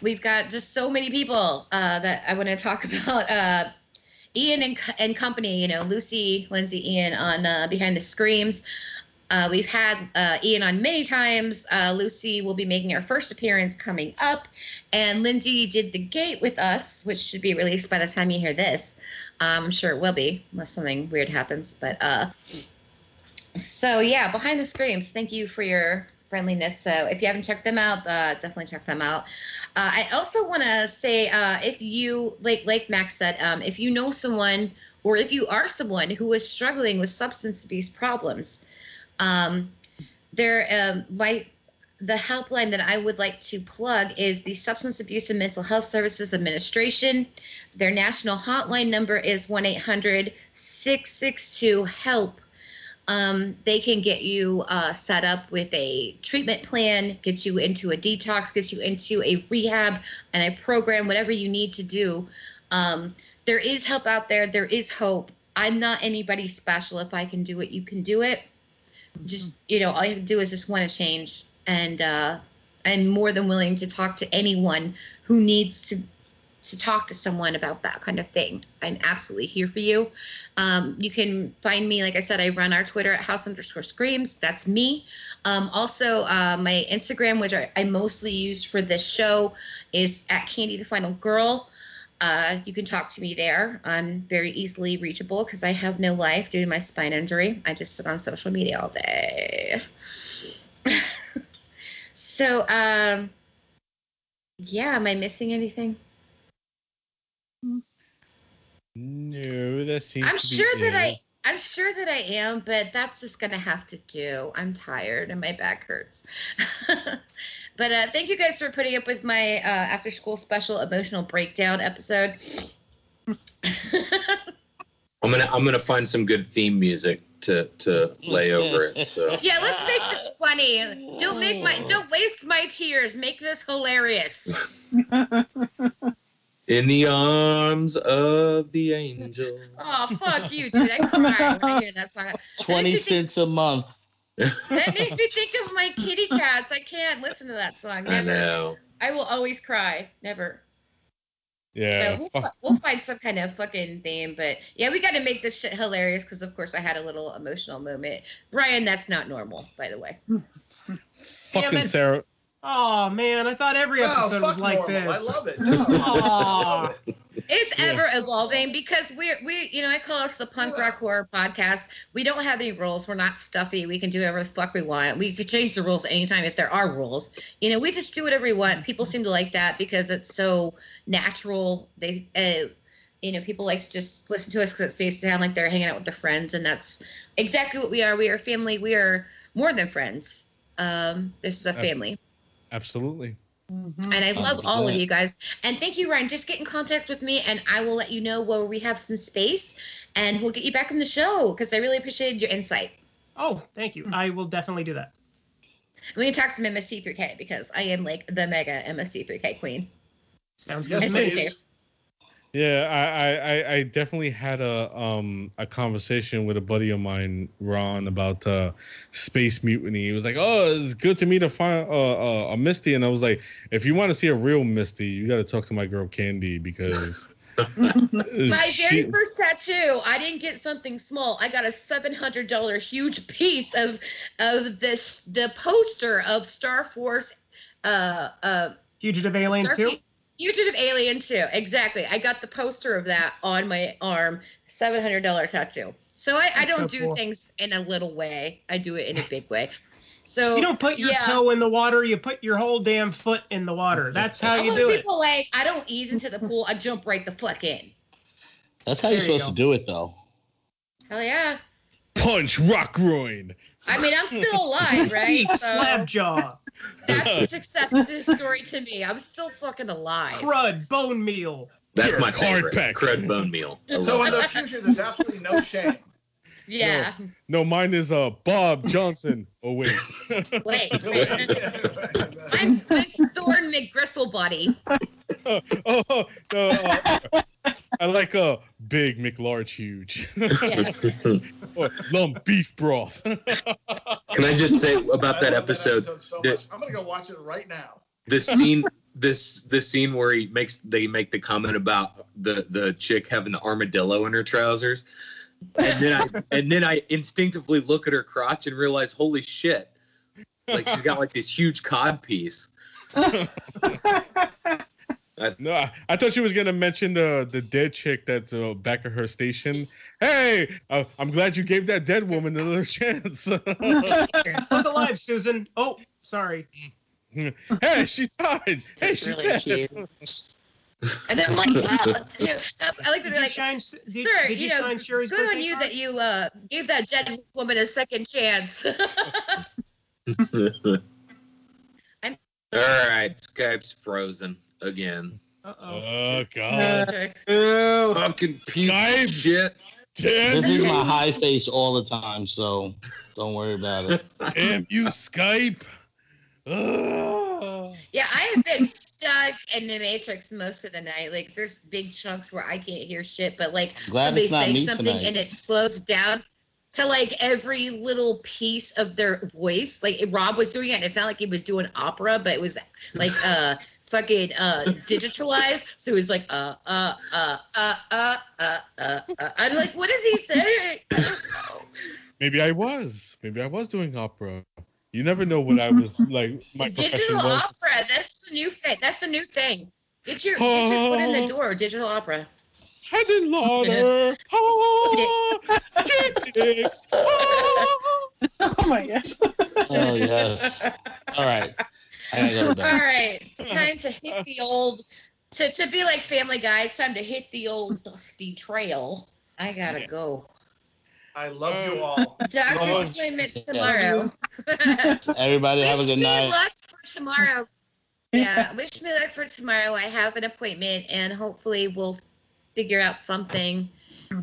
we've got just so many people uh, that I want to talk [LAUGHS] about. Uh, Ian and, and company, you know, Lucy, Lindsay, Ian on uh, Behind the Screams. Uh, we've had uh, Ian on many times. Uh, Lucy will be making her first appearance coming up. And Lindsay did The Gate with us, which should be released by the time you hear this. I'm sure it will be, unless something weird happens. But so, yeah, Behind the Screams, thank you for your friendliness. So if you haven't checked them out, uh, definitely check them out. Uh, I also want to say, uh, if you like, like Max said, um, if you know someone or if you are someone who is struggling with substance abuse problems, um, there, um, my the helpline that I would like to plug is the Substance Abuse and Mental Health Services Administration. Their national hotline number is 1 800 662 HELP. Um, they can get you uh, set up with a treatment plan, get you into a detox, get you into a rehab and a program, whatever you need to do. Um, there is help out there. There is hope. I'm not anybody special. If I can do it, you can do it. Just you know, all you have to do is just want to change, and uh, I'm more than willing to talk to anyone who needs to to talk to someone about that kind of thing. I'm absolutely here for you. Um, you can find me, like I said, I run our Twitter at house underscore screams. That's me. Um, also, uh, my Instagram, which I, I mostly use for this show, is at Candy the Final Girl. Uh, you can talk to me there. I'm very easily reachable because I have no life due to my spine injury. I just sit on social media all day. [LAUGHS] so, um, yeah, am I missing anything?
No, that seems.
I'm
to be
sure that
it.
I I'm sure that I am, but that's just gonna have to do. I'm tired and my back hurts. [LAUGHS] but uh, thank you guys for putting up with my uh, after school special emotional breakdown episode. [LAUGHS]
I'm gonna I'm gonna find some good theme music to to lay over it. So
yeah, let's make this funny. Don't make my don't waste my tears. Make this hilarious. [LAUGHS]
in the arms of the angel.
Oh fuck you, dude! I cry when I hear that song.
Twenty cents a month.
That makes me [LAUGHS] think of my kitty cats. I can't listen to that song.
I
Never.
know.
I will always cry. Never.
Yeah.
so we'll, we'll find some kind of fucking theme. But yeah, we got to make this shit hilarious because, of course, I had a little emotional moment. Brian, that's not normal, by the way. [LAUGHS]
Fucking. Sarah.
Oh man, I thought every
Oh,
episode was like
normal.
this.
I love it. No, love it.
It's
Yeah.
ever evolving because we're we you know I call us the punk rock horror podcast. We don't have any rules. We're not stuffy. We can do whatever the fuck we want. We could change the rules anytime if there are rules. You know, we just do whatever we want. People seem to like that because it's so natural. They uh, you know, people like to just listen to us because they sound like they're hanging out with their friends, and that's exactly what we are. We are family. We are more than friends. Um, this is a family.
Absolutely. Mm-hmm.
And I love all of you guys. And thank you, Ryan. Just get in contact with me, and I will let you know where we have some space, and we'll get you back on the show because I really appreciated your insight.
Oh, thank you. I will definitely do that.
And we can talk some MST3K because I am like the mega MST3K queen.
Sounds good
Yes,
to me.
please.
Yeah, I, I, I- I definitely had a um a conversation with a buddy of mine, Ron, about uh space mutiny. He was like, "Oh, it's good to meet a fi- uh, uh, a Misty," and I was like, "If you want to see a real Misty, you got to talk to my girl Candy because [LAUGHS]
My
she-
very first tattoo, I didn't get something small. I got a seven hundred dollar huge piece of of this the poster of Star Force uh uh
Fugitive Alien
Star-
2.
Fugitive Alien 2. Exactly. I got the poster of that on my arm. Seven hundred dollar tattoo. So I, I don't
so
do
cool.
things in a little way. I do it in a big way. So
You don't put your
yeah.
toe in the water, you put your whole damn foot in the water. That's how you
Most
do it.
people like I don't ease into the pool. I jump right the fuck in.
That's how you're
There you
supposed to do it, though.
Hell yeah.
punch rock groin.
I mean, I'm still [LAUGHS] alive, right? [LAUGHS]
Eat
So
slab jaw,
that's a success [LAUGHS] story to me. I'm still fucking alive.
crud, bone meal.
That's
Here,
my
hard
favorite.
pack.
Crud bone meal.
So in the future, there's absolutely no shame. [LAUGHS]
Yeah.
No, mine is uh Bob Johnson. Oh wait. [LAUGHS]
Wait. wait. I'm, I'm Thorn McGristlebody.
oh, oh, no, uh, I like a big McLarge huge.
Yes.
or lump beef broth. [LAUGHS]
Can I just say about that
I love
episode?
so
that-
much. I'm gonna go watch it right now.
the scene this the scene where he makes they make the comment about the the chick having the armadillo in her trousers and then i and then i instinctively look at her crotch and realize holy shit like she's got like this huge cod piece [LAUGHS]
No, I, I thought she was gonna mention the the dead chick that's uh, back at her station. Hey, uh, I'm glad you gave that dead woman another [LAUGHS] chance. [LAUGHS]
Look alive, Susan. Oh, sorry. [LAUGHS]
hey, she died. Hey,
It's
she's
really
dead.
cute. And then like, uh, you know, I like to
Did
be like,
shine? Did,
sir,
did you,
you know,
sign
good on you
card?
that you uh, gave that dead woman a second chance.
all right skype's frozen again
Uh-oh.
Oh God.
Ooh.
fucking piece
Skype.
of shit
Damn
This is my high face all the time, so don't worry about it. [LAUGHS]
damn you, Skype. Ugh.
yeah, I have been stuck in the matrix most of the night. Like, there's big chunks where I can't hear shit, but like
Glad
somebody saying something
tonight.
and it slows down to like every little piece of their voice. Like Rob was doing it, and it sounded like he was doing opera, but it was like uh fucking uh digitalized. [LAUGHS] So he's like uh uh uh uh uh uh uh. uh. I'm like, what is he saying? [LAUGHS] I don't know.
Maybe I was. Maybe I was doing opera. You never know what I was [LAUGHS] like. My
digital
was.
opera. That's the new thing. That's the new thing. Get your get your foot in the door. Digital opera.
Henenlotter. Oh, dicks. Oh.
Oh my gosh.
Oh yes. All right. I gotta go to
All
bed.
right, it's [LAUGHS] time to hit the old. To, to be like Family Guy, it's time to hit the old dusty trail. I gotta
Yeah.
go.
I love you oh. all. [LAUGHS]
Doctor's
Oh,
appointment tomorrow. [LAUGHS]
Everybody have a
wish
good
me
night.
luck for tomorrow. Yeah, wish me luck for tomorrow. I have an appointment, and hopefully we'll figure out something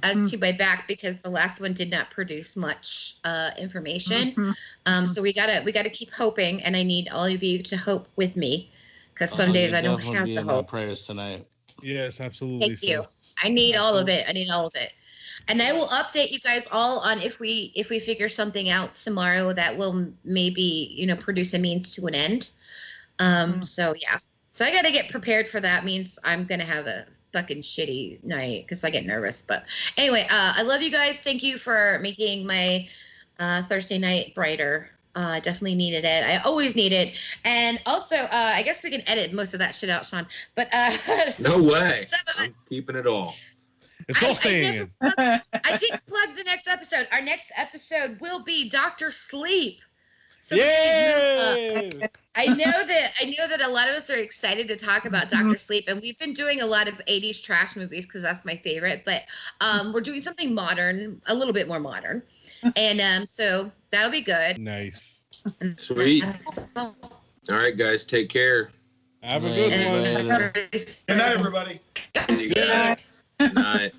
as to my back because the last one did not produce much uh, information.
Mhm.
Um, so we gotta we gotta keep hoping, and I need all of you to hope with me because some
Oh,
days I don't have
be
the
in my
hope.
prayers tonight.
Yes, absolutely.
Thank you. I need all of it. I need all of it. And I will update you guys all on if we if we figure something out tomorrow that will maybe you know produce a means to an end. Um.
Mm.
So yeah. So I got to get prepared for that. Means I'm gonna have a fucking shitty night because I get nervous. But anyway, uh, I love you guys. Thank you for making my uh, Thursday night brighter. Uh, definitely needed it. I always need it. And also, uh, I guess we can edit most of that shit out, Sean. But uh, [LAUGHS]
no way
some of it
i'm keeping it all
It's
I-
all
I
staying
never-
in.
I didn't plug the next episode. Our next episode will be Doctor Sleep. So
Yay!
I know that I know that a lot of us are excited to talk about Doctor Sleep, and we've been doing a lot of '80s trash movies because that's my favorite. But um, we're doing something modern, a little bit more modern, and um, so that'll be good.
Nice.
Sweet. all right guys take care
Have a good one.
Good night, everybody.
you guys. Good night